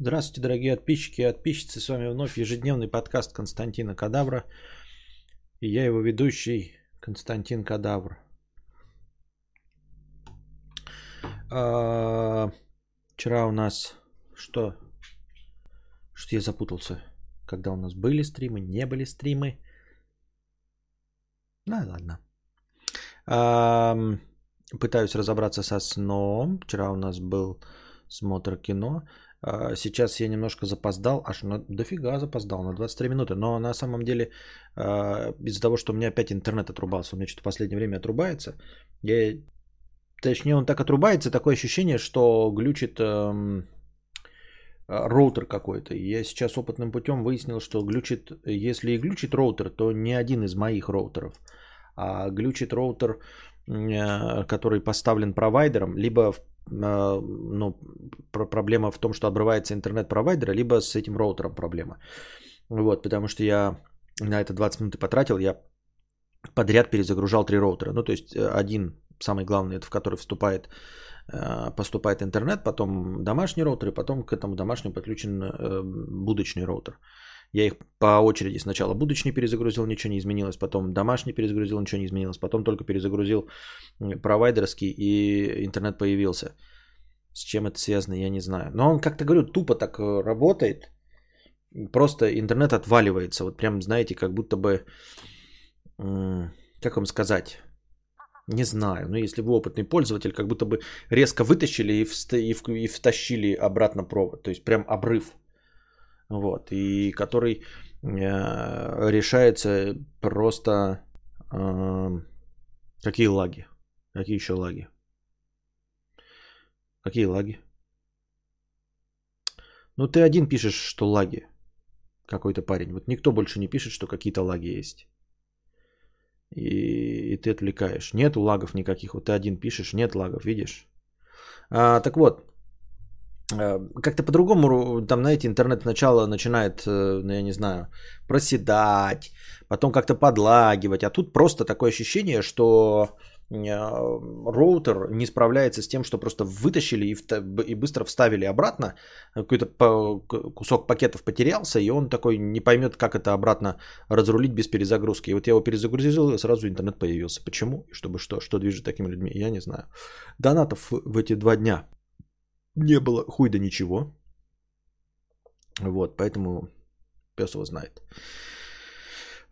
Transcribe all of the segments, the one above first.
Здравствуйте, дорогие подписчики и подписчицы. С вами вновь ежедневный подкаст Константина Кадавра. И я его ведущий Константин Кадавр. А, вчера у нас что? Что я запутался? Когда у нас были стримы, не были стримы. Ну ладно. Пытаюсь разобраться со сном. Вчера у нас был смотр кино. А, сейчас я немножко запоздал, аж на дофига запоздал, на 23 минуты. Но на самом деле а, из-за того, что у меня опять интернет отрубался, у меня что-то в последнее время отрубается, я... точнее он так отрубается, такое ощущение, что глючит эм, роутер какой-то. Я сейчас опытным путем выяснил, что глючит, если и глючит роутер, то не один из моих роутеров, а глючит роутер, э, который поставлен провайдером, либо а, ну, проблема в том, что обрывается интернет провайдера, либо с этим роутером проблема. Вот, потому что я на это 20 минут потратил, я подряд перезагружал три роутера. Ну, то есть э, один, самый главный, это в который вступает, э, поступает интернет, потом домашний роутер, и потом к этому домашнему подключен э, будочный роутер. Я их по очереди сначала будочный перезагрузил, ничего не изменилось, потом домашний перезагрузил, ничего не изменилось, потом только перезагрузил провайдерский и интернет появился. С чем это связано, я не знаю. Но он как-то, говорю, тупо так э, работает. Просто интернет отваливается. Вот прям, знаете, как будто бы... Как вам сказать? Не знаю. Но если вы опытный пользователь, как будто бы резко вытащили и, вст- и втащили обратно провод. То есть прям обрыв вот, и который э, решается просто э, какие лаги, какие еще лаги, какие лаги. Ну ты один пишешь, что лаги, какой-то парень. Вот никто больше не пишет, что какие-то лаги есть. И, и ты отвлекаешь. Нету лагов никаких. Вот ты один пишешь, нет лагов, видишь? А, так вот, как-то по-другому, там, знаете, интернет сначала начинает, э, ну, я не знаю, проседать, потом как-то подлагивать, а тут просто такое ощущение, что э, роутер не справляется с тем, что просто вытащили и, и быстро вставили обратно, какой-то кусок пакетов потерялся, и он такой не поймет, как это обратно разрулить без перезагрузки. И вот я его перезагрузил, и сразу интернет появился. Почему? Чтобы что? Что движет такими людьми? Я не знаю. Донатов в эти два дня не было хуй да ничего. Вот, поэтому пес его знает.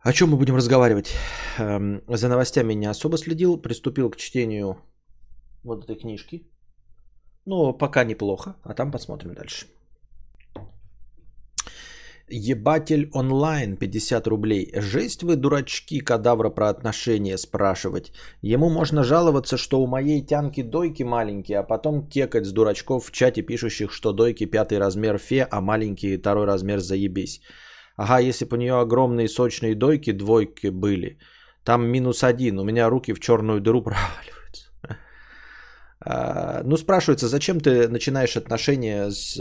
О чем мы будем разговаривать? Эм, за новостями не особо следил, приступил к чтению вот этой книжки. Ну, пока неплохо, а там посмотрим дальше. Ебатель онлайн 50 рублей. Жесть вы, дурачки, кадавра про отношения спрашивать. Ему можно жаловаться, что у моей тянки дойки маленькие, а потом кекать с дурачков в чате пишущих, что дойки пятый размер фе, а маленькие второй размер заебись. Ага, если бы у нее огромные сочные дойки двойки были, там минус один, у меня руки в черную дыру проваливают. А, ну, спрашивается, зачем ты начинаешь отношения с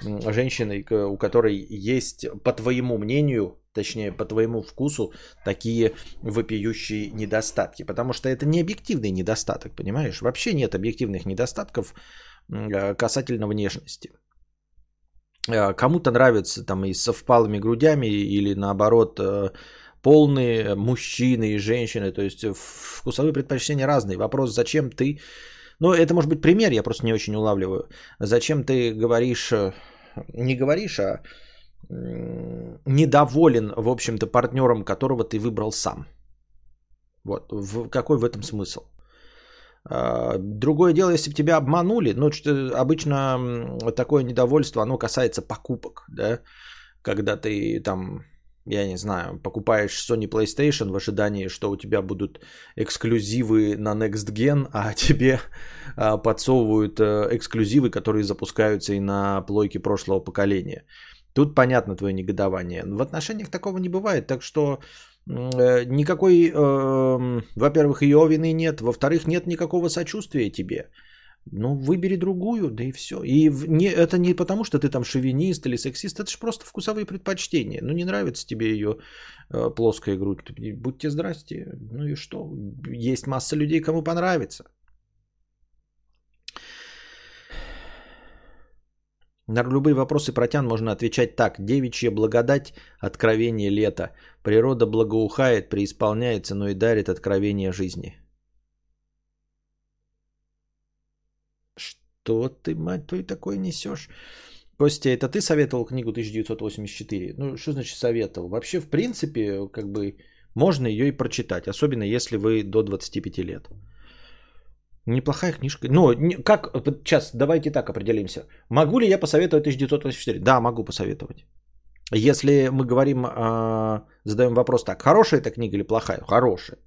женщиной, у которой есть, по твоему мнению, точнее, по твоему вкусу, такие вопиющие недостатки? Потому что это не объективный недостаток, понимаешь? Вообще нет объективных недостатков а, касательно внешности. А, кому-то нравится там и со впалыми грудями, или наоборот, полные мужчины и женщины. То есть вкусовые предпочтения разные. Вопрос, зачем ты ну, это может быть пример, я просто не очень улавливаю. Зачем ты говоришь, э, не говоришь, а недоволен, в общем-то, партнером, которого ты выбрал сам. Вот, в, какой в этом смысл? А, другое дело, если бы тебя обманули, ну, обычно такое недовольство, оно касается покупок, да, когда ты там я не знаю, покупаешь Sony PlayStation в ожидании, что у тебя будут эксклюзивы на Next Gen, а тебе а, подсовывают э, эксклюзивы, которые запускаются и на плойке прошлого поколения. Тут понятно твое негодование. В отношениях такого не бывает, так что э, никакой, э, во-первых, ее вины нет, во-вторых, нет никакого сочувствия тебе. Ну, выбери другую, да и все. И не, это не потому, что ты там шовинист или сексист, это же просто вкусовые предпочтения. Ну, не нравится тебе ее э, плоская грудь, будьте здрасте. Ну и что? Есть масса людей, кому понравится. На любые вопросы протян можно отвечать так. Девичья благодать, откровение лета. Природа благоухает, преисполняется, но и дарит откровение жизни. Что ты, мать твою, такое несешь? Костя, это ты советовал книгу 1984? Ну, что значит советовал? Вообще, в принципе, как бы можно ее и прочитать, особенно если вы до 25 лет. Неплохая книжка. Ну, как, сейчас, давайте так определимся. Могу ли я посоветовать 1984? Да, могу посоветовать. Если мы говорим, э, задаем вопрос так, хорошая эта книга или плохая? Хорошая.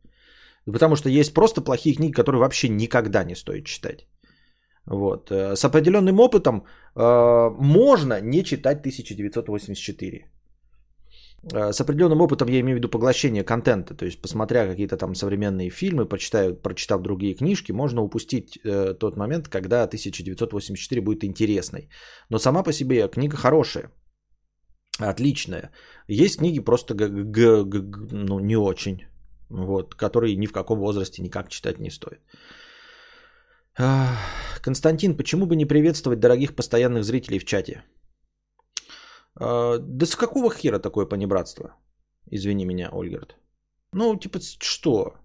Потому что есть просто плохие книги, которые вообще никогда не стоит читать. Вот. Э, с определенным опытом э, можно не читать 1984. Э, с определенным опытом я имею в виду поглощение контента, то есть посмотря какие-то там современные фильмы, почитаю, прочитав другие книжки, можно упустить э, тот момент, когда 1984 будет интересной. Но сама по себе книга хорошая, отличная. Есть книги просто г- г- г- ну, не очень, вот, которые ни в каком возрасте никак читать не стоит. Константин, почему бы не приветствовать дорогих постоянных зрителей в чате? А, да с какого хера такое понебратство? Извини меня, Ольгерт. Ну, типа, что?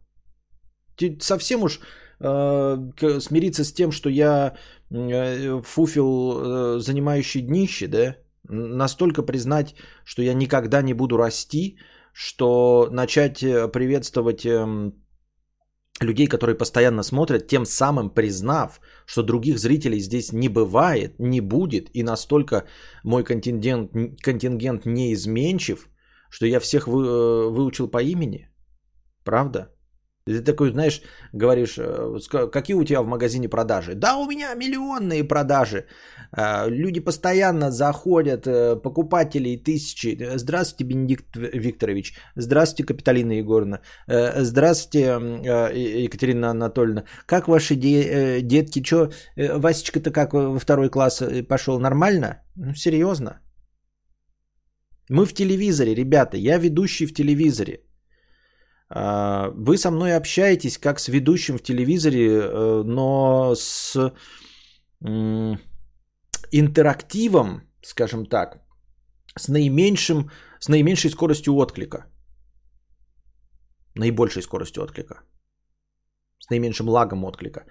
Совсем уж э, смириться с тем, что я э, фуфел, э, занимающий днище, да? Настолько признать, что я никогда не буду расти, что начать э, приветствовать э, людей, которые постоянно смотрят, тем самым признав, что других зрителей здесь не бывает, не будет, и настолько мой контингент, контингент неизменчив, что я всех вы, э, выучил по имени. Правда? Ты такой, знаешь, говоришь, э, какие у тебя в магазине продажи? Да, у меня миллионные продажи. Э, люди постоянно заходят, э, покупателей тысячи. Здравствуйте, Бенедикт Викторович. Здравствуйте, Капиталина Егоровна. Здравствуйте, Екатерина Анатольевна. Как ваши детки? Что, Васечка-то как во второй класс пошел? Нормально? Ну, серьезно? Мы в телевизоре, ребята. Я ведущий в телевизоре. А, вы со мной общаетесь как с ведущим в телевизоре, э, но с интерактивом, скажем так, с наименьшим, с наименьшей скоростью отклика. Наибольшей скоростью отклика. С наименьшим лагом отклика.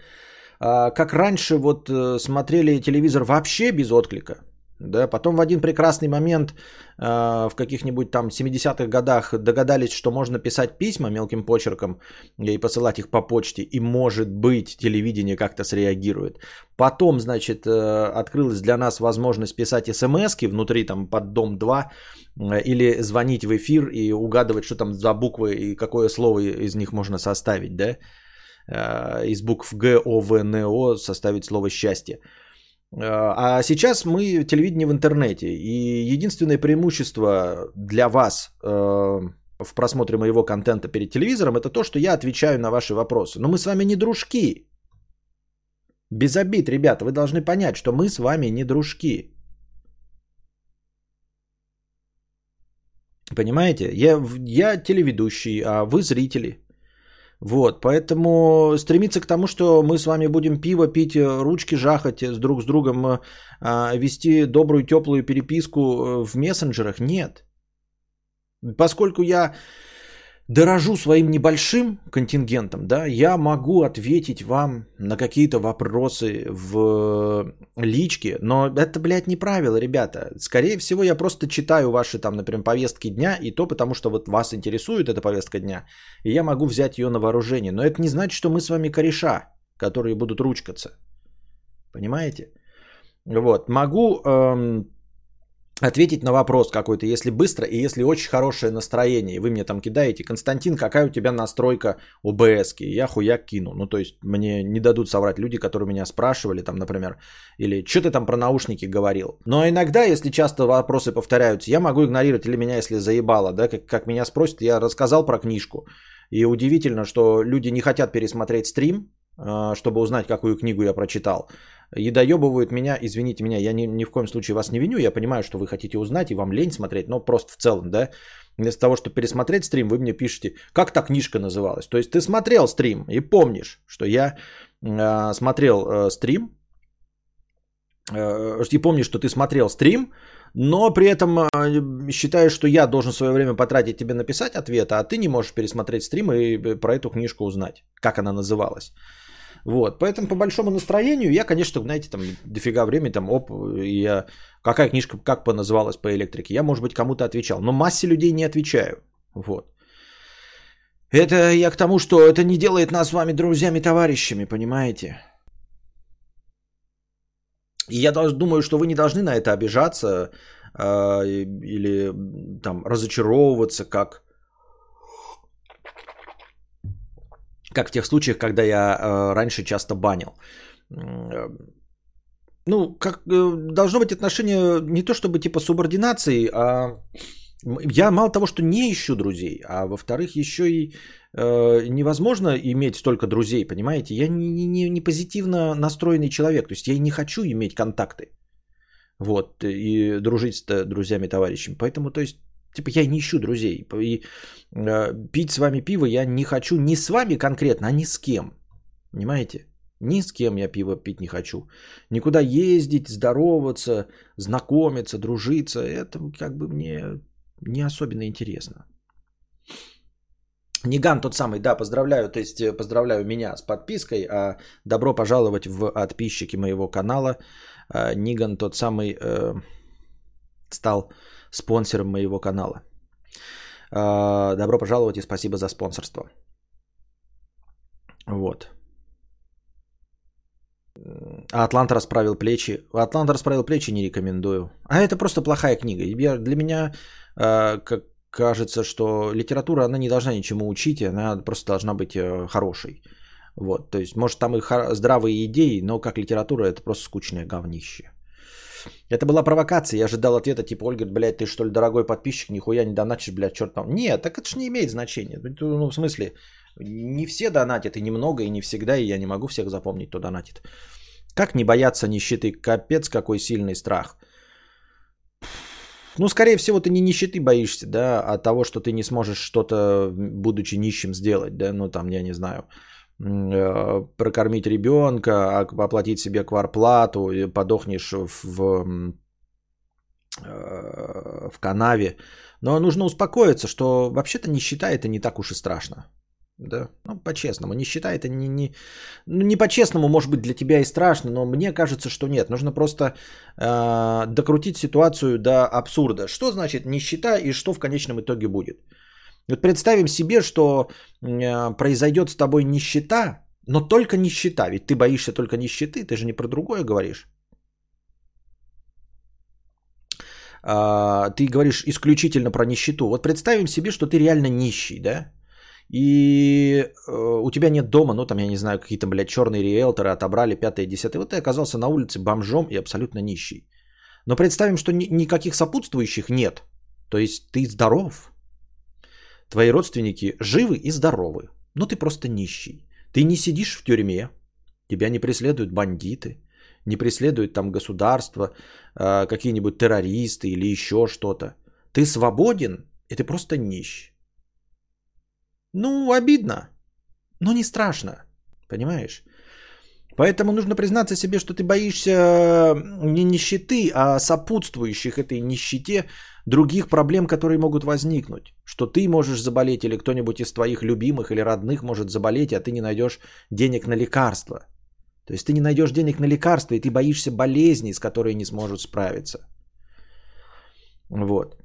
А, как раньше вот э, смотрели телевизор вообще без отклика. Да, потом в один прекрасный момент э, в каких-нибудь там 70-х годах догадались, что можно писать письма мелким почерком и посылать их по почте, и может быть телевидение как-то среагирует. Потом, значит, э, открылась для нас возможность писать смс внутри там под дом 2 э, или звонить в эфир и угадывать, что там за буквы и какое слово из них можно составить, да? Э, из букв Г, О, В, Н, О составить слово счастье. А сейчас мы телевидение в интернете. И единственное преимущество для вас э, в просмотре моего контента перед телевизором это то, что я отвечаю на ваши вопросы. Но мы с вами не дружки. Без обид, ребята, вы должны понять, что мы с вами не дружки. Понимаете? Я, я телеведущий, а вы зрители. Вот, поэтому стремиться к тому, что мы с вами будем пиво пить, э, ручки жахать, с друг с другом э, а, вести добрую теплую переписку э, в мессенджерах, нет. Поскольку я дорожу своим небольшим контингентом, да, я могу ответить вам на какие-то вопросы в личке, но это, блядь, не правило, ребята. Скорее всего, я просто читаю ваши там, например, повестки дня, и то потому, что вот вас интересует эта повестка дня, и я могу взять ее на вооружение. Но это не значит, что мы с вами кореша, которые будут ручкаться. Понимаете? Вот, могу эм, ответить на вопрос какой-то, если быстро и если очень хорошее настроение. Вы мне там кидаете, Константин, какая у тебя настройка ОБС? Я хуяк кину. Ну, то есть мне не дадут соврать люди, которые меня спрашивали, там, например, или что ты там про наушники говорил. Но иногда, если часто вопросы повторяются, я могу игнорировать или меня, если заебало, да, как, как меня спросят, я рассказал про книжку. И удивительно, что люди не хотят пересмотреть стрим, а, чтобы узнать, какую книгу я прочитал. И доебывают меня, извините меня, я ни, ни в коем случае вас не виню, я понимаю, что вы хотите узнать и вам лень смотреть, но просто в целом, да, вместо того, чтобы пересмотреть стрим, вы мне пишете, как та книжка называлась. То есть ты смотрел стрим и помнишь, что я э, смотрел э, стрим, э, и помнишь, что ты смотрел стрим, но при этом э, считаешь, что я должен свое время потратить тебе написать ответ, а ты не можешь пересмотреть стрим и про эту книжку узнать, как она называлась. Вот, поэтому по большому настроению я, конечно, знаете, там дофига времени, там, оп, я, какая книжка, как бы называлась по электрике, я, может быть, кому-то отвечал, но массе людей не отвечаю, вот. Это я к тому, что это не делает нас с вами друзьями, товарищами, понимаете? И я думаю, что вы не должны на это обижаться э, или там разочаровываться, как как в тех случаях, когда я э, раньше часто банил. Э, ну, как э, должно быть отношение не то чтобы типа субординации, а я мало того, что не ищу друзей, а во-вторых, еще и э, невозможно иметь столько друзей, понимаете? Я не, не, не позитивно настроенный человек, то есть я не хочу иметь контакты, вот, и дружить с друзьями, товарищами. Поэтому, то есть, типа, я не ищу друзей. И э, пить с вами пиво я не хочу не с вами конкретно, а ни с кем. Понимаете? Ни с кем я пиво пить не хочу. Никуда ездить, здороваться, знакомиться, дружиться. Это как бы мне не особенно интересно. Ниган тот самый, да, поздравляю, то есть э, поздравляю меня с подпиской, а добро пожаловать в подписчики моего канала. А, Ниган тот самый э, стал спонсором моего канала. А, добро пожаловать и спасибо за спонсорство. Вот. А Атлант расправил плечи. Атлант расправил плечи не рекомендую. А это просто плохая книга. Я, для меня э, как кажется, что литература, она не должна ничему учить, она просто должна быть э, хорошей. Вот, то есть, может, там и здравые идеи, но как литература это просто скучное говнище. Это была провокация, я ожидал ответа типа, Ольга, блядь, ты что ли дорогой подписчик, нихуя не доначишь, блядь, черт там. Нет, так это же не имеет значения. Ну, ну, в смысле, не все донатят, и немного, и не всегда, и я не могу всех запомнить, кто донатит. Как не бояться нищеты? Капец, какой сильный страх. Ну, скорее всего, ты не нищеты боишься, да, а того, что ты не сможешь что-то, будучи нищим, сделать, да, ну, там, я не знаю, прокормить ребенка, оплатить себе кварплату, подохнешь в, в, э, в канаве. Но нужно успокоиться, что вообще-то нищета это не так уж и страшно. Да, ну по-честному. Нищета это не, не, ну, не по-честному, может быть, для тебя и страшно, но мне кажется, что нет. Нужно просто э, докрутить ситуацию до абсурда. Что значит нищета и что в конечном итоге будет? Вот представим себе, что э, произойдет с тобой нищета, но только нищета. Ведь ты боишься только нищеты, ты же не про другое говоришь. Э, ты говоришь исключительно про нищету. Вот представим себе, что ты реально нищий, да? и э, у тебя нет дома, ну там, я не знаю, какие-то, блядь, черные риэлторы отобрали, пятое, десятое, вот ты оказался на улице бомжом и абсолютно нищий. Но представим, что ни- никаких сопутствующих нет, то есть ты здоров, твои родственники живы и здоровы, но ты просто нищий. Ты не сидишь в тюрьме, тебя не преследуют бандиты, не преследуют там государство, э, какие-нибудь террористы или еще что-то. Ты свободен, и ты просто нищ. Ну, обидно, но не страшно. Понимаешь? Поэтому нужно признаться себе, что ты боишься не нищеты, а сопутствующих этой нищете других проблем, которые могут возникнуть. Что ты можешь заболеть или кто-нибудь из твоих любимых или родных может заболеть, а ты не найдешь денег на лекарства. То есть ты не найдешь денег на лекарства, и ты боишься болезней, с которой не сможет справиться. Вот.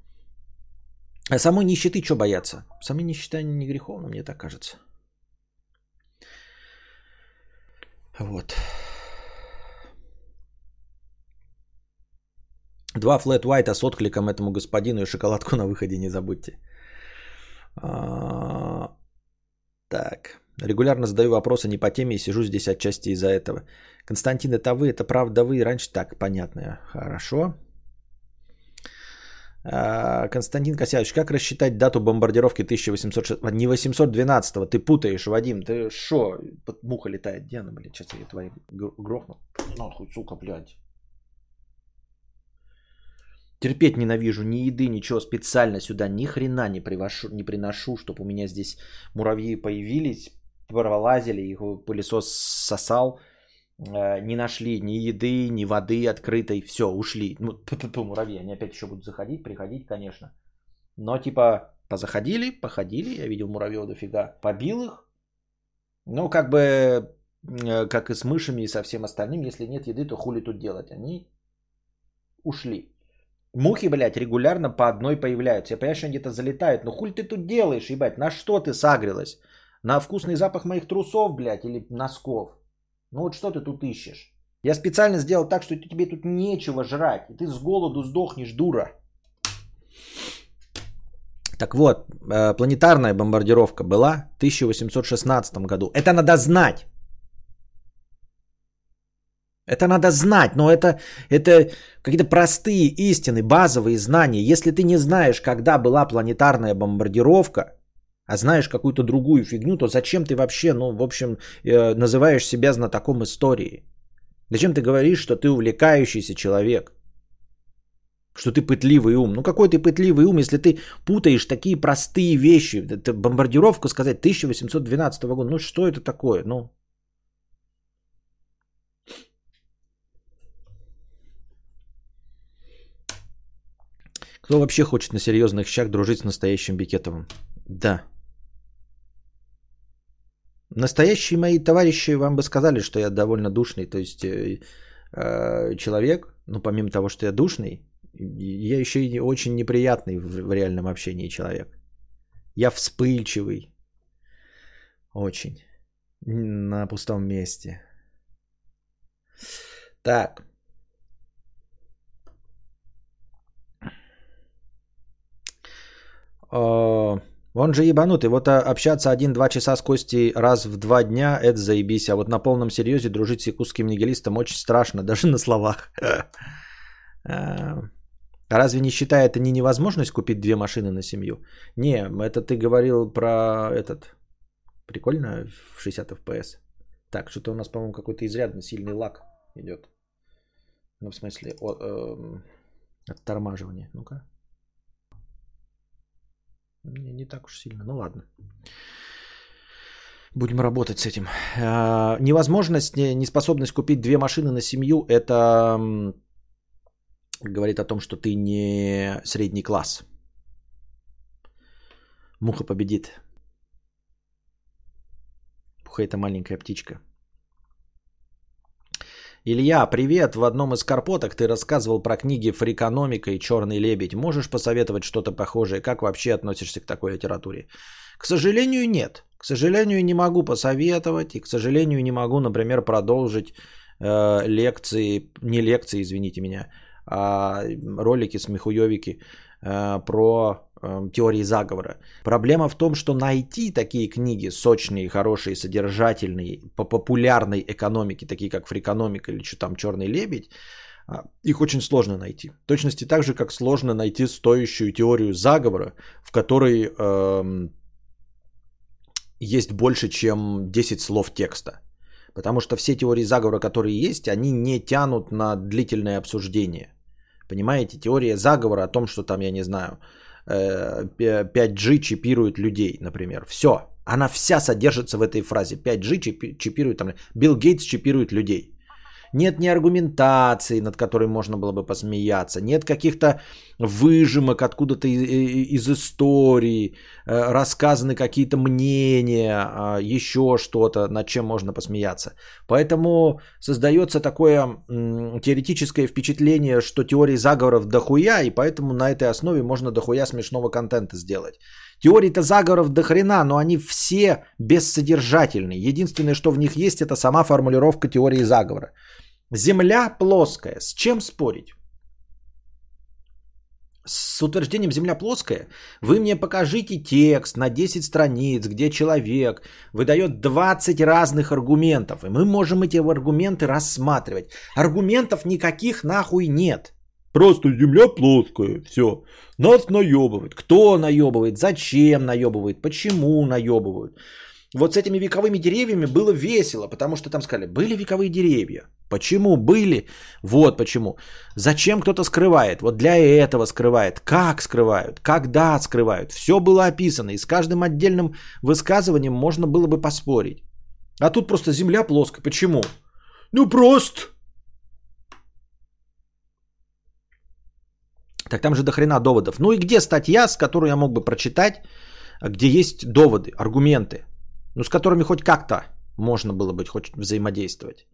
А самой нищеты что бояться? Самой нищета не греховно, мне так кажется. Вот. Два флет white с откликом этому господину и шоколадку на выходе не забудьте. А, так. Регулярно задаю вопросы не по теме и сижу здесь отчасти из-за этого. Константин, это вы, это правда вы. Раньше так, понятно. Хорошо. А, Константин Косяевич, как рассчитать дату бомбардировки 1806... Не 812 ты путаешь, Вадим. Ты шо? Муха летает. Где она, блядь? Сейчас я твои грохну. Нахуй, сука, блядь. Терпеть ненавижу ни еды, ничего специально сюда ни хрена не, привошу, не приношу, чтобы у меня здесь муравьи появились, пролазили, их пылесос сосал, э, не нашли ни еды, ни воды открытой, все, ушли. Ну, ту муравьи, они опять еще будут заходить, приходить, конечно. Но типа позаходили, походили, я видел муравьев дофига, побил их. Ну, как бы, э, как и с мышами и со всем остальным, если нет еды, то хули тут делать? Они ушли. Мухи, блядь, регулярно по одной появляются. Я понимаю, что они где-то залетают. Но хуй ты тут делаешь, ебать? На что ты сагрилась? На вкусный запах моих трусов, блядь, или носков? Ну вот что ты тут ищешь? Я специально сделал так, что тебе тут нечего жрать. И ты с голоду сдохнешь, дура. Так вот, э, планетарная бомбардировка была в 1816 году. Это надо знать. Это надо знать, но это, это какие-то простые истины, базовые знания. Если ты не знаешь, когда была планетарная бомбардировка, а знаешь какую-то другую фигню, то зачем ты вообще, ну, в общем, э, называешь себя знатоком истории? Зачем ты говоришь, что ты увлекающийся человек? Что ты пытливый ум? Ну какой ты пытливый ум, если ты путаешь такие простые вещи? Это бомбардировка сказать 1812 года. Ну что это такое? Ну, Кто вообще хочет на серьезных щах дружить с настоящим Бикетовым? Да. Настоящие мои товарищи вам бы сказали, что я довольно душный, то есть э, э, человек, ну помимо того, что я душный, я еще и очень неприятный в, в реальном общении человек. Я вспыльчивый. Очень. На пустом месте. Так. А, он же ебанутый. Вот а, общаться один-два часа с Костей раз в два дня, это заебись. А вот на полном серьезе дружить с якутским нигилистом очень страшно, даже на словах. А, разве не считая это не невозможность купить две машины на семью? Не, это ты говорил про этот... Прикольно в 60 FPS. Так, что-то у нас, по-моему, какой-то изрядно сильный лак идет. Ну, в смысле, о, э, оттормаживание. Ну-ка. Не, не так уж сильно. Ну ладно. Будем работать с этим. А, невозможность, неспособность купить две машины на семью, это говорит о том, что ты не средний класс. Муха победит. Пуха это маленькая птичка. Илья, привет! В одном из карпоток ты рассказывал про книги «Фрикономика» и «Черный лебедь». Можешь посоветовать что-то похожее? Как вообще относишься к такой литературе? К сожалению, нет. К сожалению, не могу посоветовать. И, к сожалению, не могу, например, продолжить э, лекции, не лекции, извините меня, а ролики, смехуевики э, про теории заговора. Проблема в том, что найти такие книги сочные, хорошие, содержательные, по популярной экономике, такие как фрикономика или что там Черный лебедь, а, их очень сложно найти. В точности так же, как сложно найти стоящую теорию заговора, в которой эм, есть больше, чем 10 слов текста. Потому что все теории заговора, которые есть, они не тянут на длительное обсуждение. Понимаете, теория заговора о том, что там, я не знаю, 5G э, чипирует людей, например. Все. Она вся содержится в этой фразе. 5G чипирует, там, Билл Гейтс чипирует людей. Нет ни аргументации, над которой можно было бы посмеяться. Нет каких-то выжимок откуда-то из истории. Э, рассказаны какие-то мнения, а, еще что-то, над чем можно посмеяться. Поэтому создается такое теоретическое впечатление, что теории заговоров дохуя, и поэтому на этой основе можно дохуя смешного контента сделать. Теории-то заговоров до хрена, но они все бессодержательные. Единственное, что в них есть, это сама формулировка теории заговора. Земля плоская. С чем спорить? С утверждением «Земля плоская» вы мне покажите текст на 10 страниц, где человек выдает 20 разных аргументов, и мы можем эти аргументы рассматривать. Аргументов никаких нахуй нет. Просто земля плоская, все. Нас наебывают. Кто наебывает? Зачем наебывает? Почему наебывают? Вот с этими вековыми деревьями было весело, потому что там сказали, были вековые деревья. Почему были? Вот почему. Зачем кто-то скрывает? Вот для этого скрывает. Как скрывают? Когда скрывают? Все было описано. И с каждым отдельным высказыванием можно было бы поспорить. А тут просто земля плоская. Почему? Ну просто. Так там же до хрена доводов. Ну и где статья, с которой я мог бы прочитать, где есть доводы, аргументы, ну с которыми хоть как-то можно было бы хоть взаимодействовать.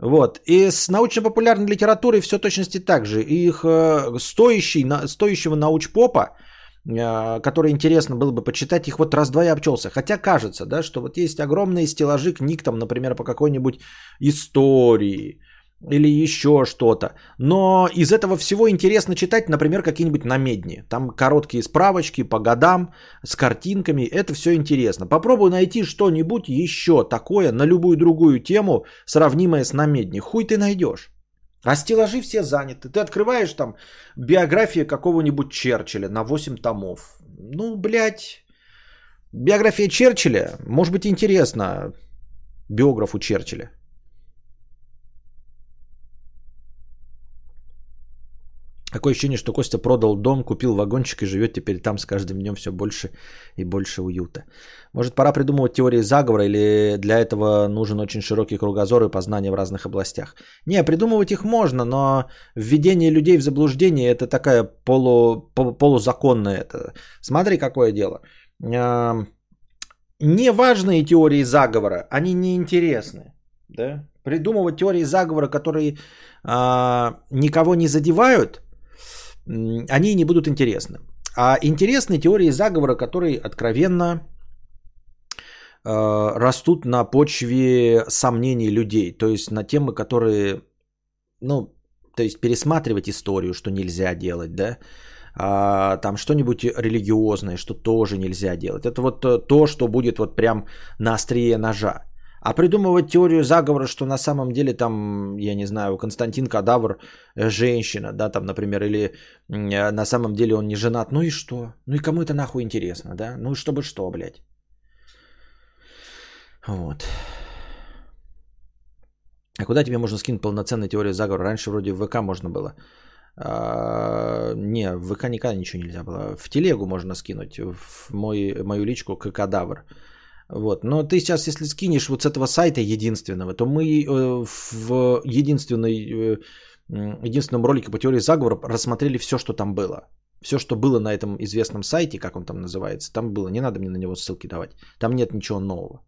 Вот. И с научно-популярной литературой все точности так же. Их э, стоящий, стоящего научпопа, э, который интересно было бы почитать, их вот раз-два и обчелся. Хотя кажется, да, что вот есть огромные стеллажи книг, там, например, по какой-нибудь истории, или еще что-то. Но из этого всего интересно читать, например, какие-нибудь намедни. Там короткие справочки по годам с картинками. Это все интересно. Попробуй найти что-нибудь еще такое на любую другую тему, сравнимое с намедни. Хуй ты найдешь. А стеллажи все заняты. Ты открываешь там биография какого-нибудь Черчилля на 8 томов. Ну, блядь, биография Черчилля, может быть, интересно биографу Черчилля. Такое ощущение, что Костя продал дом, купил вагончик и живет теперь там с каждым днем все больше и больше уюта. Может, пора придумывать теории заговора или для этого нужен очень широкий кругозор и познание в разных областях? Не, придумывать их можно, но введение людей в заблуждение это такая полу, полузаконная. Это. Смотри, какое дело. Неважные теории заговора, они неинтересны. Да? Придумывать теории заговора, которые а, никого не задевают – они не будут интересны. А интересны теории заговора, которые откровенно э, растут на почве сомнений людей, то есть на темы, которые, ну, то есть пересматривать историю, что нельзя делать, да, а, там что-нибудь религиозное, что тоже нельзя делать. Это вот э, то, что будет вот прям на острие ножа. А придумывать теорию заговора, что на самом деле там, я не знаю, Константин Кадавр э, женщина, да, там, например, или э, на самом деле он не женат, ну и что? Ну и кому это нахуй интересно, да? Ну чтобы что, блядь? Вот. А куда тебе можно скинуть полноценную теорию заговора? Раньше вроде в ВК можно было. А, не, в ВК никогда ничего нельзя было. В телегу можно скинуть, в мой, мою личку к кадавр. Вот. Но ты сейчас, если скинешь вот с этого сайта единственного, то мы э, в единственной, э, единственном ролике по теории заговора рассмотрели все, что там было. Все, что было на этом известном сайте, как он там называется, там было. Не надо мне на него ссылки давать. Там нет ничего нового.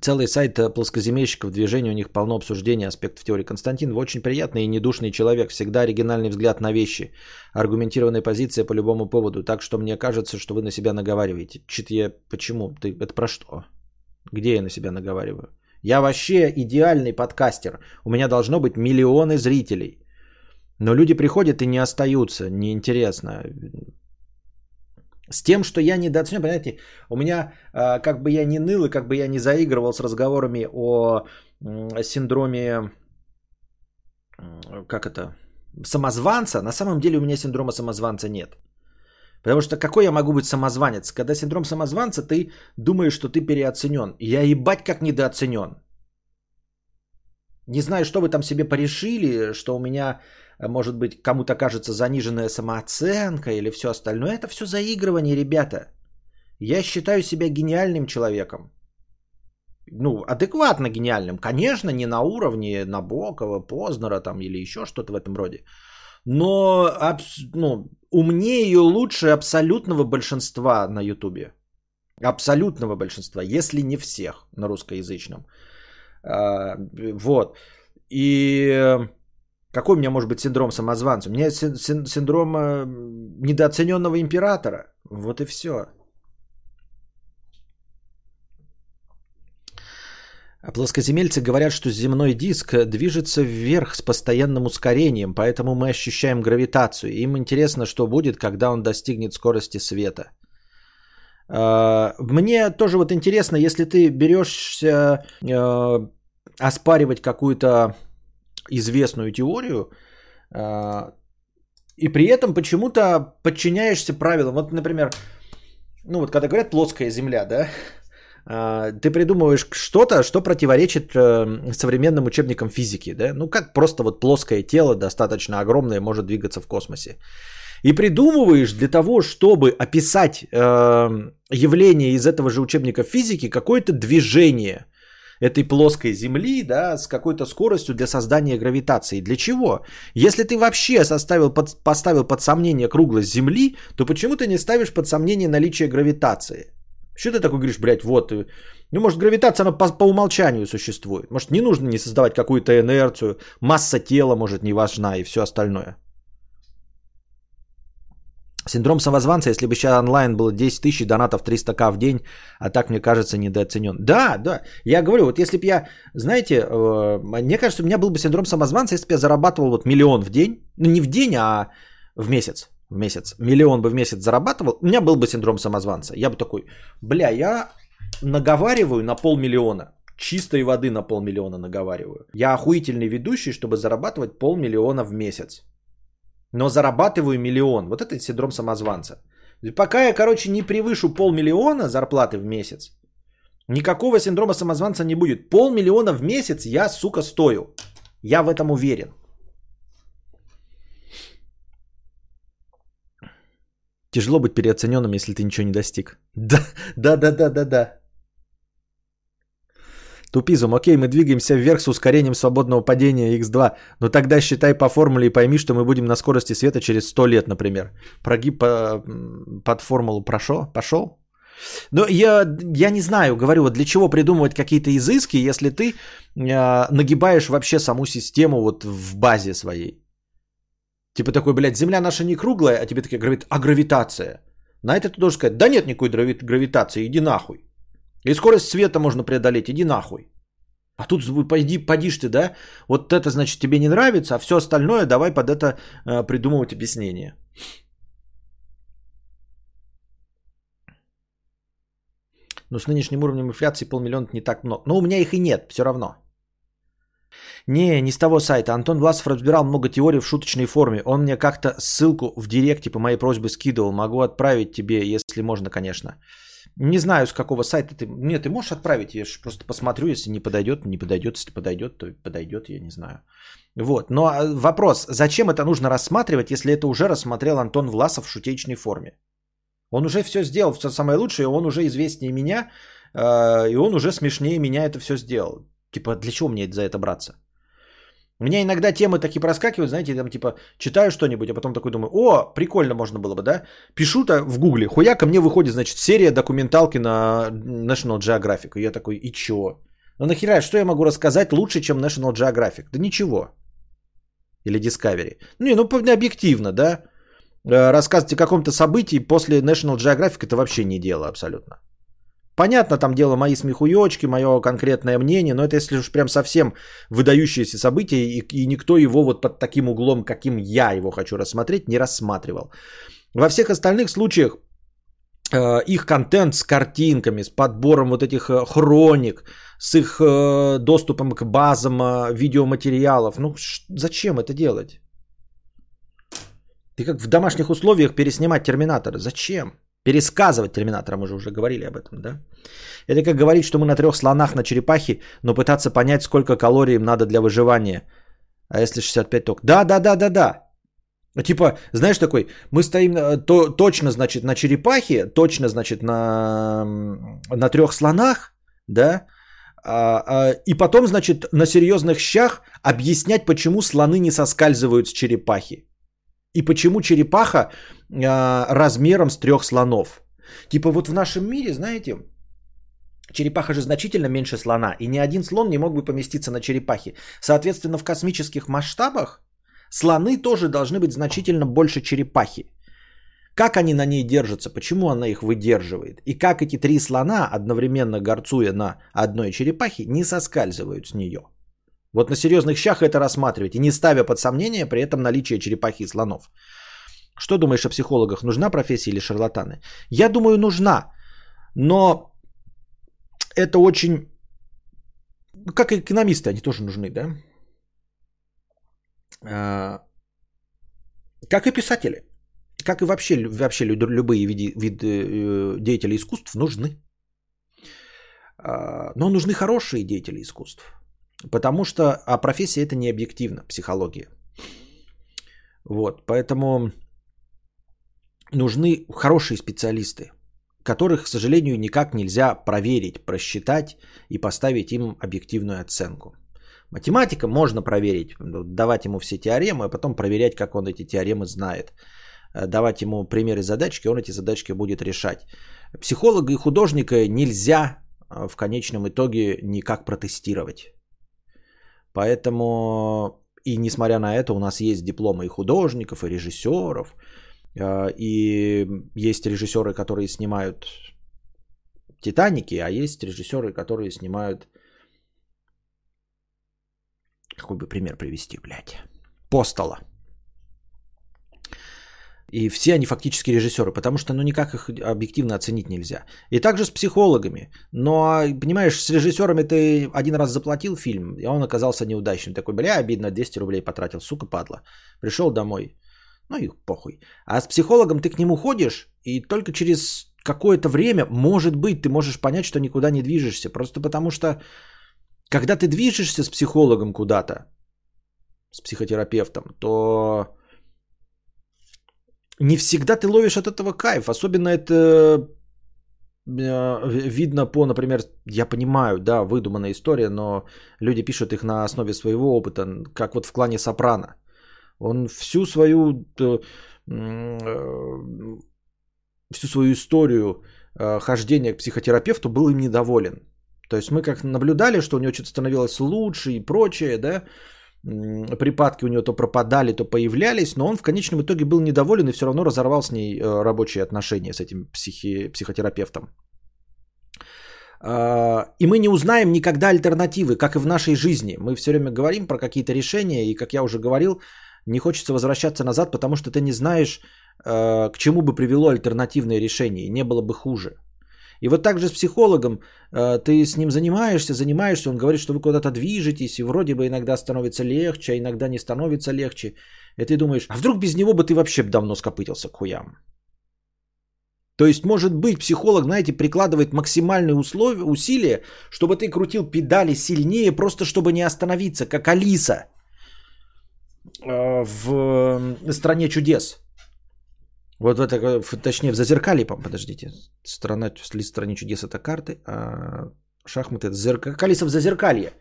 Целый сайт э, плоскоземельщиков движения, у них полно обсуждения аспектов теории. Константин, вы очень приятный и недушный человек, всегда оригинальный взгляд на вещи, аргументированная позиция по любому поводу, так что мне кажется, что вы на себя наговариваете. Чит я, почему? Ты, это про что? Где я на себя наговариваю? Я вообще идеальный подкастер. У меня должно быть миллионы зрителей. Но люди приходят и не остаются, неинтересно. С тем, что я недооценен, понимаете, у меня а, как бы я не ныл и как бы я не заигрывал с разговорами о синдроме, как это, самозванца, на самом деле у меня синдрома самозванца нет. Потому что какой я могу быть самозванец? Когда синдром самозванца, ты думаешь, что ты переоценен. Я ебать как недооценен. Не знаю, что вы там себе порешили, что у меня может быть, кому-то кажется заниженная самооценка или все остальное. Это все заигрывание, ребята. Я считаю себя гениальным человеком. Ну, адекватно гениальным. Конечно, не на уровне Набокова, Познера там или еще что-то в этом роде. Но абс- ну, умнее и лучше абсолютного большинства на Ютубе. Абсолютного большинства, если не всех на русскоязычном. А, вот. И какой у меня может быть синдром самозванца? У меня синдром недооцененного императора. Вот и все. А плоскоземельцы говорят, что земной диск движется вверх с постоянным ускорением, поэтому мы ощущаем гравитацию. Им интересно, что будет, когда он достигнет скорости света. А, мне тоже вот интересно, если ты берешься э, оспаривать какую-то известную теорию, а, и при этом почему-то подчиняешься правилам. Вот, например, ну вот когда говорят плоская Земля, да, а, ты придумываешь что-то, что противоречит э, современным учебникам физики, да, ну как просто вот плоское тело достаточно огромное может двигаться в космосе. И придумываешь для того, чтобы описать э, явление из этого же учебника физики, какое-то движение этой плоской Земли, да, с какой-то скоростью для создания гравитации. Для чего? Если ты вообще составил под, поставил под сомнение круглость Земли, то почему ты не ставишь под сомнение наличие гравитации? Что ты такой говоришь, блядь, вот, э, ну, может, гравитация, она по, по умолчанию существует. Может, не нужно не создавать какую-то инерцию, масса тела, может, не важна и все остальное. Синдром самозванца, если бы сейчас онлайн было 10 тысяч донатов 300к в день, а так, мне кажется, недооценен. Да, да, я говорю, вот если бы я, знаете, э, мне кажется, у меня был бы синдром самозванца, если бы я зарабатывал вот миллион в день, ну не в день, а в месяц в месяц, миллион бы в месяц зарабатывал, у меня был бы синдром самозванца. Я бы такой, бля, я наговариваю на полмиллиона. Чистой воды на полмиллиона наговариваю. Я охуительный ведущий, чтобы зарабатывать полмиллиона в месяц. Но зарабатываю миллион. Вот это синдром самозванца. Пока я, короче, не превышу полмиллиона зарплаты в месяц, никакого синдрома самозванца не будет. Полмиллиона в месяц я, сука, стою. Я в этом уверен. Тяжело быть переоцененным, если ты ничего не достиг. Да, да, да, да, да, да. Тупизм. Окей, мы двигаемся вверх с ускорением свободного падения x2. Но тогда считай по формуле и пойми, что мы будем на скорости света через 100 лет, например. Прогиб по, под формулу прошел? Пошел? Но я, я не знаю, говорю, вот для чего придумывать какие-то изыски, если ты э, нагибаешь вообще саму систему вот в базе своей. Типа такой, блядь, Земля наша не круглая, а тебе такие говорят, а гравитация? На это ты должен сказать, да нет никакой гравитации, иди нахуй. И скорость света можно преодолеть, иди нахуй. А тут пойди, подишь ты, да? Вот это, значит, тебе не нравится, а все остальное давай под это э, придумывать объяснение. Но с нынешним уровнем инфляции полмиллиона не так много. Но у меня их и нет, все равно. Не, не с того сайта. Антон Власов разбирал много теорий в шуточной форме. Он мне как-то ссылку в директе по моей просьбе скидывал. Могу отправить тебе, если можно, конечно. Не знаю, с какого сайта ты... Нет, ты можешь отправить, я же просто посмотрю, если не подойдет, не подойдет. Если подойдет, то подойдет, я не знаю. Вот, но а, вопрос, зачем это нужно рассматривать, если это уже рассмотрел Антон Власов в шутечной форме? Он уже все сделал, все самое лучшее, он уже известнее меня, а, и он уже смешнее меня это все сделал. Типа, для чего мне за это браться? У меня иногда темы такие проскакивают, знаете, там типа читаю что-нибудь, а потом такой думаю, о, прикольно можно было бы, да? Пишу-то в гугле, хуяка мне выходит, значит, серия документалки на National Geographic. И я такой, и чё? Ну нахера, что я могу рассказать лучше, чем National Geographic? Да ничего. Или Discovery. Ну, ну объективно, да? Э, рассказывать о каком-то событии после National Geographic это вообще не дело абсолютно. Понятно, там дело мои смехуёчки, мое конкретное мнение, но это если уж прям совсем выдающееся событие, и, и никто его вот под таким углом, каким я его хочу рассмотреть, не рассматривал. Во всех остальных случаях э, их контент с картинками, с подбором вот этих э, хроник, с их э, доступом к базам э, видеоматериалов, ну ш- зачем это делать? Ты как в домашних условиях переснимать Терминатора, зачем? Пересказывать Терминатора, мы же уже говорили об этом, да? Это как говорить, что мы на трех слонах на черепахе, но пытаться понять, сколько калорий им надо для выживания. А если 65 ток? Да, да, да, да, да. Типа, знаешь, такой, мы стоим то, точно, значит, на черепахе, точно, значит, на, на трех слонах, да, а, а, и потом, значит, на серьезных щах объяснять, почему слоны не соскальзывают с черепахи. И почему черепаха размером с трех слонов. Типа вот в нашем мире, знаете, черепаха же значительно меньше слона, и ни один слон не мог бы поместиться на черепахе. Соответственно, в космических масштабах слоны тоже должны быть значительно больше черепахи. Как они на ней держатся, почему она их выдерживает, и как эти три слона, одновременно горцуя на одной черепахе, не соскальзывают с нее. Вот на серьезных щах это рассматривать и не ставя под сомнение при этом наличие черепахи и слонов. Что думаешь о психологах? Нужна профессия или шарлатаны? Я думаю, нужна. Но это очень... Как и экономисты, они тоже нужны, да? А, как и писатели. Как и вообще, вообще любые виды, виды э, деятелей искусств нужны. А, но нужны хорошие деятели искусств. Потому что а профессия это не объективно, психология. Вот, поэтому нужны хорошие специалисты, которых, к сожалению, никак нельзя проверить, просчитать и поставить им объективную оценку. Математика можно проверить, давать ему все теоремы, а потом проверять, как он эти теоремы знает. Э, давать ему примеры задачки, он эти задачки будет решать. Психолога и художника нельзя э, в конечном итоге никак протестировать. Поэтому и несмотря на это у нас есть дипломы и художников, и режиссеров, и есть режиссеры, которые снимают Титаники, а есть режиссеры, которые снимают... Какой бы пример привести, блядь? Постола. И все они фактически режиссеры, потому что ну никак их объективно оценить нельзя. И также с психологами. Но, понимаешь, с режиссерами ты один раз заплатил фильм, и он оказался неудачным. Такой, бля, обидно, 200 рублей потратил, сука, падла. Пришел домой, ну и похуй. А с психологом ты к нему ходишь, и только через какое-то время, может быть, ты можешь понять, что никуда не движешься. Просто потому что, когда ты движешься с психологом куда-то, с психотерапевтом, то не всегда ты ловишь от этого кайф. Особенно это э, видно по, например, я понимаю, да, выдуманная история, но люди пишут их на основе своего опыта, как вот в клане Сопрано. Он всю свою э, э, всю свою историю хождения к психотерапевту был им недоволен. То есть мы как наблюдали, что у него что-то становилось лучше и прочее, да, припадки у него то пропадали, то появлялись, но он в конечном итоге был недоволен и все равно разорвал с ней э, рабочие отношения с этим психи, психотерапевтом. А, и мы не узнаем никогда альтернативы, как и в нашей жизни. Мы все время говорим про какие-то решения, и, как я уже говорил, не хочется возвращаться назад, потому что ты не знаешь, э, к чему бы привело альтернативное решение, не было бы хуже. И вот так же с психологом э, ты с ним занимаешься, занимаешься, он говорит, что вы куда-то движетесь, и вроде бы иногда становится легче, а иногда не становится легче. И ты думаешь, а вдруг без него бы ты вообще давно скопытился к хуям? То есть, может быть, психолог, знаете, прикладывает максимальные условия, усилия, чтобы ты крутил педали сильнее, просто чтобы не остановиться, как Алиса в «Стране чудес». Вот это, точнее, в зазеркалье, подождите, страна, стране чудес это карты, а шахматы это зеркало, в зазеркалье.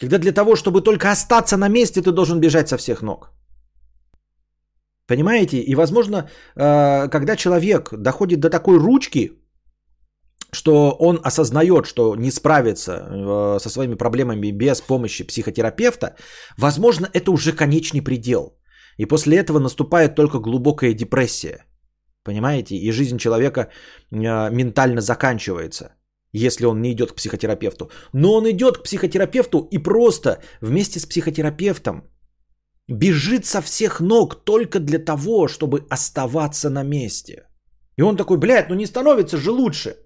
Когда для того, чтобы только остаться на месте, ты должен бежать со всех ног. Понимаете? И, возможно, а, когда человек доходит до такой ручки, что он осознает, что не справится а, со своими проблемами без помощи психотерапевта, возможно, это уже конечный предел – и после этого наступает только глубокая депрессия. Понимаете? И жизнь человека э, ментально заканчивается, если он не идет к психотерапевту. Но он идет к психотерапевту и просто вместе с психотерапевтом бежит со всех ног только для того, чтобы оставаться на месте. И он такой, блядь, ну не становится же лучше.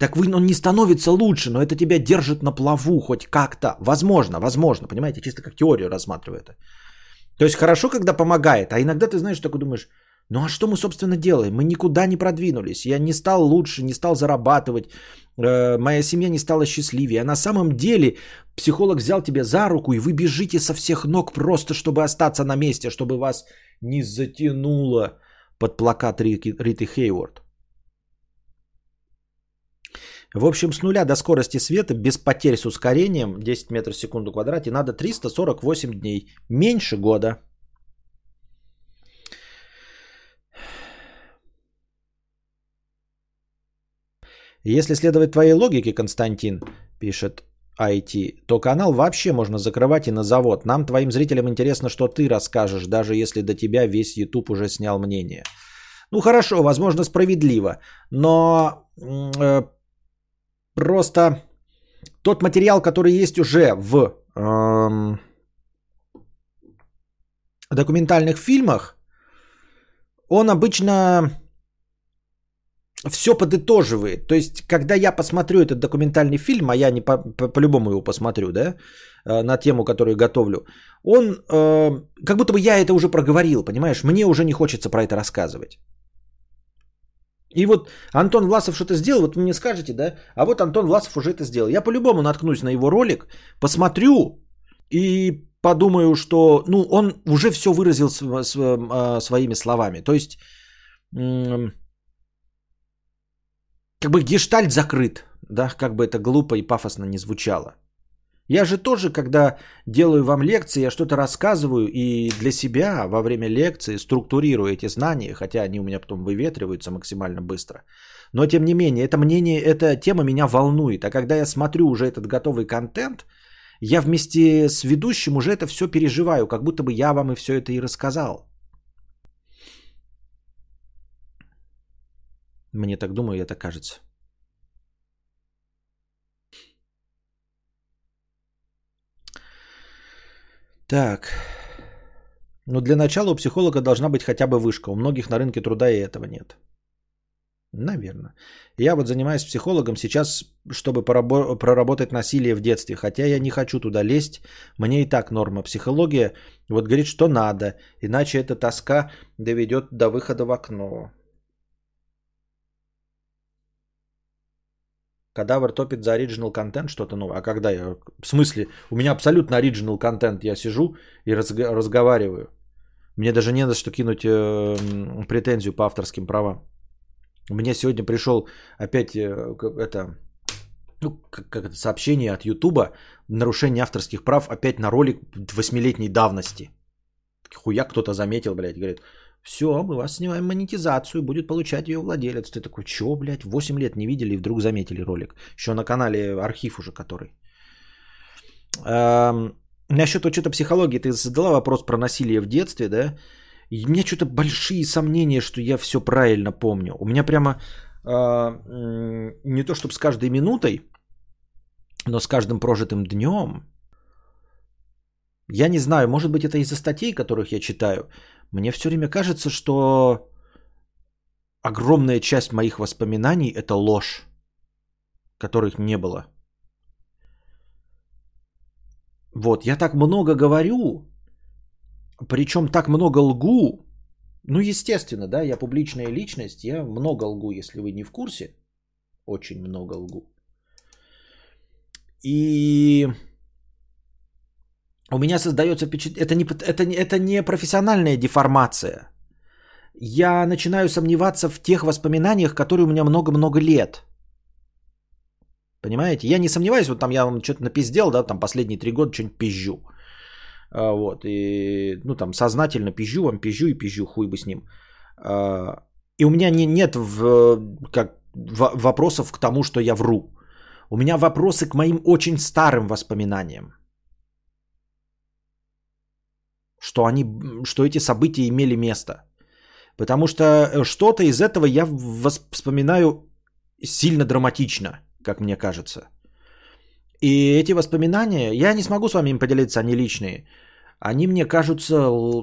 Так вы, он не становится лучше, но это тебя держит на плаву хоть как-то. Возможно, возможно, понимаете, чисто как теорию рассматриваю это. То есть хорошо, когда помогает, а иногда ты знаешь, такой думаешь, ну а что мы, собственно, делаем? Мы никуда не продвинулись. Я не стал лучше, не стал зарабатывать. Э, моя семья не стала счастливее. А на самом деле психолог взял тебя за руку, и вы бежите со всех ног просто, чтобы остаться на месте, чтобы вас не затянуло под плакат Риты Хейворд. В общем, с нуля до скорости света, без потерь с ускорением, 10 метров в секунду квадрате, надо 348 дней. Меньше года. Если следовать твоей логике, Константин, пишет IT, то канал вообще можно закрывать и на завод. Нам, твоим зрителям, интересно, что ты расскажешь, даже если до тебя весь YouTube уже снял мнение. Ну хорошо, возможно, справедливо, но э, Просто тот материал, который есть уже в эм, документальных фильмах, он обычно все подытоживает. То есть, когда я посмотрю этот документальный фильм, а я не по, по, по-любому его посмотрю, да, э, на тему, которую готовлю, он, э, как будто бы я это уже проговорил, понимаешь, мне уже не хочется про это рассказывать. И вот Антон Власов что-то сделал, вот вы мне скажете, да, а вот Антон Власов уже это сделал. Я по-любому наткнусь на его ролик, посмотрю и подумаю, что, ну, он уже все выразил а, своими словами. То есть как бы гештальт закрыт, да, как бы это глупо и пафосно не звучало. Я же тоже, когда делаю вам лекции, я что-то рассказываю и для себя во время лекции структурирую эти знания, хотя они у меня потом выветриваются максимально быстро. Но тем не менее, это мнение, эта тема меня волнует. А когда я смотрю уже этот готовый контент, я вместе с ведущим уже это все переживаю, как будто бы я вам и все это и рассказал. Мне так думаю, это кажется. Так. Ну, для начала у психолога должна быть хотя бы вышка. У многих на рынке труда и этого нет. Наверное. Я вот занимаюсь психологом сейчас, чтобы проработать насилие в детстве. Хотя я не хочу туда лезть. Мне и так норма. Психология вот говорит, что надо. Иначе эта тоска доведет до выхода в окно. Кадавр топит за оригинал контент что-то новое. А когда я... В смысле? У меня абсолютно оригинал контент. Я сижу и разг... разговариваю. Мне даже не на что кинуть э, претензию по авторским правам. Мне сегодня пришел опять э, это, ну, как, как это сообщение от Ютуба. Нарушение авторских прав опять на ролик восьмилетней давности. Хуя кто-то заметил, блядь, говорит, все, мы вас снимаем монетизацию, будет получать ее владелец. Ты такой, что, блядь, 8 лет не видели и вдруг заметили ролик. Еще на канале архив уже который. Эм, насчет что-то психологии, ты задала вопрос про насилие в детстве, да? И у меня что-то большие сомнения, что я все правильно помню. У меня прямо э, не то чтобы с каждой минутой, но с каждым прожитым днем. Я не знаю, может быть это из-за статей, которых я читаю. Мне все время кажется, что огромная часть моих воспоминаний это ложь, которых не было. Вот, я так много говорю, причем так много лгу. Ну, естественно, да, я публичная личность, я много лгу, если вы не в курсе. Очень много лгу. И у меня создается впечатление, это не, это, это не профессиональная деформация. Я начинаю сомневаться в тех воспоминаниях, которые у меня много-много лет. Понимаете? Я не сомневаюсь, вот там я вам что-то напиздел, да, там последние три года что-нибудь пизжу. А, вот, и, ну, там, сознательно пизжу вам, пизжу и пизжу, хуй бы с ним. А, и у меня не, нет в, как, в, вопросов к тому, что я вру. У меня вопросы к моим очень старым воспоминаниям. Что, они, что эти события имели место. Потому что э, что-то из этого я вспоминаю сильно драматично, как мне кажется. И эти воспоминания, я не смогу с вами им поделиться, они личные. Они мне кажутся,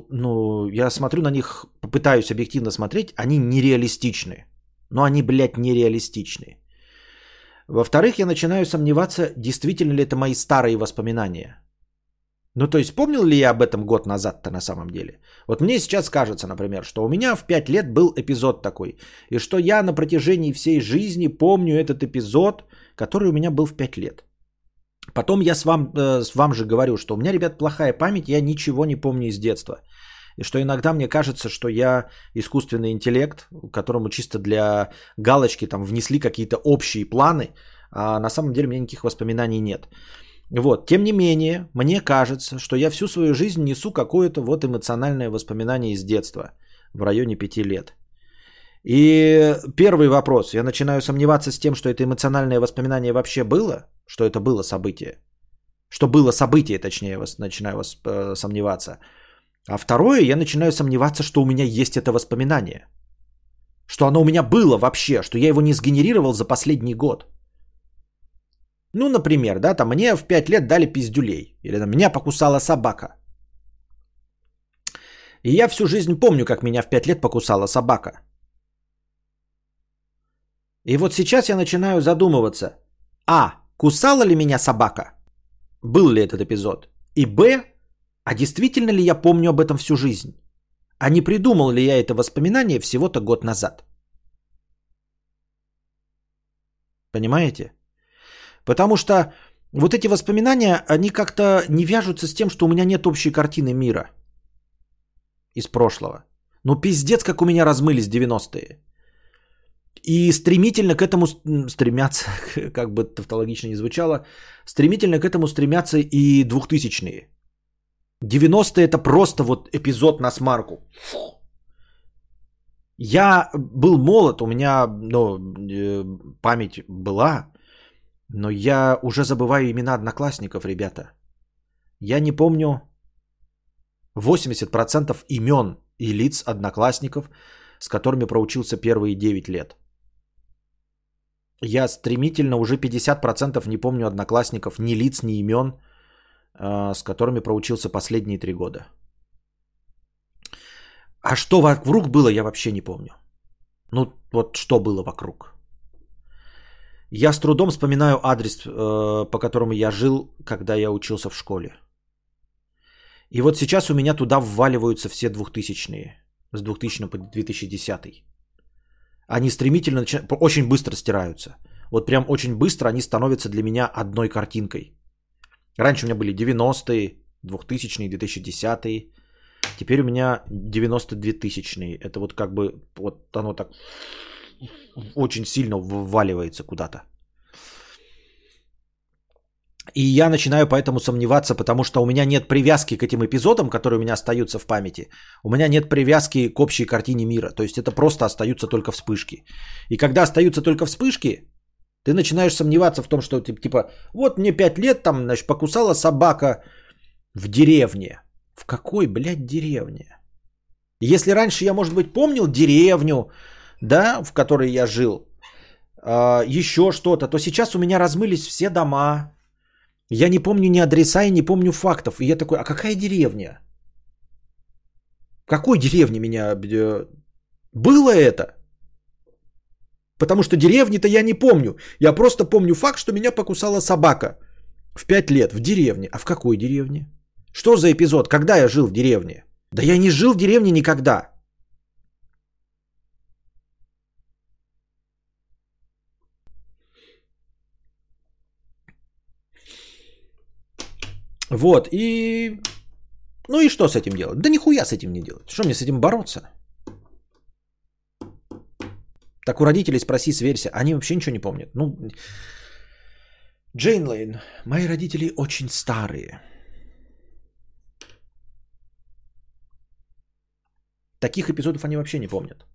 ну, я смотрю на них, попытаюсь объективно смотреть, они нереалистичны. Но они, блядь, нереалистичны. Во-вторых, я начинаю сомневаться, действительно ли это мои старые воспоминания. Ну, то есть, помнил ли я об этом год назад-то на самом деле? Вот мне сейчас кажется, например, что у меня в 5 лет был эпизод такой. И что я на протяжении всей жизни помню этот эпизод, который у меня был в 5 лет. Потом я с вам, э, с вам же говорю, что у меня, ребят, плохая память, я ничего не помню из детства. И что иногда мне кажется, что я искусственный интеллект, которому чисто для галочки там внесли какие-то общие планы, а на самом деле у меня никаких воспоминаний нет. Вот, тем не менее, мне кажется, что я всю свою жизнь несу какое-то вот эмоциональное воспоминание из детства в районе пяти лет. И первый вопрос, я начинаю сомневаться с тем, что это эмоциональное воспоминание вообще было, что это было событие, что было событие, точнее, начинаю э, сомневаться. А второе, я начинаю сомневаться, что у меня есть это воспоминание, что оно у меня было вообще, что я его не сгенерировал за последний год – ну, например, да, там мне в 5 лет дали пиздюлей. Или там меня покусала собака. И я всю жизнь помню, как меня в 5 лет покусала собака. И вот сейчас я начинаю задумываться. А. Кусала ли меня собака? Был ли этот эпизод? И Б. А действительно ли я помню об этом всю жизнь? А не придумал ли я это воспоминание всего-то год назад? Понимаете? Потому что вот эти воспоминания, они как-то не вяжутся с тем, что у меня нет общей картины мира из прошлого. Ну пиздец, как у меня размылись 90-е. И стремительно к этому стремятся, как бы тавтологично не звучало, стремительно к этому стремятся и двухтысячные. 90-е это просто вот эпизод на смарку. Фу. Я был молод, у меня ну, э, память была, но я уже забываю имена одноклассников, ребята. Я не помню 80% имен и лиц одноклассников, с которыми проучился первые 9 лет. Я стремительно уже 50% не помню одноклассников, ни лиц, ни имен, а, с которыми проучился последние 3 года. А что вокруг было, я вообще не помню. Ну, вот что было вокруг. Я с трудом вспоминаю адрес, э, по которому я жил, когда я учился в школе. И вот сейчас у меня туда вваливаются все двухтысячные. С 2000 по 2010. Они стремительно, очень быстро стираются. Вот прям очень быстро они становятся для меня одной картинкой. Раньше у меня были 90-е, 2000-е, 2010-е. Теперь у меня 92 тысячные. Это вот как бы вот оно так очень сильно вваливается куда-то. И я начинаю поэтому сомневаться, потому что у меня нет привязки к этим эпизодам, которые у меня остаются в памяти. У меня нет привязки к общей картине мира. То есть это просто остаются только вспышки. И когда остаются только вспышки, ты начинаешь сомневаться в том, что типа, вот мне 5 лет, там, значит, покусала собака в деревне. В какой, блядь, деревне? Если раньше я, может быть, помнил деревню, да, в которой я жил, э, еще что-то, то сейчас у меня размылись все дома. Я не помню ни адреса и не помню фактов. И я такой, а какая деревня? Какой деревне меня... Э, было это? Потому что деревни-то я не помню. Я просто помню факт, что меня покусала собака в 5 лет в деревне. А в какой деревне? Что за эпизод? Когда я жил в деревне? Да я не жил в деревне никогда. Вот, и... Ну и что с этим делать? Да нихуя с этим не делать. Что мне с этим бороться? Так у родителей спроси, сверься. Они вообще ничего не помнят. Ну, Джейн Лейн. Мои родители очень старые. Таких эпизодов они вообще не помнят.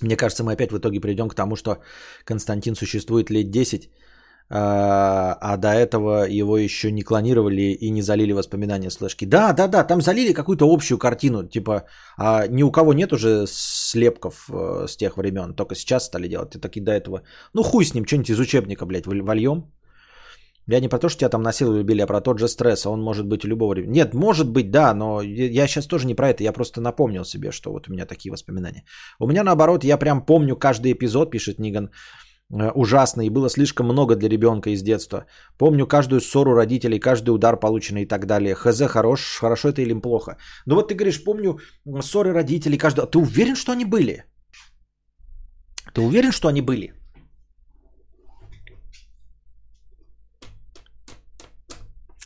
Мне кажется, мы опять в итоге придем к тому, что Константин существует лет 10, а, а до этого его еще не клонировали и не залили воспоминания слэшки. Да, да, да, там залили какую-то общую картину, типа а ни у кого нет уже слепков э, с тех времен, только сейчас стали делать. И таки до этого, ну хуй с ним, что-нибудь из учебника, блядь, вольем. Я не про то, что тебя там насиловали, били, а про тот же стресс. Он может быть у любого ребенка. Нет, может быть, да, но я сейчас тоже не про это. Я просто напомнил себе, что вот у меня такие воспоминания. У меня наоборот, я прям помню каждый эпизод, пишет Ниган, э, ужасно, и было слишком много для ребенка из детства. Помню каждую ссору родителей, каждый удар полученный и так далее. Хз, хорош, хорошо это или плохо. Ну вот ты говоришь, помню ссоры родителей, каждый... Ты уверен, что они были? Ты уверен, что они были?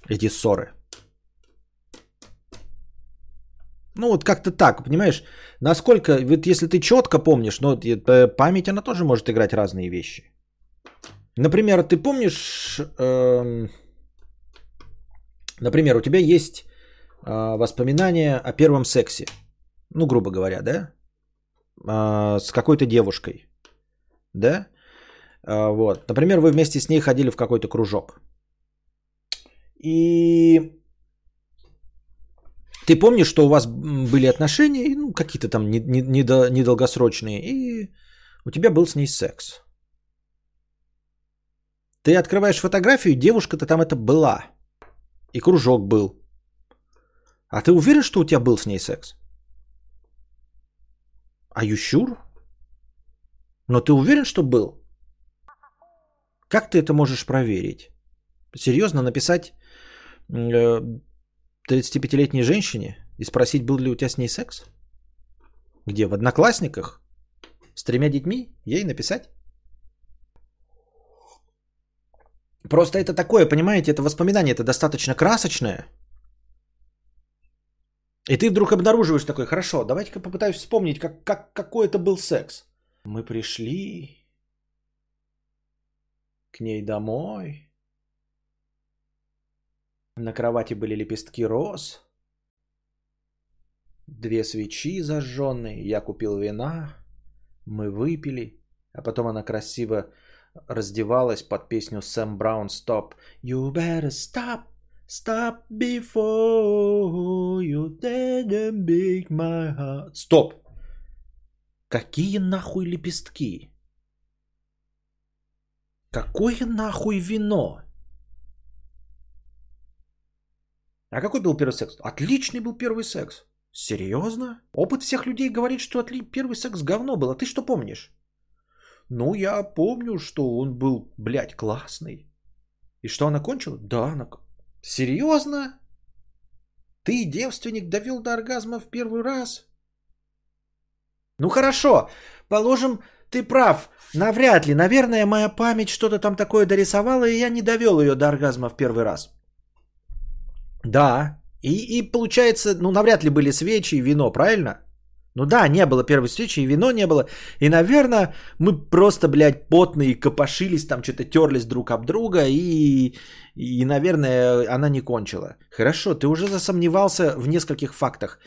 Эти ссоры. Ну вот как-то так, понимаешь, насколько, вот если ты четко помнишь, но ну, память, она тоже может играть разные вещи. Например, ты помнишь, э, например, у тебя есть э, воспоминания о первом сексе, ну, грубо говоря, да, э, с какой-то девушкой, да, э, вот, например, вы вместе с ней ходили в какой-то кружок, и ты помнишь, что у вас были отношения, ну, какие-то там недолгосрочные, и у тебя был с ней секс. Ты открываешь фотографию, девушка-то там это была. И кружок был. А ты уверен, что у тебя был с ней секс? А you sure? Но ты уверен, что был? Как ты это можешь проверить? Серьезно написать 35-летней э, женщине и спросить, был ли у тебя с ней секс? Где? В Одноклассниках? С тремя детьми? Ей написать? Просто это такое, понимаете, это воспоминание, это достаточно красочное. И ты вдруг обнаруживаешь такой, хорошо, давайте-ка попытаюсь вспомнить, как, как, какой это был секс. Мы пришли к ней домой. На кровати были лепестки роз. Две свечи зажженные. Я купил вина. Мы выпили. А потом она красиво раздевалась под песню Сэм Браун «Stop». You better stop, stop before you didn't break my heart. Стоп! Какие нахуй лепестки? Какое нахуй вино? А какой был первый секс? Отличный был первый секс. Серьезно? Опыт всех людей говорит, что отли... первый секс говно был. А ты что помнишь? Ну, я помню, что он был, блядь, классный. И что она кончила? Да, она... Серьезно? Ты, девственник, довел до оргазма в первый раз? Ну хорошо, положим, ты прав. Навряд ли. Наверное, моя память что-то там такое дорисовала, и я не довел ее до оргазма в первый раз. Да. И, и получается, ну, навряд ли были свечи и вино, правильно? Ну да, не было первой встречи, и вино не было. И, наверное, мы просто, блядь, потные копошились, там что-то терлись друг об друга, и, и, наверное, она не кончила. Хорошо, ты уже засомневался в нескольких фактах.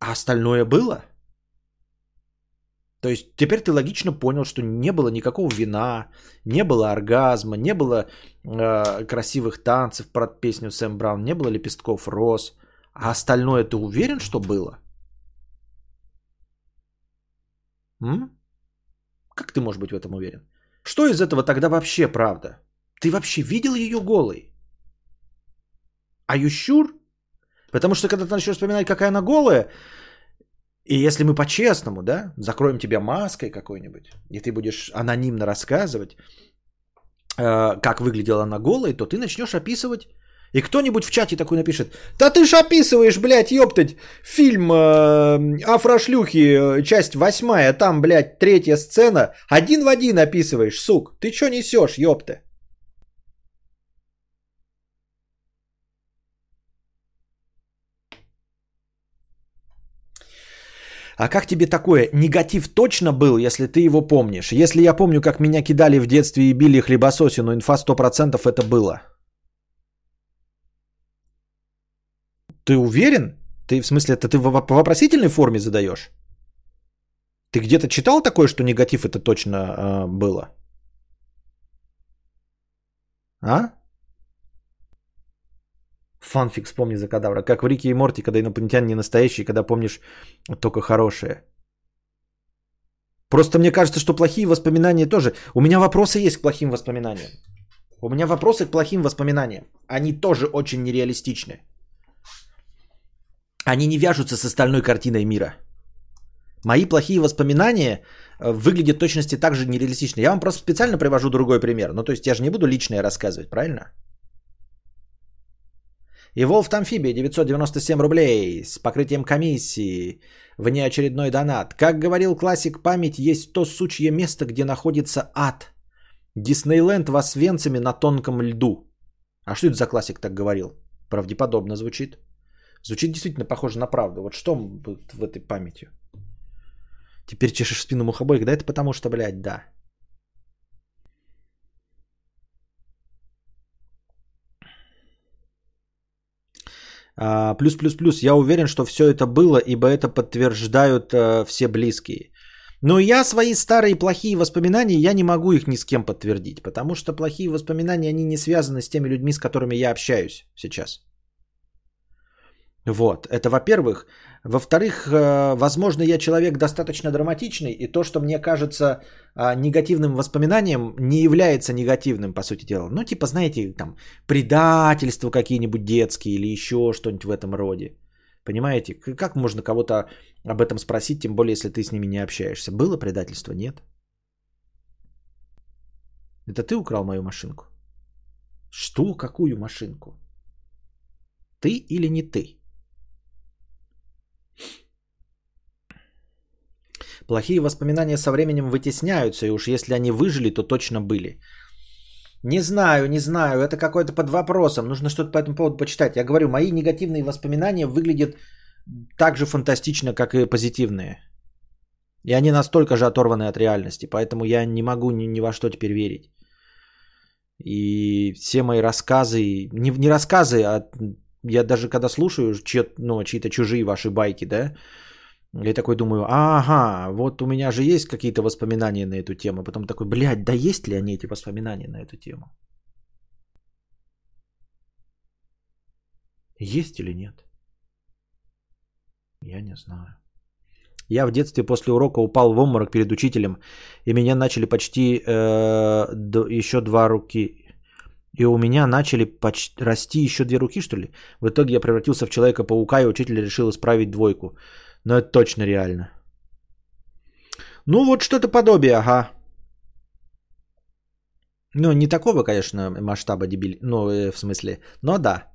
А остальное было? То есть теперь ты логично понял, что не было никакого вина, не было оргазма, не было э, красивых танцев про песню Сэм Браун, не было лепестков роз. А остальное ты уверен, что было? М? Как ты можешь быть в этом уверен? Что из этого тогда вообще правда? Ты вообще видел ее голой? А you sure? Потому что когда ты начнешь вспоминать, какая она голая, и если мы по-честному, да, закроем тебя маской какой-нибудь, и ты будешь анонимно рассказывать, э, как выглядела она голой, то ты начнешь описывать и кто-нибудь в чате такой напишет, да ты ж описываешь, блядь, ёптать, фильм э, Афрошлюхи, э, часть восьмая, там, блядь, третья сцена, один в один описываешь, сук, ты чё несешь, ёпты? А как тебе такое? Негатив точно был, если ты его помнишь? Если я помню, как меня кидали в детстве и били хлебососину, инфа 100% это было. Ты уверен? Ты в смысле, это ты в вопросительной форме задаешь? Ты где-то читал такое, что негатив это точно э, было? А? Фанфик вспомни за кадавра. Как в Рике и Морти, когда инопланетяне не настоящие, когда помнишь только хорошие. Просто мне кажется, что плохие воспоминания тоже. У меня вопросы есть к плохим воспоминаниям. У меня вопросы к плохим воспоминаниям. Они тоже очень нереалистичны. Они не вяжутся с остальной картиной мира. Мои плохие воспоминания э, выглядят точности так же нереалистично. Я вам просто специально привожу другой пример. Ну, то есть я же не буду личное рассказывать, правильно? И Волф Амфибия 997 рублей с покрытием комиссии. Внеочередной донат. Как говорил классик, память есть то сучье место, где находится ад. Диснейленд в Освенциме на тонком льду. А что это за классик так говорил? Правдеподобно звучит. Звучит действительно похоже на правду. Вот что в этой памяти? Теперь чешешь спину мухобойка. Да это потому что, блядь, да. А, плюс, плюс, плюс. Я уверен, что все это было, ибо это подтверждают а, все близкие. Но я свои старые плохие воспоминания, я не могу их ни с кем подтвердить, потому что плохие воспоминания, они не связаны с теми людьми, с которыми я общаюсь сейчас. Вот, это во-первых. Во-вторых, э, возможно, я человек достаточно драматичный, и то, что мне кажется а, негативным воспоминанием, не является негативным, по сути дела. Ну, типа, знаете, там, предательства какие-нибудь детские или еще что-нибудь в этом роде. Понимаете, как можно кого-то об этом спросить, тем более, если ты с ними не общаешься? Было предательство? Нет. Это ты украл мою машинку? Что? Какую машинку? Ты или не ты? Плохие воспоминания со временем вытесняются, и уж если они выжили, то точно были. Не знаю, не знаю, это какой-то под вопросом. Нужно что-то по этому поводу почитать. Я говорю, мои негативные воспоминания выглядят так же фантастично, как и позитивные. И они настолько же оторваны от реальности, поэтому я не могу ни, ни во что теперь верить. И все мои рассказы, не, не рассказы, а я даже когда слушаю чьи, ну, чьи-то чужие ваши байки, да, я такой думаю, ага, вот у меня же есть какие-то воспоминания на эту тему. Потом такой, блядь, да есть ли они эти воспоминания на эту тему? Есть или нет? Я не знаю. Я в детстве после урока упал в обморок перед учителем, и меня начали почти э, д- еще два руки. И у меня начали почти расти еще две руки, что ли? В итоге я превратился в Человека-паука, и учитель решил исправить двойку. Но это точно реально. Ну, вот что-то подобие, ага. Ну, не такого, конечно, масштаба дебили. Ну, э, в смысле, но да.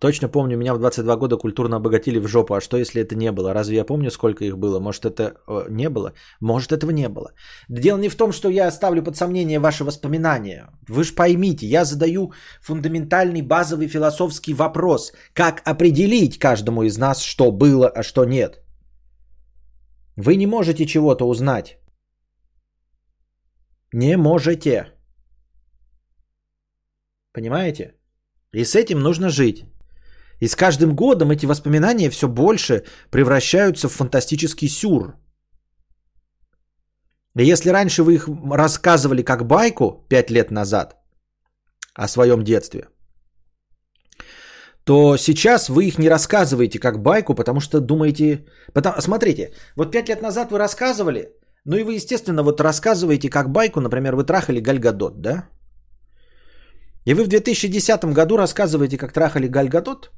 Точно помню, меня в 22 года культурно обогатили в жопу. А что, если это не было? Разве я помню, сколько их было? Может, это э, не было? Может, этого не было. Дело не в том, что я ставлю под сомнение ваши воспоминания. Вы же поймите, я задаю фундаментальный базовый философский вопрос. Как определить каждому из нас, что было, а что нет? Вы не можете чего-то узнать. Не можете. Понимаете? И с этим нужно жить. И с каждым годом эти воспоминания все больше превращаются в фантастический сюр. И если раньше вы их рассказывали как байку 5 лет назад о своем детстве, то сейчас вы их не рассказываете как байку, потому что думаете... Потому... Смотрите, вот 5 лет назад вы рассказывали, ну и вы, естественно, вот рассказываете как байку, например, вы трахали Гальгадот, да? И вы в 2010 году рассказываете, как трахали Гальгадот,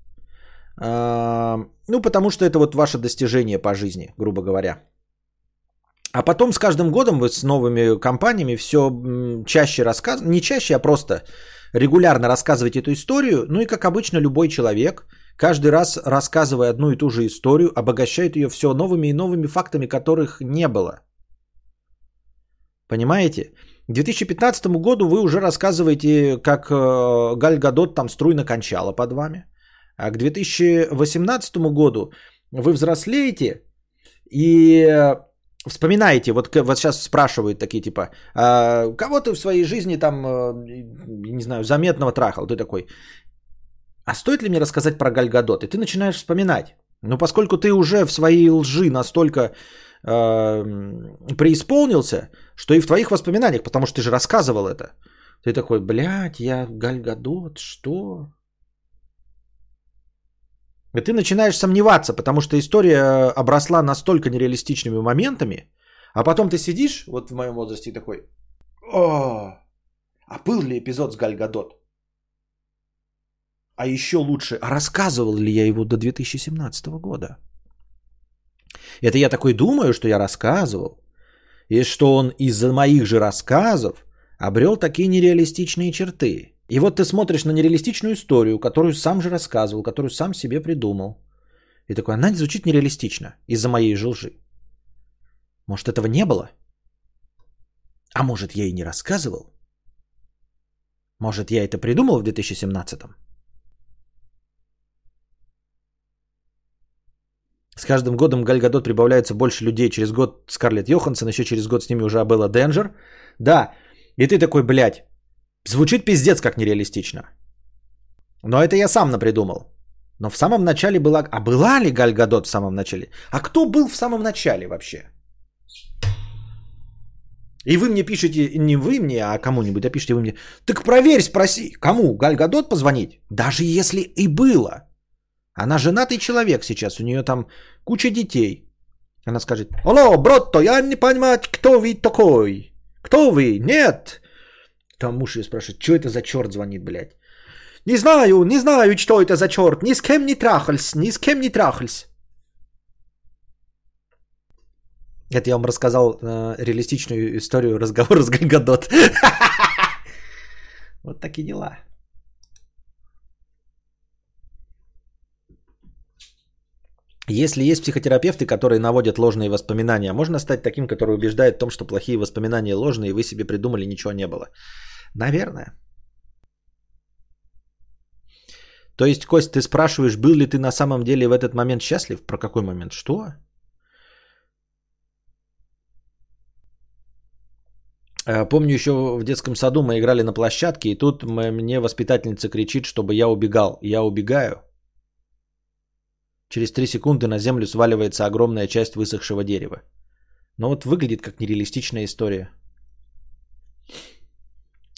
ну, потому что это вот ваше достижение по жизни, грубо говоря. А потом с каждым годом вы с новыми компаниями все чаще рассказываете, не чаще, а просто регулярно рассказываете эту историю. Ну и как обычно любой человек, каждый раз рассказывая одну и ту же историю, обогащает ее все новыми и новыми фактами, которых не было. Понимаете? К 2015 году вы уже рассказываете, как э, Галь Гадот там струйно кончала под вами. А к 2018 году вы взрослеете и вспоминаете, вот, вот сейчас спрашивают такие типа, а, кого ты в своей жизни там, э, не знаю, заметного трахал? Ты такой, а стоит ли мне рассказать про Гальгадот? И ты начинаешь вспоминать. Но поскольку ты уже в своей лжи настолько э, преисполнился, что и в твоих воспоминаниях, потому что ты же рассказывал это, ты такой, блядь, я Гальгадот, что? Ты начинаешь сомневаться, потому что история обросла настолько нереалистичными моментами, а потом ты сидишь, вот в моем возрасте, и такой, о, а был ли эпизод с Гальгадот? А еще лучше, а рассказывал ли я его до 2017 года? Это я такой думаю, что я рассказывал, и что он из-за моих же рассказов обрел такие нереалистичные черты. И вот ты смотришь на нереалистичную историю, которую сам же рассказывал, которую сам себе придумал. И такой, она звучит нереалистично из-за моей же лжи. Может, этого не было? А может, я и не рассказывал? Может, я это придумал в 2017-м? С каждым годом Гальгадот прибавляется больше людей. Через год Скарлетт Йоханссон, еще через год с ними уже была Денджер. Да, и ты такой, блядь, Звучит пиздец как нереалистично. Но это я сам напридумал. Но в самом начале была... А была ли Гальгадот в самом начале? А кто был в самом начале вообще? И вы мне пишете, не вы мне, а кому-нибудь, а пишете вы мне, так проверь, спроси, кому Гальгадот позвонить? Даже если и было. Она женатый человек сейчас, у нее там куча детей. Она скажет, алло, брото, я не понимаю, кто вы такой? Кто вы? Нет, там муж ее спрашивает, что это за черт звонит, блядь? Не знаю, не знаю, что это за черт. Ни с кем не трахался, ни с кем не трахался. Это я вам рассказал э, реалистичную историю разговора с Гальгадот. Вот такие дела. Если есть психотерапевты, которые наводят ложные воспоминания, можно стать таким, который убеждает в том, что плохие воспоминания ложные, и вы себе придумали, ничего не было. Наверное. То есть, Кость, ты спрашиваешь, был ли ты на самом деле в этот момент счастлив? Про какой момент? Что? Э, помню еще в детском саду мы играли на площадке, и тут мне воспитательница кричит, чтобы я убегал. Я убегаю. Через три секунды на землю сваливается огромная часть высохшего дерева. Но вот выглядит как нереалистичная история.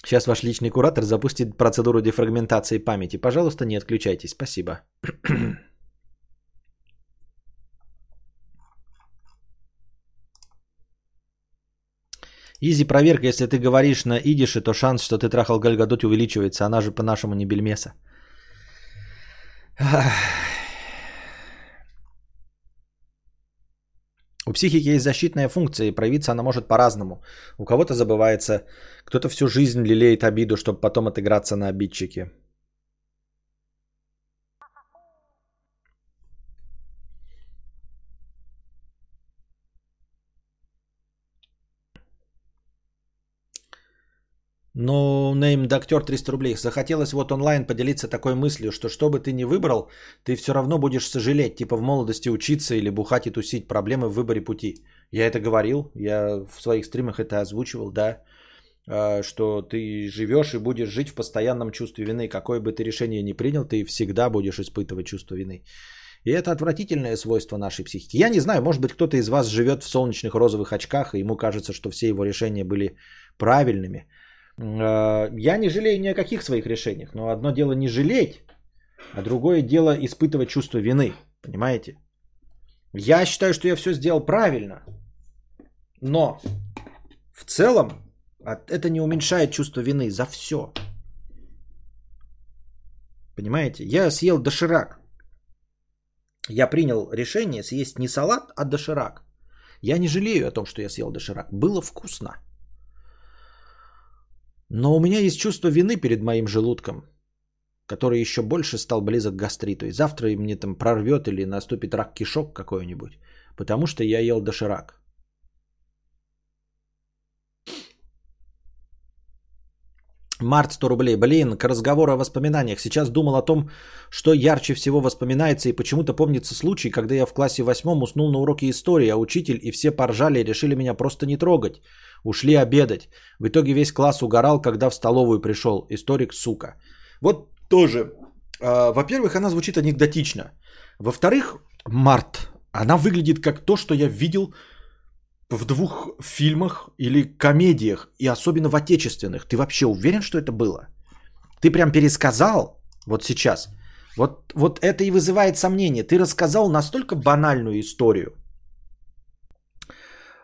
Сейчас ваш личный куратор запустит процедуру дефрагментации памяти. Пожалуйста, не отключайтесь. Спасибо. Изи проверка, если ты говоришь на идише, то шанс, что ты трахал Гальгадот увеличивается. Она же по-нашему не бельмеса. У психики есть защитная функция, и проявиться она может по-разному. У кого-то забывается, кто-то всю жизнь лелеет обиду, чтобы потом отыграться на обидчике. Ну, name доктор 300 рублей. Захотелось вот онлайн поделиться такой мыслью, что что бы ты ни выбрал, ты все равно будешь сожалеть, типа в молодости учиться или бухать и тусить, проблемы в выборе пути. Я это говорил, я в своих стримах это озвучивал, да, а, что ты живешь и будешь жить в постоянном чувстве вины. Какое бы ты решение ни принял, ты всегда будешь испытывать чувство вины. И это отвратительное свойство нашей психики. Я не знаю, может быть, кто-то из вас живет в солнечных розовых очках, и ему кажется, что все его решения были правильными – я не жалею ни о каких своих решениях, но одно дело не жалеть, а другое дело испытывать чувство вины. Понимаете? Я считаю, что я все сделал правильно, но в целом это не уменьшает чувство вины за все. Понимаете? Я съел доширак. Я принял решение съесть не салат, а доширак. Я не жалею о том, что я съел доширак. Было вкусно. Но у меня есть чувство вины перед моим желудком, который еще больше стал близок к гастриту. И завтра мне там прорвет или наступит рак кишок какой-нибудь, потому что я ел доширак. Март 100 рублей. Блин, к разговору о воспоминаниях. Сейчас думал о том, что ярче всего воспоминается и почему-то помнится случай, когда я в классе восьмом уснул на уроке истории, а учитель и все поржали и решили меня просто не трогать. Ушли обедать. В итоге весь класс угорал, когда в столовую пришел. Историк, сука. Вот тоже. А, во-первых, она звучит анекдотично. Во-вторых, Март. Она выглядит как то, что я видел в двух фильмах или комедиях, и особенно в отечественных. Ты вообще уверен, что это было? Ты прям пересказал вот сейчас. Вот, вот это и вызывает сомнение. Ты рассказал настолько банальную историю,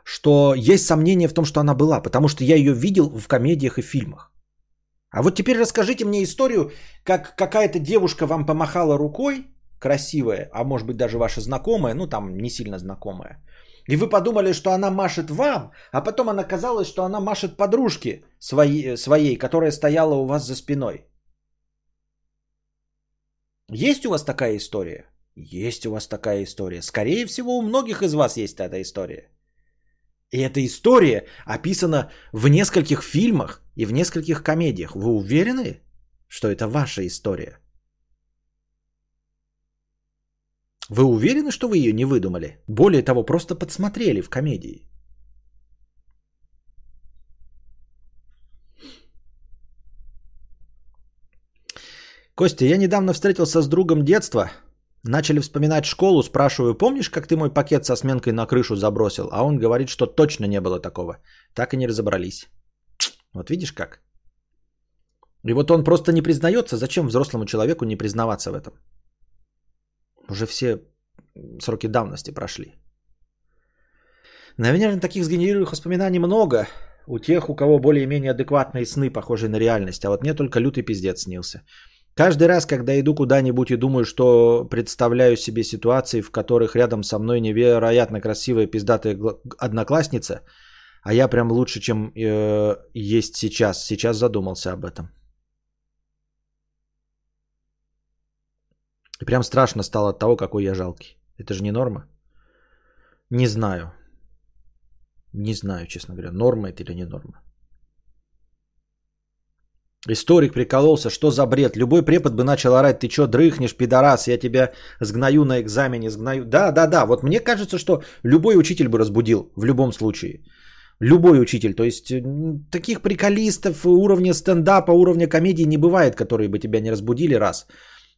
что есть сомнение в том, что она была, потому что я ее видел в комедиях и фильмах. А вот теперь расскажите мне историю, как какая-то девушка вам помахала рукой, красивая, а может быть даже ваша знакомая, ну там не сильно знакомая, и вы подумали, что она машет вам, а потом она казалось, что она машет подружке своей, своей, которая стояла у вас за спиной. Есть у вас такая история? Есть у вас такая история. Скорее всего, у многих из вас есть эта история. И эта история описана в нескольких фильмах и в нескольких комедиях. Вы уверены, что это ваша история? Вы уверены, что вы ее не выдумали? Более того, просто подсмотрели в комедии. Костя, я недавно встретился с другом детства – Начали вспоминать школу, спрашиваю, помнишь, как ты мой пакет со сменкой на крышу забросил? А он говорит, что точно не было такого. Так и не разобрались. Вот видишь как? И вот он просто не признается, зачем взрослому человеку не признаваться в этом? Уже все сроки давности прошли. Наверное, таких сгенерированных воспоминаний много у тех, у кого более-менее адекватные сны, похожие на реальность. А вот мне только лютый пиздец снился. Каждый раз, когда иду куда-нибудь и думаю, что представляю себе ситуации, в которых рядом со мной невероятно красивая пиздатая одноклассница, а я прям лучше, чем э, есть сейчас. Сейчас задумался об этом. И прям страшно стало от того, какой я жалкий. Это же не норма. Не знаю. Не знаю, честно говоря, норма это или не норма. Историк прикололся, что за бред? Любой препод бы начал орать, ты что, дрыхнешь, пидорас, я тебя сгною на экзамене, сгною. Да, да, да, вот мне кажется, что любой учитель бы разбудил в любом случае. Любой учитель. То есть таких приколистов уровня стендапа, уровня комедии не бывает, которые бы тебя не разбудили, раз.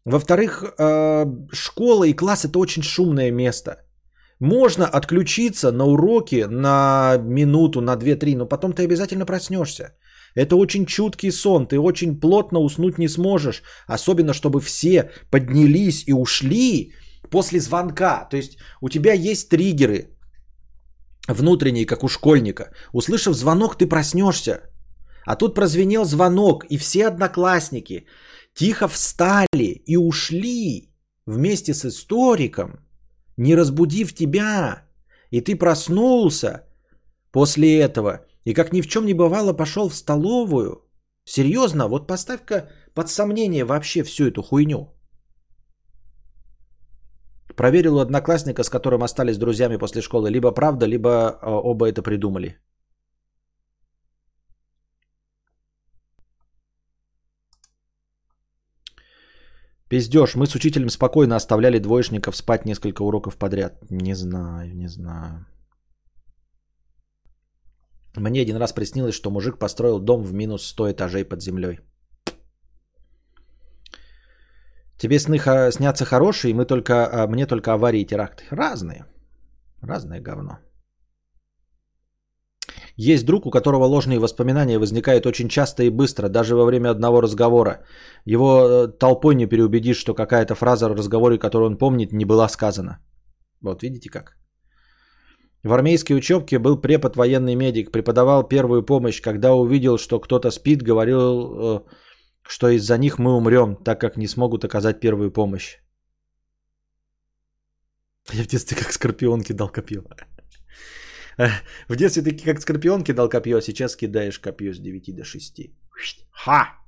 Во-вторых, э, школа и класс это очень шумное место. Можно отключиться на уроке на минуту, на 2-3, но потом ты обязательно проснешься. Это очень чуткий сон, ты очень плотно уснуть не сможешь, особенно чтобы все поднялись и ушли после звонка. То есть у тебя есть триггеры внутренние, как у школьника. Услышав звонок, ты проснешься. А тут прозвенел звонок, и все одноклассники тихо встали и ушли вместе с историком, не разбудив тебя. И ты проснулся после этого – и как ни в чем не бывало, пошел в столовую. Серьезно, вот поставь-ка под сомнение вообще всю эту хуйню. Проверил у одноклассника, с которым остались друзьями после школы, либо правда, либо э, оба это придумали. Пиздеж, мы с учителем спокойно оставляли двоечников спать несколько уроков подряд. Не знаю, не знаю. Мне один раз приснилось, что мужик построил дом в минус 100 этажей под землей. Тебе сны снятся хорошие, мы только, а, мне только аварии и теракты. Разные. Разное говно. Есть друг, у которого ложные воспоминания возникают очень часто и быстро, даже во время одного разговора. Его э, толпой не переубедишь, что какая-то фраза в разговоре, которую он помнит, не была сказана. Вот видите как? В армейской учебке был препод военный медик, преподавал первую помощь. Когда увидел, что кто-то спит, говорил, э, что из-за них мы умрем, так как не смогут оказать первую помощь. Я в детстве как скорпион кидал копье. В детстве ты как скорпион кидал копье, а сейчас кидаешь копье с 9 до 6. Ха!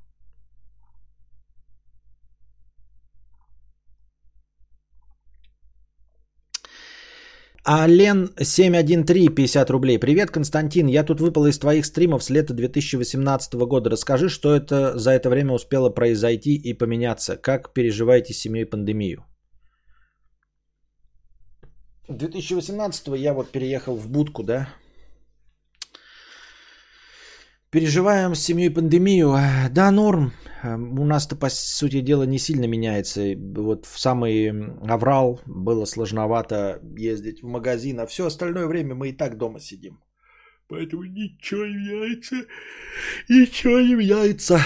Ален 713, 50 рублей. Привет, Константин. Я тут выпал из твоих стримов с лета 2018 года. Расскажи, что это за это время успело произойти и поменяться. Как переживаете семьей пандемию? 2018 я вот переехал в будку, да? Переживаем с семьей пандемию. Да, норм. Эм, у нас-то, по сути дела, не сильно меняется. Вот в самый аврал было сложновато ездить в магазин, а все остальное время мы и так дома сидим. Поэтому ничего не меняется. Ничего не меняется.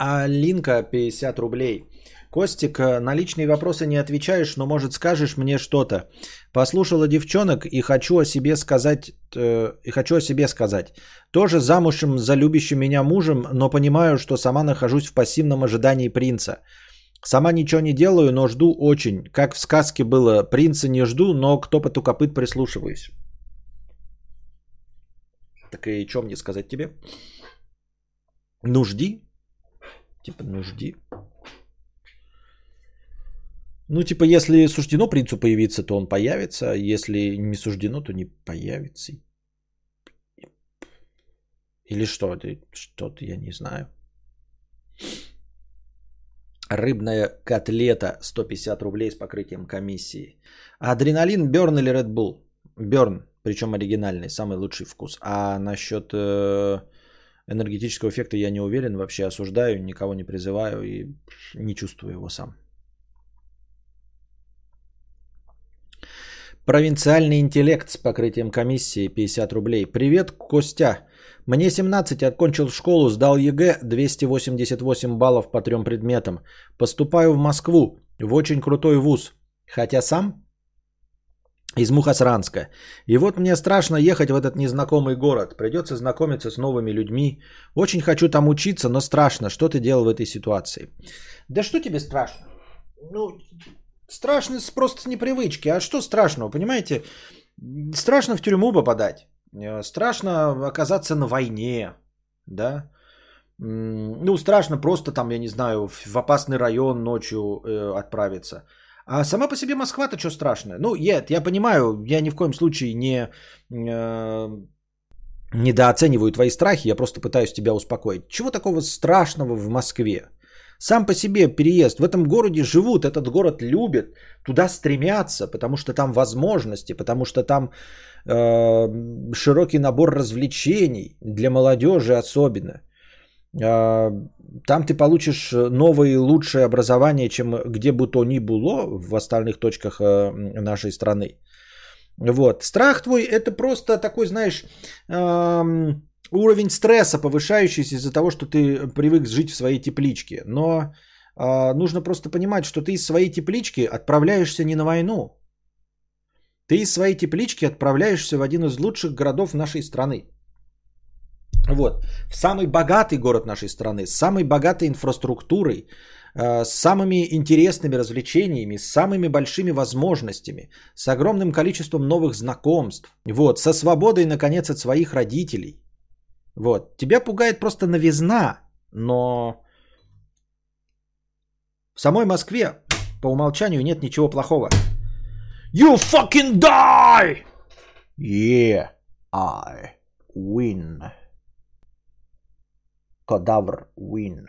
А Линка 50 рублей. Костик, на личные вопросы не отвечаешь, но может скажешь мне что-то. Послушала девчонок и хочу о себе сказать, э, и хочу о себе сказать. Тоже замужем за любящим меня мужем, но понимаю, что сама нахожусь в пассивном ожидании принца. Сама ничего не делаю, но жду очень. Как в сказке было, принца не жду, но кто по копыт прислушиваюсь. Так и что мне сказать тебе? Нужди? Типа нужди. Ну, типа, если суждено принцу появиться, то он появится. А если не суждено, то не появится. Или что? Что-то я не знаю. Рыбная котлета 150 рублей с покрытием комиссии. Адреналин, Берн или Red Bull? Берн, причем оригинальный, самый лучший вкус. А насчет э, энергетического эффекта я не уверен, вообще осуждаю, никого не призываю и не чувствую его сам. Провинциальный интеллект с покрытием комиссии 50 рублей. Привет, Костя. Мне 17, окончил школу, сдал ЕГЭ 288 баллов по трем предметам. Поступаю в Москву, в очень крутой вуз. Хотя сам из Мухосранска. И вот мне страшно ехать в этот незнакомый город. Придется знакомиться с новыми людьми. Очень хочу там учиться, но страшно. Что ты делал в этой ситуации? Да что тебе страшно? Ну, Страшно просто с непривычки. А что страшного, понимаете? Страшно в тюрьму попадать. Э, страшно оказаться на войне. Да? ну, страшно просто там, я не знаю, в опасный район ночью э, отправиться. А сама по себе Москва-то что страшное? Ну, нет, я понимаю, я ни в коем случае не э, недооцениваю твои страхи, я просто пытаюсь тебя успокоить. Чего такого страшного в Москве? Сам по себе переезд. В этом городе живут, этот город любят, туда стремятся, потому что там возможности, потому что там э, широкий набор развлечений для молодежи особенно. Э, там ты получишь новое и лучшее образование, чем где бы то ни было в остальных точках э, нашей страны. Вот. Страх твой это просто такой, знаешь, эм, уровень стресса повышающийся из-за того, что ты привык жить в своей тепличке. Но э, нужно просто понимать, что ты из своей теплички отправляешься не на войну. Ты из своей теплички отправляешься в один из лучших городов нашей страны. Вот. В самый богатый город нашей страны, с самой богатой инфраструктурой, Э, с самыми интересными развлечениями, с самыми большими возможностями, с огромным количеством новых знакомств, вот, со свободой, наконец, от своих родителей. Вот. Тебя пугает просто новизна, но в самой Москве по умолчанию нет ничего плохого. You fucking die! Yeah, I win. Кадавр win.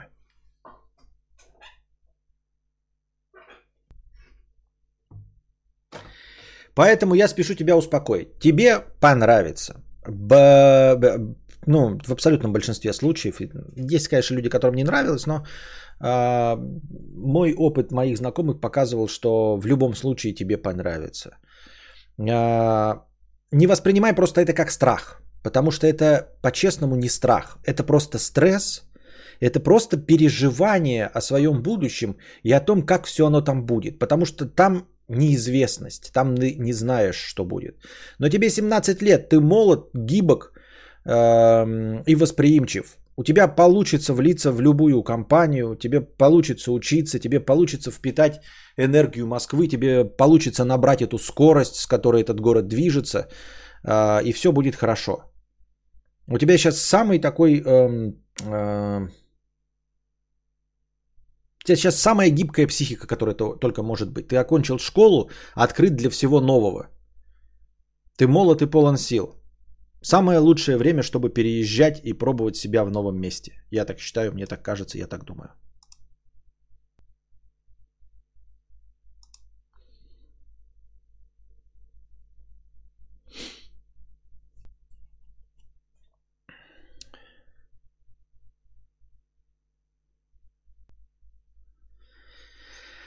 Поэтому я спешу тебя успокоить. Тебе понравится. Ну, в абсолютном большинстве случаев. Есть, конечно, люди, которым не нравилось, но э, мой опыт моих знакомых показывал, что в любом случае тебе понравится. Э, не воспринимай просто это как страх, потому что это по-честному не страх. Это просто стресс, это просто переживание о своем будущем и о том, как все оно там будет. Потому что там неизвестность. Там не знаешь, что будет. Но тебе 17 лет, ты молод, гибок э, и восприимчив. У тебя получится влиться в любую компанию, тебе получится учиться, тебе получится впитать энергию Москвы, тебе получится набрать эту скорость, с которой этот город движется, э, и все будет хорошо. У тебя сейчас самый такой... Э, э, у тебя сейчас самая гибкая психика, которая только может быть. Ты окончил школу, открыт для всего нового. Ты молод и полон сил. Самое лучшее время, чтобы переезжать и пробовать себя в новом месте. Я так считаю, мне так кажется, я так думаю.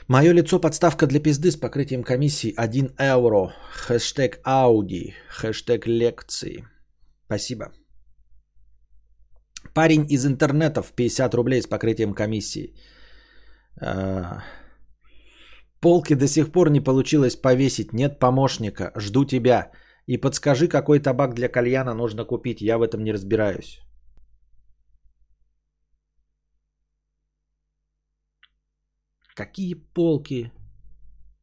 Мое лицо подставка для пизды с покрытием комиссии 1 евро. Хэштег Ауди. Хэштег лекции. Спасибо. Парень из интернета в 50 рублей с покрытием комиссии. А, полки до сих пор не получилось повесить. Нет помощника. Жду тебя. И подскажи, какой табак для кальяна нужно купить. Я в этом не разбираюсь. Какие полки?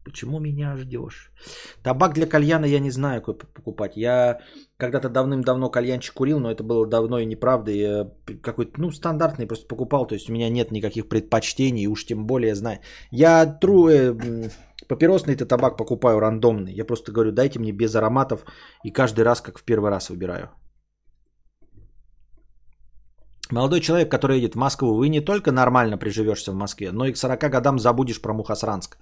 Почему меня ждешь? Табак для кальяна я не знаю, какой покупать. Я когда-то давным-давно кальянчик курил, но это было давно и неправда. Я какой-то, ну, стандартный просто покупал. То есть у меня нет никаких предпочтений, уж тем более знаю. Я тру, э, папиросный-то табак покупаю рандомный. Я просто говорю, дайте мне без ароматов. И каждый раз, как в первый раз выбираю. Молодой человек, который едет в Москву, вы не только нормально приживешься в Москве, но и к 40 годам забудешь про Мухосранск,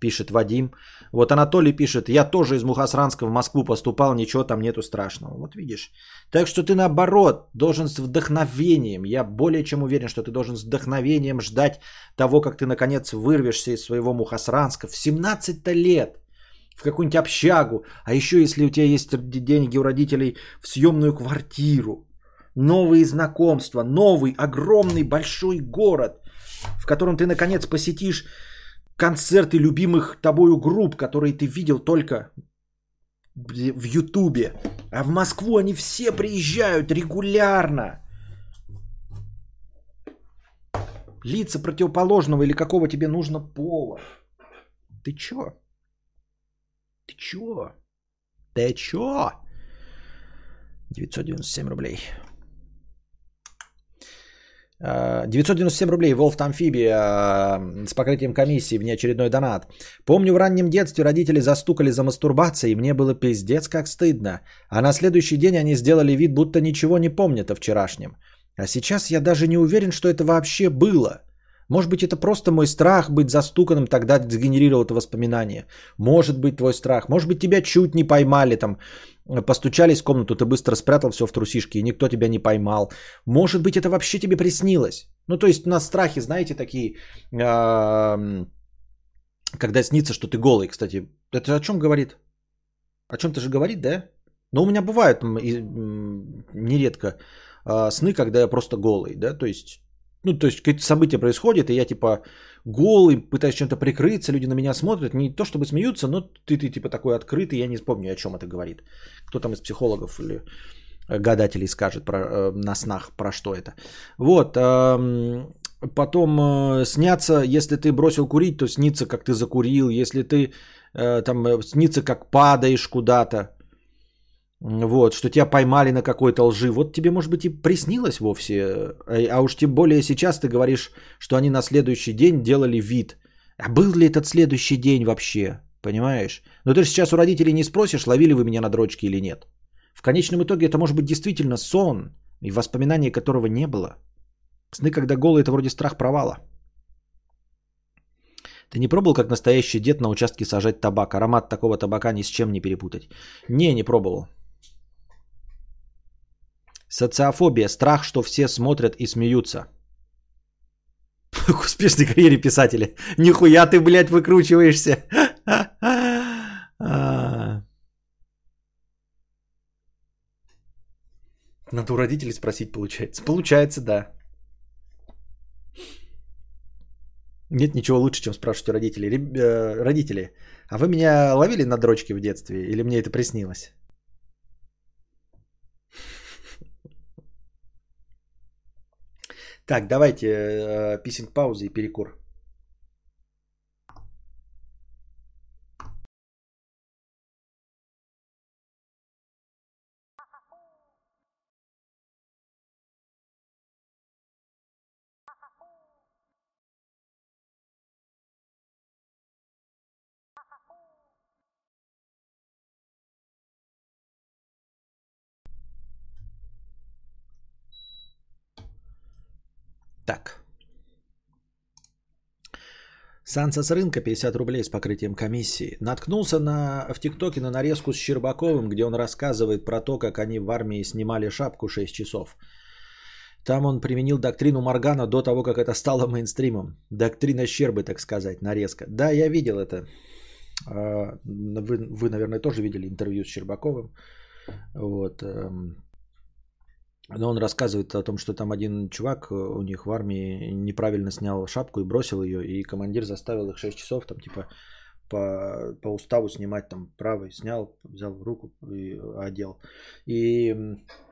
пишет Вадим. Вот Анатолий пишет, я тоже из Мухосранска в Москву поступал, ничего там нету страшного. Вот видишь. Так что ты наоборот должен с вдохновением, я более чем уверен, что ты должен с вдохновением ждать того, как ты наконец вырвешься из своего Мухосранска в 17 лет в какую-нибудь общагу, а еще если у тебя есть деньги у родителей в съемную квартиру, новые знакомства, новый огромный большой город, в котором ты наконец посетишь концерты любимых тобою групп, которые ты видел только в Ютубе. А в Москву они все приезжают регулярно. Лица противоположного или какого тебе нужно пола. Ты чё? Ты чё? Ты чё? 997 рублей. 997 рублей, Волф Амфибия с покрытием комиссии, внеочередной донат. Помню, в раннем детстве родители застукали за мастурбацией, мне было пиздец как стыдно. А на следующий день они сделали вид, будто ничего не помнят о вчерашнем. А сейчас я даже не уверен, что это вообще было. Может быть, это просто мой страх быть застуканным тогда сгенерировал это воспоминание. Может быть, твой страх. Может быть, тебя чуть не поймали там постучались в комнату, ты быстро спрятал все в трусишки, и никто тебя не поймал. Может быть, это вообще тебе приснилось. Ну, то есть на страхе, знаете, такие, когда снится, что ты голый, кстати. Это о чем говорит? О чем-то же говорит, да? Но у меня бывают нередко а, сны, когда я просто голый, да, то есть, ну, то есть какие-то события происходят, и я типа голый, пытаюсь чем-то прикрыться, люди на меня смотрят, не то чтобы смеются, но ты, ты типа такой открытый, я не помню, о чем это говорит. Кто там из психологов или гадателей скажет про, э, на снах, про что это. Вот, э, потом э, снятся, если ты бросил курить, то снится, как ты закурил, если ты э, там э, снится, как падаешь куда-то, вот, что тебя поймали на какой-то лжи. Вот тебе, может быть, и приснилось вовсе. А, а уж тем более сейчас ты говоришь, что они на следующий день делали вид. А был ли этот следующий день вообще? Понимаешь? Но ты же сейчас у родителей не спросишь, ловили вы меня на дрочке или нет. В конечном итоге это может быть действительно сон, и воспоминания которого не было. Сны, когда голый, это вроде страх провала. Ты не пробовал, как настоящий дед на участке сажать табак? Аромат такого табака ни с чем не перепутать. Не, не пробовал. Социофобия. Страх, что все смотрят и смеются. К успешной карьере писателя. Нихуя ты, блядь, выкручиваешься. Надо у родителей спросить, получается. Получается, да. Нет ничего лучше, чем спрашивать у родителей. Э, родители, а вы меня ловили на дрочке в детстве или мне это приснилось? Так, давайте э, писинг паузы и перекур. Так. Санса с рынка 50 рублей с покрытием комиссии. Наткнулся на, в ТикТоке на нарезку с Щербаковым, где он рассказывает про то, как они в армии снимали шапку 6 часов. Там он применил доктрину Моргана до того, как это стало мейнстримом. Доктрина Щербы, так сказать, нарезка. Да, я видел это. А, вы, вы наверное, тоже видели интервью с Щербаковым. Вот. Но он рассказывает о том, что там один чувак э, у них в армии неправильно снял шапку и бросил ее, и командир заставил их 6 часов там типа по, по уставу снимать там правый, снял, взял в руку и одел. И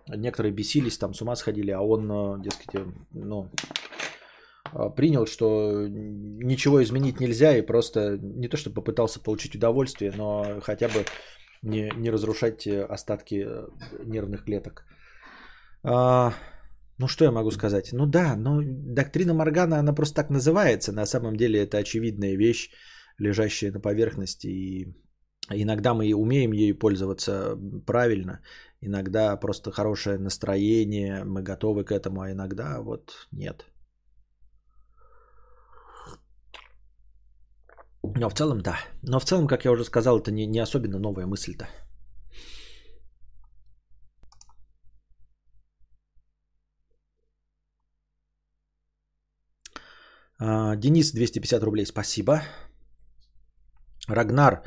некоторые бесились, там с ума сходили, а он, э, дескать, э, ну, принял, что ничего изменить нельзя и просто не то, что попытался получить удовольствие, но хотя бы не, не разрушать остатки нервных клеток. А, ну, что я могу сказать? Ну да, но доктрина Моргана, она просто так называется. На самом деле это очевидная вещь, лежащая на поверхности. И иногда мы умеем ею пользоваться правильно. Иногда просто хорошее настроение, мы готовы к этому, а иногда вот нет. Но в целом да. Но в целом, как я уже сказал, это не, не особенно новая мысль-то. Денис 250 рублей, спасибо. Рагнар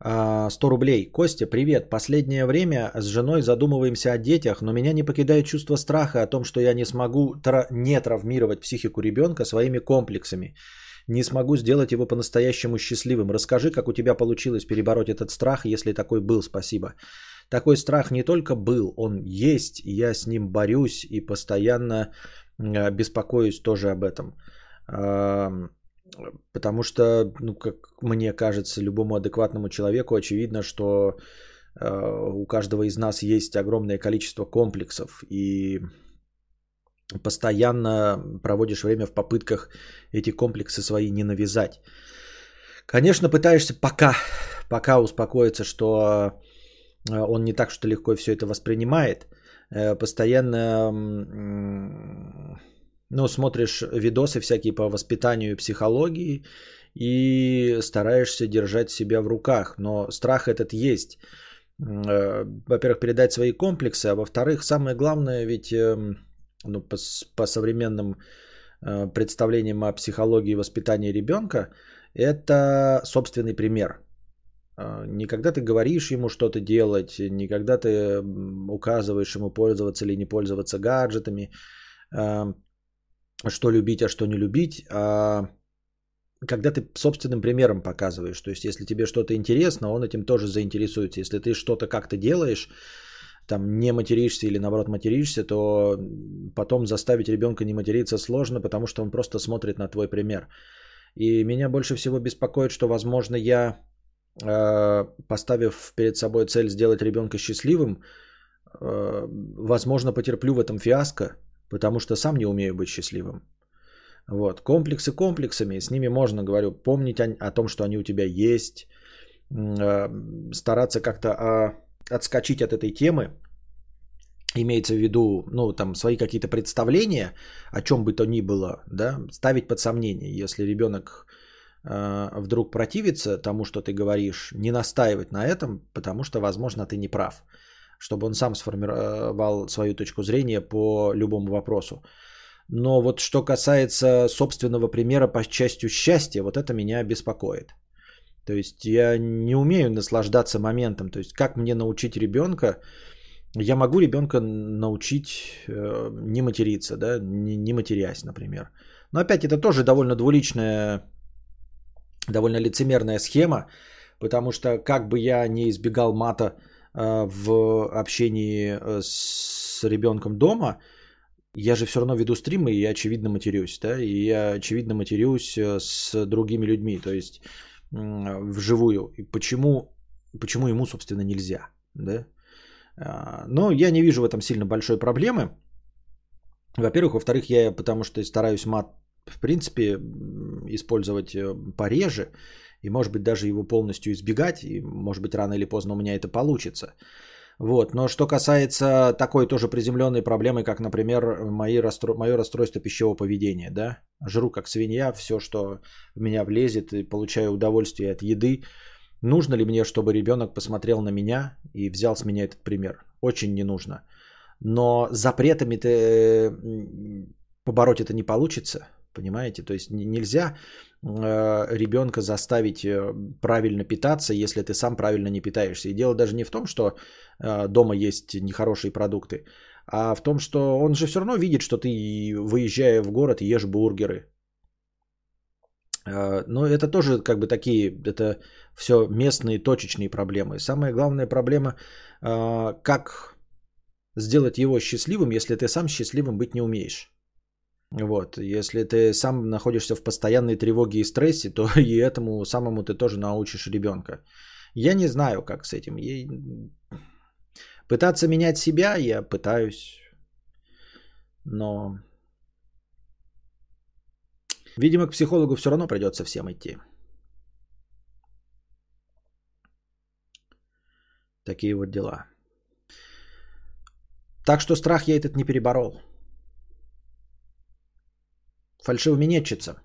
100 а, рублей. Костя, привет. Последнее время с женой задумываемся о детях, но меня не покидает чувство страха о том, что я не смогу тра- не травмировать психику ребенка своими комплексами. Не смогу сделать его по-настоящему счастливым. Расскажи, как у тебя получилось перебороть этот страх, если такой был. Спасибо. Такой страх не только был, он есть, и я с ним борюсь и постоянно беспокоюсь тоже об этом. Потому что, ну, как мне кажется, любому адекватному человеку очевидно, что а, у каждого из нас есть огромное количество комплексов. И постоянно проводишь время в попытках эти комплексы свои не навязать. Конечно, пытаешься пока, пока успокоиться, что э, он не так что легко все это воспринимает. Э, постоянно ну, смотришь видосы всякие по воспитанию и психологии и стараешься держать себя в руках. Но страх этот есть. Э, во-первых, передать свои комплексы, а во-вторых, самое главное, ведь эм, ну, по, по современным э, представлениям о психологии и воспитании ребенка, это собственный пример. Э, не когда ты говоришь ему что-то делать, не когда ты указываешь ему пользоваться или не пользоваться гаджетами, что любить, а что не любить, а когда ты собственным примером показываешь. То есть, если тебе что-то интересно, он этим тоже заинтересуется. Если ты что-то как-то делаешь, там не материшься или наоборот материшься, то потом заставить ребенка не материться сложно, потому что он просто смотрит на твой пример. И меня больше всего беспокоит, что, возможно, я, э, поставив перед собой цель сделать ребенка счастливым, э, возможно, потерплю в этом фиаско, потому что сам не умею быть счастливым. Вот. Комплексы комплексами, с ними можно, говорю, помнить о, о том, что они у тебя есть, э, стараться как-то э, отскочить от этой темы, имеется в виду, ну, там, свои какие-то представления, о чем бы то ни было, да, ставить под сомнение. Если ребенок э, вдруг противится тому, что ты говоришь, не настаивать на этом, потому что, возможно, ты не прав, чтобы он сам сформировал свою точку зрения по любому вопросу. Но вот что касается собственного примера по частью счастья, вот это меня беспокоит. То есть я не умею наслаждаться моментом. То есть как мне научить ребенка, я могу ребенка научить э, не материться, да, не, не матерясь, например. Но опять это тоже довольно двуличная, довольно лицемерная схема, потому что как бы я не избегал мата в общении э, с ребенком дома, я же все равно веду стримы, и я очевидно матерюсь, да, и я очевидно матерюсь э, с другими людьми, то есть вживую. И почему, почему ему, собственно, нельзя, да? А, но я не вижу в этом сильно большой проблемы. Во-первых, во-вторых, я потому что стараюсь мат, в принципе, использовать э, пореже, и, может быть, даже его полностью избегать, и, может быть, рано или поздно у меня это получится. Вот. Но что касается такой тоже приземленной проблемы, как, например, мои расстрой... мое расстройство пищевого поведения, да, жру как свинья, все, что в меня влезет, и получаю удовольствие от еды, нужно ли мне, чтобы ребенок посмотрел на меня и взял с меня этот пример? Очень не нужно. Но запретами ты побороть это не получится, понимаете? То есть нельзя ребенка заставить э, правильно питаться, если ты сам правильно не питаешься. И дело даже не в том, что э, дома есть нехорошие продукты, а в том, что он же все равно видит, что ты, выезжая в город, ешь бургеры. Но это тоже как бы такие, это все местные точечные проблемы. Самая главная проблема, как сделать его счастливым, если ты сам счастливым быть не умеешь. Вот, если ты сам находишься в постоянной тревоге и стрессе, то и этому самому ты тоже научишь ребенка. Я не знаю, как с этим. Я... Пытаться менять себя я пытаюсь, но, видимо, к психологу все равно придется всем идти. Такие вот дела. Так что страх я этот не переборол. Фальшивоменетчица.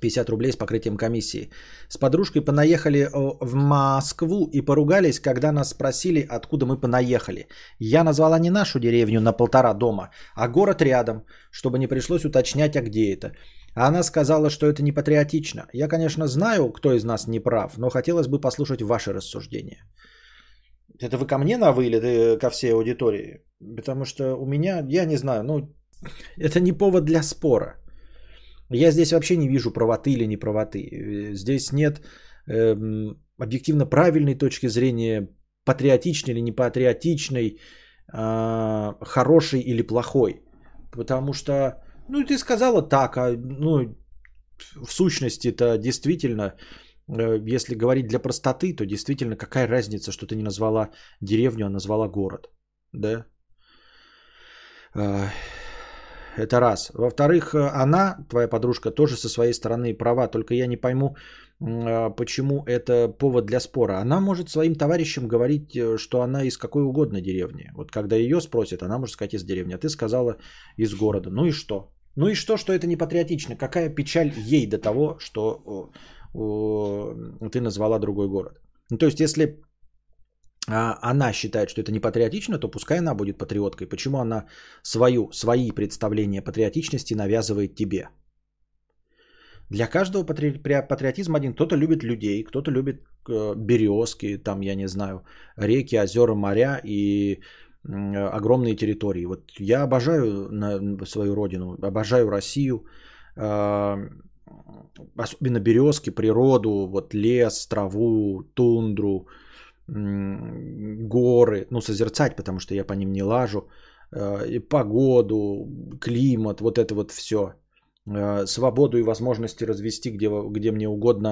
50 рублей с покрытием комиссии. С подружкой понаехали в Москву и поругались, когда нас спросили, откуда мы понаехали. Я назвала не нашу деревню на полтора дома, а город рядом, чтобы не пришлось уточнять, а где это. А она сказала, что это не патриотично. Я, конечно, знаю, кто из нас не прав, но хотелось бы послушать ваши рассуждения. Это вы ко мне на вы или ко всей аудитории? Потому что у меня, я не знаю, ну, это не повод для спора. Я здесь вообще не вижу правоты или неправоты. Здесь нет эм, объективно правильной точки зрения, патриотичной или непатриотичной, э, хорошей или плохой. Потому что, ну, ты сказала так, а ну, в сущности это действительно, э, если говорить для простоты, то действительно какая разница, что ты не назвала деревню, а назвала город. Да? Э, это раз. Во-вторых, она, твоя подружка, тоже со своей стороны права, только я не пойму, а, почему это повод для спора. Она может своим товарищам говорить, э, что она из какой угодно деревни. Вот когда ее спросят, она может сказать из деревни, а ты сказала из города. Ну и что? Ну и что, что это не патриотично? Какая печаль ей до того, что о, о, ты назвала другой город? Ну, то есть, если она считает, что это не патриотично, то пускай она будет патриоткой. Почему она свою, свои представления патриотичности навязывает тебе? Для каждого патриотизм один. Кто-то любит людей, кто-то любит э, березки, там, я не знаю, реки, озера, моря и огромные территории. Вот я обожаю свою родину, обожаю Россию, а, особенно березки, природу, вот лес, траву, тундру, горы, ну, созерцать, потому что я по ним не лажу, э, и погоду, климат, вот это вот все. Э, свободу и возможности развести, где, где мне угодно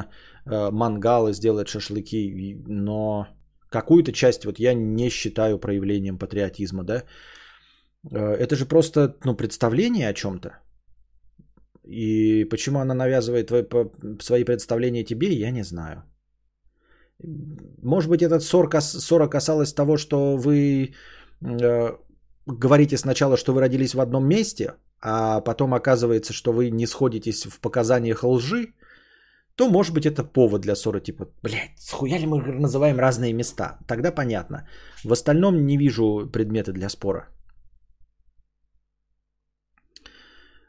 э, мангалы, сделать шашлыки, но какую-то часть вот я не считаю проявлением патриотизма, да. Это же просто ну, представление о чем-то. И почему она навязывает твои, свои представления тебе, я не знаю. Может быть, этот ссор, ссора касалась того, что вы э, говорите сначала, что вы родились в одном месте, а потом оказывается, что вы не сходитесь в показаниях лжи, то может быть это повод для ссоры, типа, блядь, схуя ли мы называем разные места? Тогда понятно. В остальном не вижу предмета для спора.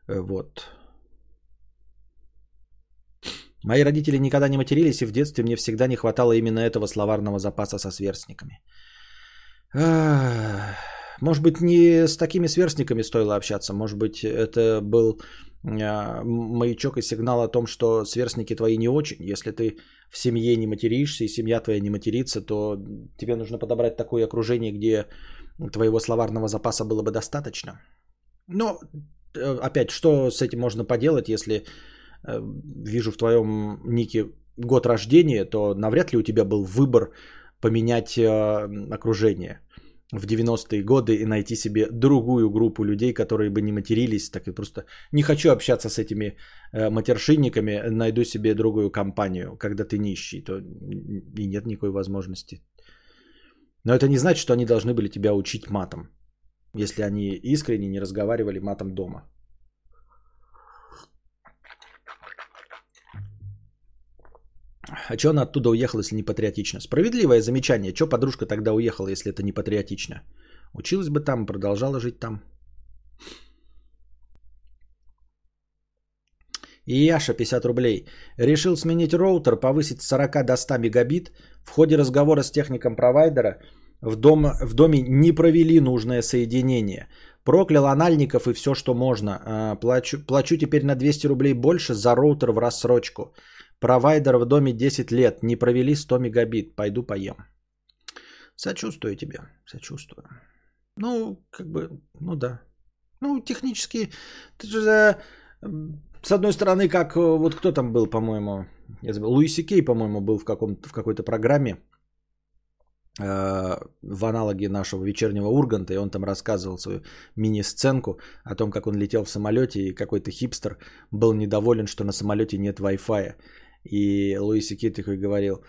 Э, вот. Мои родители никогда не матерились, и в детстве мне всегда не хватало именно этого словарного запаса со сверстниками. Может быть, не с такими сверстниками стоило общаться. Может быть, это был а, маячок и сигнал о том, что сверстники твои не очень. Если ты в семье не материшься и семья твоя не матерится, то тебе нужно подобрать такое окружение, где твоего словарного запаса было бы достаточно. Но, э, опять, что с этим можно поделать, если вижу в твоем нике год рождения, то навряд ли у тебя был выбор поменять э, окружение в 90-е годы и найти себе другую группу людей, которые бы не матерились, так и просто не хочу общаться с этими э, матершинниками, найду себе другую компанию, когда ты нищий, то и нет никакой возможности. Но это не значит, что они должны были тебя учить матом, если они искренне не разговаривали матом дома. А что она оттуда уехала, если не патриотично? Справедливое замечание. Что подружка тогда уехала, если это не патриотично? Училась бы там, продолжала жить там. И Яша, 50 рублей. Решил сменить роутер, повысить с 40 до 100 мегабит. В ходе разговора с техником провайдера в, дом, в доме не провели нужное соединение. Проклял анальников и все, что можно. А, плачу, плачу теперь на 200 рублей больше за роутер в рассрочку. Провайдер в доме 10 лет, не провели 100 мегабит, пойду поем. Сочувствую тебе, сочувствую. Ну, как бы, ну да. Ну, технически, ты же, с одной стороны, как э, вот кто там был, по-моему, я забыл, Луиси Кей, по-моему, был в, каком в какой-то программе, э, в аналоге нашего вечернего Урганта, и он там рассказывал свою мини-сценку о том, как он летел в самолете, и какой-то хипстер был недоволен, что на самолете нет Wi-Fi. И Луиси Кей такой говорил,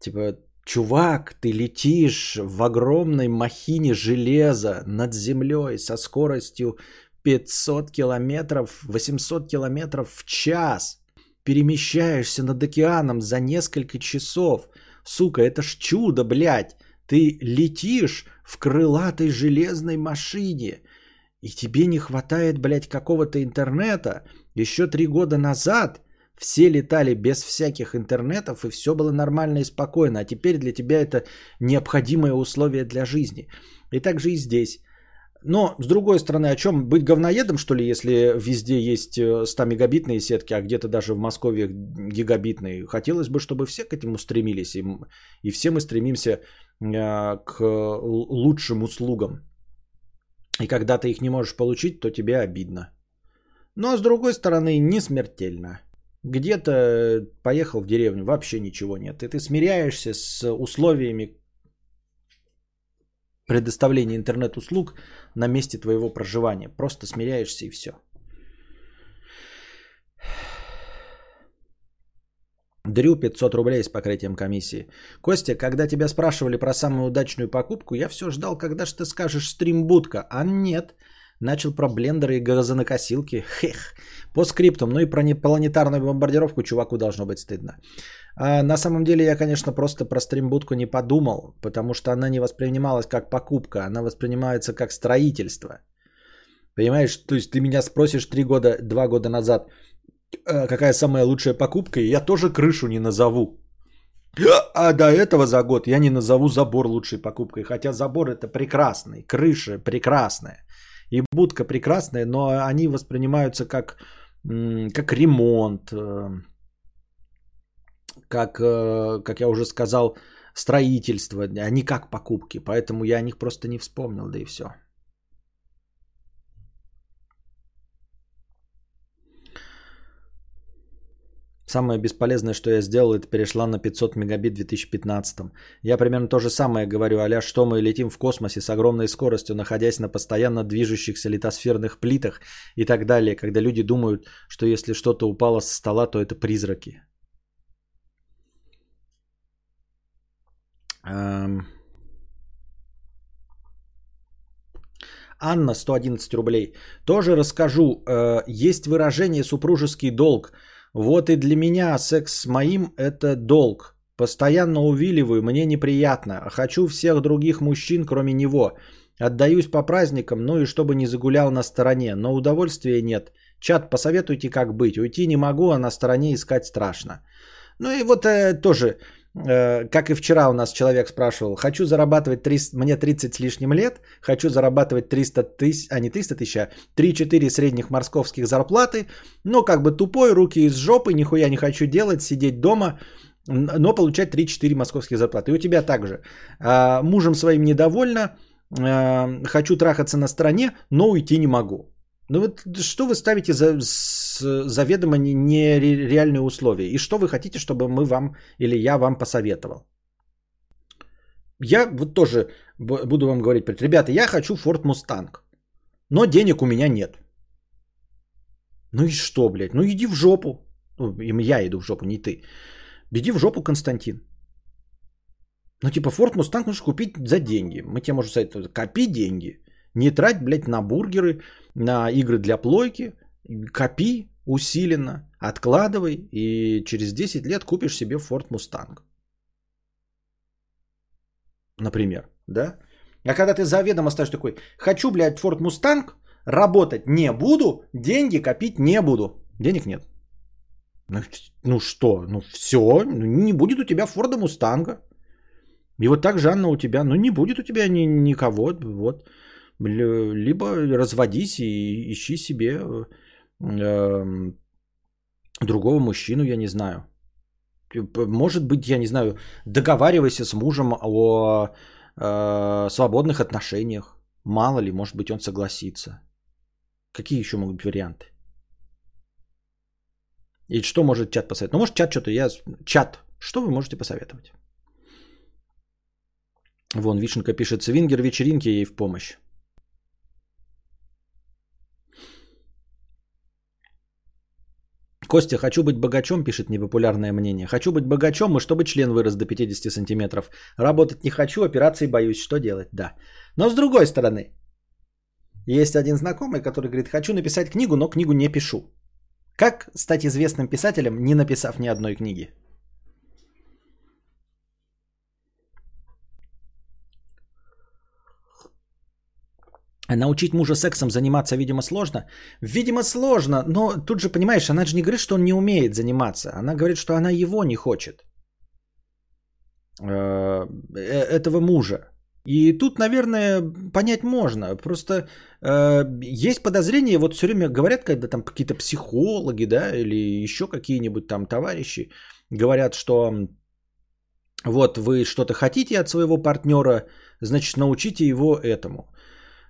типа, чувак, ты летишь в огромной махине железа над землей со скоростью 500 километров, 800 километров в час. Перемещаешься над океаном за несколько часов. Сука, это ж чудо, блядь. Ты летишь в крылатой железной машине. И тебе не хватает, блядь, какого-то интернета. Еще три года назад все летали без всяких интернетов, и все было нормально и спокойно. А теперь для тебя это необходимое условие для жизни. И также и здесь. Но, с другой стороны, о чем? Быть говноедом, что ли, если везде есть 100-мегабитные э, сетки, а где-то даже в Москве гигабитные? Хотелось бы, чтобы все к этому стремились, и, и все мы стремимся э, к лучшим услугам. И когда ты их не можешь получить, то тебе обидно. Но, с другой стороны, не смертельно. Где-то поехал в деревню, вообще ничего нет. И ты смиряешься с условиями предоставления интернет-услуг на месте твоего проживания. Просто смиряешься и все. Дрю 500 рублей с покрытием комиссии. Костя, когда тебя спрашивали про самую удачную покупку, я все ждал, когда же ты скажешь стримбудка. А нет. Начал про блендеры и газонокосилки. Хех. По скриптам. Ну и про непланетарную бомбардировку чуваку должно быть стыдно. А на самом деле я, конечно, просто про стримбудку не подумал, потому что она не воспринималась как покупка, она воспринимается как строительство. Понимаешь, то есть ты меня спросишь три года, два года назад, э, какая самая лучшая покупка, и я тоже крышу не назову. А до этого за год я не назову забор лучшей покупкой, хотя забор это прекрасный, крыша прекрасная, и будка прекрасная, но они воспринимаются как, как ремонт, э, как, э, как я уже сказал, строительство, а не как покупки. Поэтому я о них просто не вспомнил, да и все. Самое бесполезное, что я сделал, это перешла на 500 мегабит в 2015. Я примерно то же самое говорю, аля, что мы летим в космосе с огромной скоростью, находясь на постоянно движущихся литосферных плитах и так далее, когда люди думают, что если что-то упало со стола, то это призраки. Эм. Анна, 111 рублей. Тоже расскажу. Э, есть выражение «супружеский долг». Вот и для меня секс с моим – это долг. Постоянно увиливаю, мне неприятно. Хочу всех других мужчин, кроме него. Отдаюсь по праздникам, ну и чтобы не загулял на стороне. Но удовольствия нет. Чат, посоветуйте, как быть. Уйти не могу, а на стороне искать страшно. Ну и вот э, тоже как и вчера у нас человек спрашивал, хочу зарабатывать 300, мне 30 с лишним лет, хочу зарабатывать 300 тысяч, а не 300 тысяч, а 3-4 средних московских зарплаты, но как бы тупой, руки из жопы, нихуя не хочу делать, сидеть дома, но получать 3-4 московских зарплаты. И у тебя также. А, мужем своим недовольна, а, хочу трахаться на стороне, но уйти не могу. Ну вот что вы ставите за заведомо нереальные условия? И что вы хотите, чтобы мы вам или я вам посоветовал? Я вот тоже буду вам говорить, ребята, я хочу Ford Mustang, но денег у меня нет. Ну и что, блядь? Ну иди в жопу. Ну, я иду в жопу, не ты. Иди в жопу, Константин. Ну типа Ford Mustang нужно купить за деньги. Мы тебе можем сказать, копи деньги. Не трать, блядь, на бургеры, на игры для плойки. Копи усиленно, откладывай и через 10 лет купишь себе Ford Mustang. Например, да? А когда ты заведомо ставишь такой, хочу, блядь, Ford Mustang, работать не буду, деньги копить не буду. Денег нет. Ну, ну что, ну все, ну, не будет у тебя Форда Мустанга. И вот так, Жанна, у тебя, ну не будет у тебя ни, никого, вот. Либо разводись и ищи себе э, другого мужчину, я не знаю. Может быть, я не знаю, договаривайся с мужем о э, свободных отношениях. Мало ли, может быть, он согласится. Какие еще могут быть варианты? И что может чат посоветовать? Ну, может, чат что-то я... Чат, что вы можете посоветовать? Вон, Вишенка пишет, свингер вечеринки ей в помощь. Костя, хочу быть богачом, пишет непопулярное мнение. Хочу быть богачом, и чтобы член вырос до 50 сантиметров. Работать не хочу, операции боюсь. Что делать? Да. Но с другой стороны, есть один знакомый, который говорит, хочу написать книгу, но книгу не пишу. Как стать известным писателем, не написав ни одной книги? Научить мужа сексом заниматься, видимо, сложно. Видимо, сложно, но тут же, понимаешь, она же не говорит, что он не умеет заниматься. Она говорит, что она его не хочет. Э, э, этого мужа. И тут, наверное, понять можно. Просто э, есть подозрение, вот все время говорят, когда там какие-то психологи, да, или еще какие-нибудь там товарищи говорят, что вот вы что-то хотите от своего партнера, значит, научите его этому.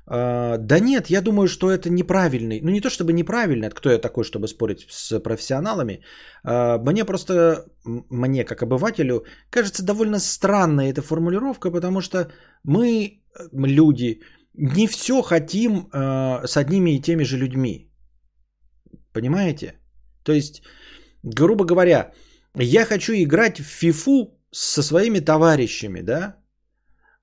А, да нет, я думаю, что это неправильный. Ну не то чтобы неправильный, кто я такой, чтобы спорить с профессионалами. А, мне просто, мне как обывателю, кажется довольно странная эта формулировка, потому что мы люди не все хотим э, с одними и теми же людьми. Понимаете? То есть, грубо говоря, я хочу играть в фифу со своими товарищами, да?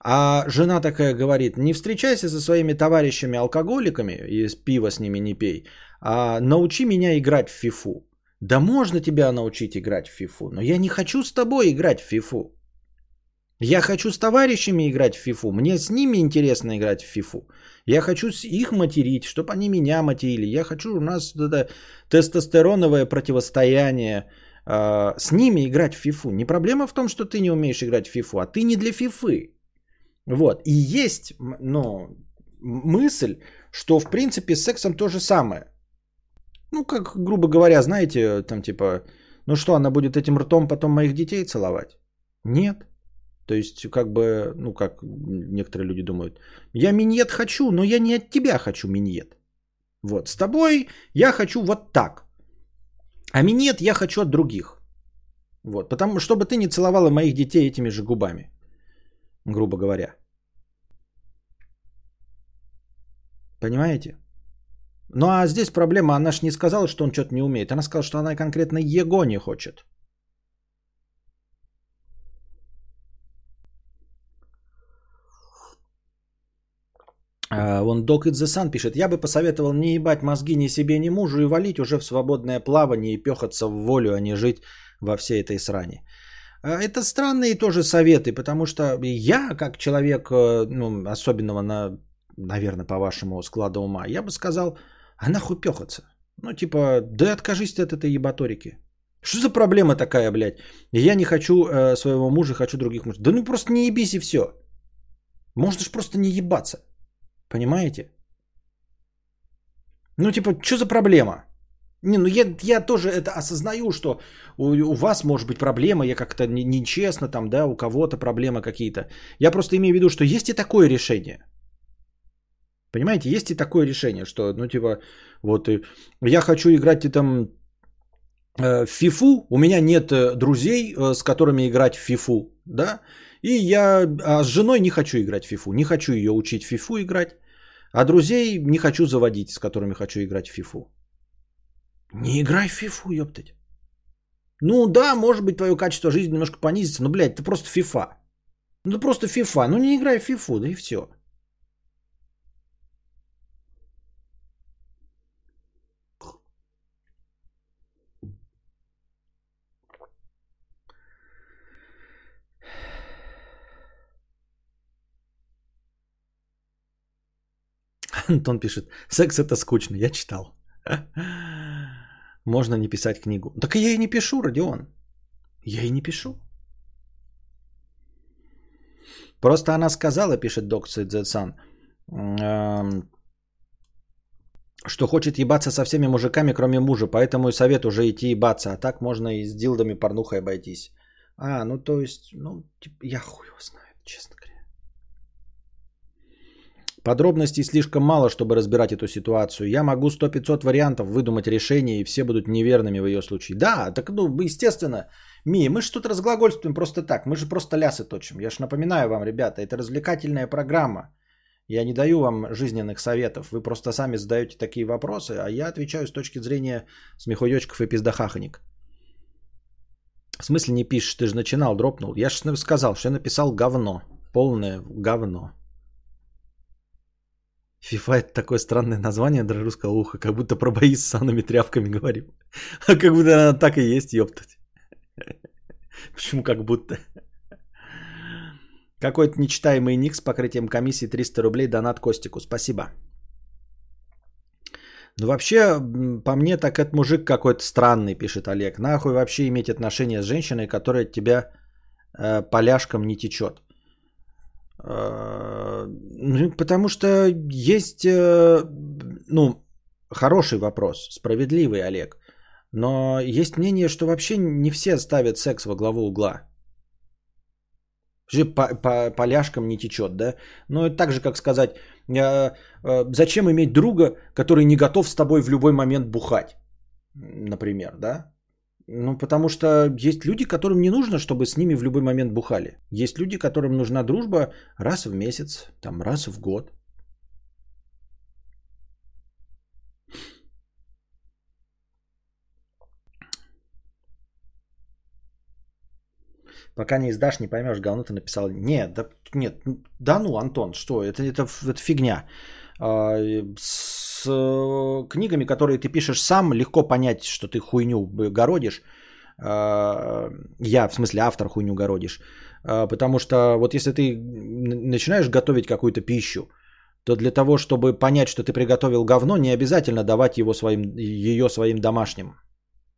А жена такая говорит, не встречайся со своими товарищами алкоголиками и пиво с ними не пей, а научи меня играть в фифу. Да можно тебя научить играть в фифу, но я не хочу с тобой играть в фифу. Я хочу с товарищами играть в фифу. Мне с ними интересно играть в фифу. Я хочу их материть, чтобы они меня материли. Я хочу у нас это тестостероновое противостояние. Э, с ними играть в фифу. Не проблема в том, что ты не умеешь играть в фифу, а ты не для фифы. Вот. И есть ну, мысль, что в принципе с сексом то же самое. Ну, как, грубо говоря, знаете, там типа, ну что, она будет этим ртом потом моих детей целовать? Нет. То есть, как бы, ну, как некоторые люди думают, я миньет хочу, но я не от тебя хочу миньет. Вот, с тобой я хочу вот так. А миньет я хочу от других. Вот, потому чтобы ты не целовала моих детей этими же губами, грубо говоря. Понимаете? Ну а здесь проблема, она же не сказала, что он что-то не умеет. Она сказала, что она конкретно его не хочет. Вон Dog in the пишет, я бы посоветовал не ебать мозги ни себе, ни мужу и валить уже в свободное плавание и пехаться в волю, а не жить во всей этой сране. А, это странные тоже советы, потому что я, как человек, э, ну, особенного, на, наверное, по вашему складу ума, я бы сказал, а нахуй пехаться? Ну, типа, да откажись от этой ебаторики. Что за проблема такая, блядь? Я не хочу э, своего мужа, хочу других мужей. Да ну просто не ебись и все. Можно же просто не ебаться. Понимаете? Ну, типа, что за проблема? Не, ну я, я тоже это осознаю, что у, у вас может быть проблема, я как-то нечестно там, да, у кого-то проблемы какие-то. Я просто имею в виду, что есть и такое решение. Понимаете, есть и такое решение, что, ну, типа, вот и я хочу играть и там э, в фифу, у меня нет э, друзей, э, с которыми играть в фифу, да, и я а с женой не хочу играть в фифу, не хочу ее учить в фифу играть, а друзей не хочу заводить, с которыми хочу играть в фифу. Не играй в фифу, ёптать. Ну да, может быть, твое качество жизни немножко понизится, но, блядь, ты просто фифа. Ну просто фифа, ну не играй в фифу, да и все. Антон пишет, секс это скучно, я читал. Можно не писать книгу. Так я и не пишу, Родион. Я и не пишу. Просто она сказала, пишет Докси Дзетсан, что хочет ебаться со всеми мужиками, кроме мужа, поэтому и совет уже идти ебаться, а так можно и с дилдами порнухой обойтись. А, ну то есть, ну, типа, я хуй его знаю, честно говоря. Подробностей слишком мало, чтобы разбирать эту ситуацию. Я могу 100-500 вариантов выдумать решения, и все будут неверными в ее случае. Да, так ну, естественно. Ми, мы же тут разглагольствуем просто так. Мы же просто лясы точим. Я же напоминаю вам, ребята, это развлекательная программа. Я не даю вам жизненных советов. Вы просто сами задаете такие вопросы, а я отвечаю с точки зрения смехуёчков и пиздахаханик. В смысле не пишешь? Ты же начинал, дропнул. Я же сказал, что я написал говно. Полное говно. FIFA это такое странное название для русского уха, как будто про бои с санными тряпками говорим. А как будто она так и есть, ёптать. Почему как будто? Какой-то нечитаемый ник с покрытием комиссии 300 рублей донат Костику. Спасибо. Ну вообще, по мне, так этот мужик какой-то странный, пишет Олег. Нахуй вообще иметь отношения с женщиной, которая от тебя э, поляшком не течет. Э, ну, потому что есть, э, ну, хороший вопрос, справедливый, Олег. Но есть мнение, что вообще не все ставят секс во главу угла. По, по поляшкам не течет, да? Ну, это так же, как сказать, э, зачем иметь друга, который не готов с тобой в любой момент бухать, например, да? Ну, потому что есть люди, которым не нужно, чтобы с ними в любой момент бухали. Есть люди, которым нужна дружба раз в месяц, там раз в год. Пока не издашь, не поймешь, говно ты написал. Нет, да, нет, да ну, Антон, что, это, это, это фигня. А, с книгами, которые ты пишешь сам, легко понять, что ты хуйню городишь. А, я, в смысле, автор хуйню городишь. А, потому что вот если ты начинаешь готовить какую-то пищу, то для того, чтобы понять, что ты приготовил говно, не обязательно давать его своим, ее своим домашним.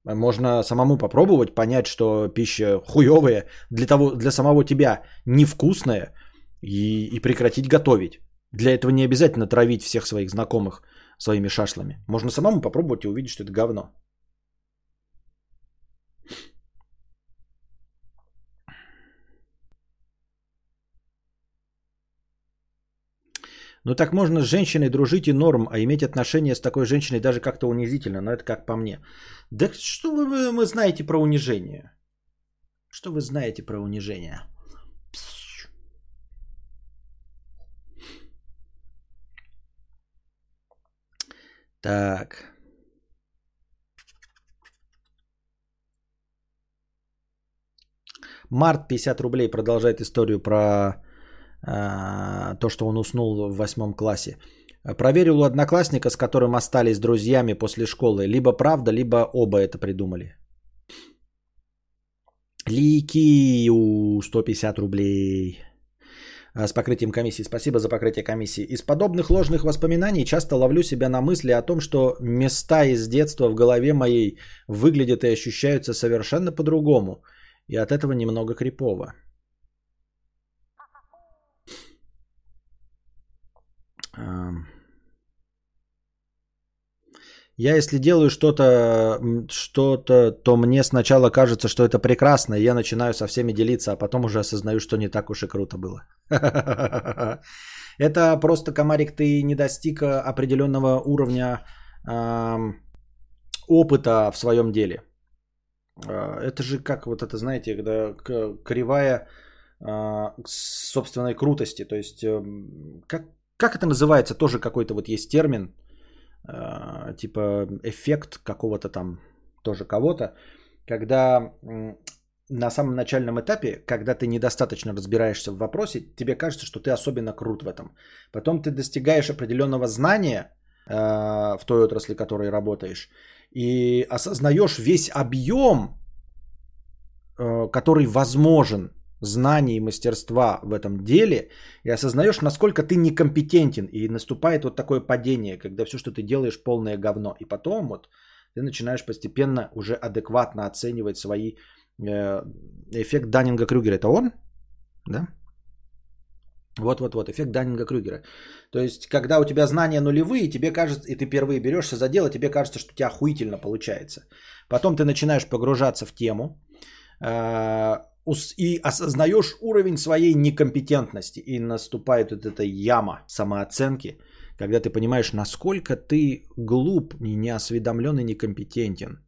Можно самому попробовать, понять, что пища хуевая, для, того, для самого тебя невкусная, и, и прекратить готовить. Для этого не обязательно травить всех своих знакомых своими шашлами. Можно самому попробовать и увидеть, что это говно. Ну так можно с женщиной дружить и норм, а иметь отношения с такой женщиной даже как-то унизительно, но это как по мне. Да что вы, вы знаете про унижение? Что вы знаете про унижение? Так. Март 50 рублей продолжает историю про а, то, что он уснул в восьмом классе. Проверил у одноклассника, с которым остались друзьями после школы. Либо правда, либо оба это придумали. Ликию 150 рублей. А, с покрытием комиссии. Спасибо за покрытие комиссии. Из подобных ложных воспоминаний часто ловлю себя на мысли о том, что места из детства в голове моей выглядят и ощущаются совершенно по-другому. И от этого немного крипово. Я если делаю что-то, что-то, то мне сначала кажется, что это прекрасно, и я начинаю со всеми делиться, а потом уже осознаю, что не так уж и круто было. Это просто, комарик, ты не достиг определенного уровня опыта в своем деле. А, это же как вот это, знаете, когда кривая а, собственной крутости. То есть, эм, как, как это называется? Тоже какой-то вот есть термин – Э, типа эффект какого-то там тоже кого-то, когда на самом начальном этапе, когда ты недостаточно разбираешься в вопросе, тебе кажется, что ты особенно крут в этом. Потом ты достигаешь определенного знания э, в той отрасли, в которой работаешь, и осознаешь весь объем, э, который возможен знаний и мастерства в этом деле и осознаешь, насколько ты некомпетентен. И наступает вот такое падение, когда все, что ты делаешь, полное говно. И потом вот ты начинаешь постепенно уже адекватно оценивать свои э, эффект Даннинга-Крюгера. Это он? Да? Вот-вот-вот, эффект Даннинга-Крюгера. То есть, когда у тебя знания нулевые, тебе кажется, и ты впервые берешься за дело, тебе кажется, что у тебя охуительно получается. Потом ты начинаешь погружаться в тему, э, и осознаешь уровень своей некомпетентности. И наступает вот эта яма самооценки, когда ты понимаешь, насколько ты глуп, неосведомлен и некомпетентен.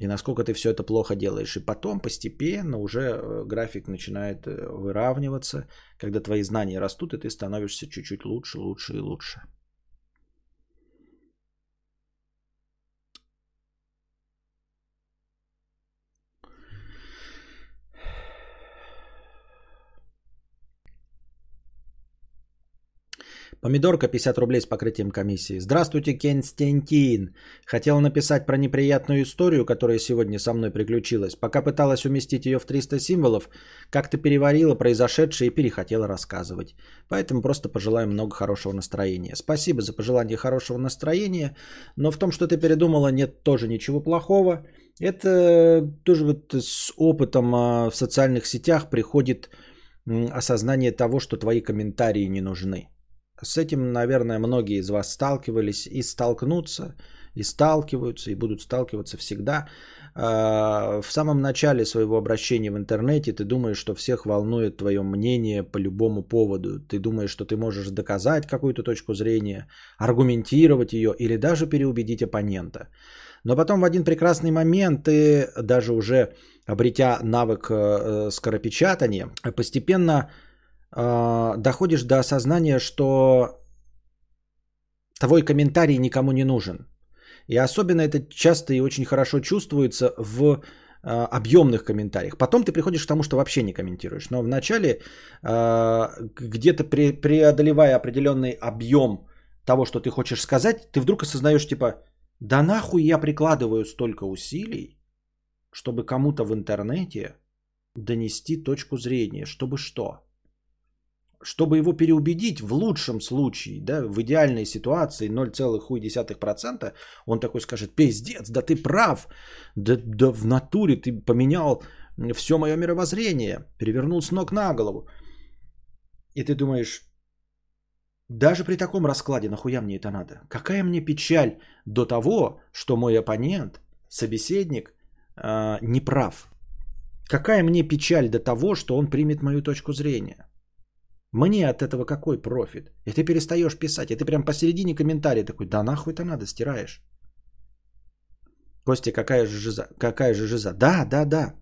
И насколько ты все это плохо делаешь. И потом постепенно уже э, график начинает э, выравниваться, когда твои знания растут, и ты становишься чуть-чуть лучше, лучше и лучше. Помидорка 50 рублей с покрытием комиссии. Здравствуйте, Константин. Хотел написать про неприятную историю, которая сегодня со мной приключилась. Пока пыталась уместить ее в 300 символов, как-то переварила произошедшее и перехотела рассказывать. Поэтому просто пожелаю много хорошего настроения. Спасибо за пожелание хорошего настроения, но в том, что ты передумала, нет тоже ничего плохого. Это тоже вот с опытом а, в социальных сетях приходит осознание того, что твои комментарии не нужны. С этим, наверное, многие из вас сталкивались и столкнутся, и сталкиваются, и будут сталкиваться всегда. А, в самом начале своего обращения в интернете ты думаешь, что всех волнует твое мнение по любому поводу. Ты думаешь, что ты можешь доказать какую-то точку зрения, аргументировать ее или даже переубедить оппонента. Но потом в один прекрасный момент ты, даже уже обретя навык э, скоропечатания, постепенно э, доходишь до осознания, что твой комментарий никому не нужен. И особенно это часто и очень хорошо чувствуется в Э, объемных комментариях. Потом ты приходишь к тому, что вообще не комментируешь. Но вначале, э, где-то преодолевая определенный объем того, что ты хочешь сказать, ты вдруг осознаешь, типа, да нахуй я прикладываю столько усилий, чтобы кому-то в интернете донести точку зрения, чтобы что? Чтобы его переубедить в лучшем случае, да, в идеальной ситуации 0,1%, он такой скажет, пиздец, да ты прав, да, да в натуре ты поменял все мое мировоззрение, перевернул с ног на голову. И ты думаешь, даже при таком раскладе, нахуя мне это надо? Какая мне печаль до того, что мой оппонент, собеседник, э, не прав? Какая мне печаль до того, что он примет мою точку зрения? Мне от этого какой профит? И ты перестаешь писать, и ты прям посередине комментария такой, да нахуй это надо, стираешь. Костя, какая же жиза? Какая же жиза? Да, да, да.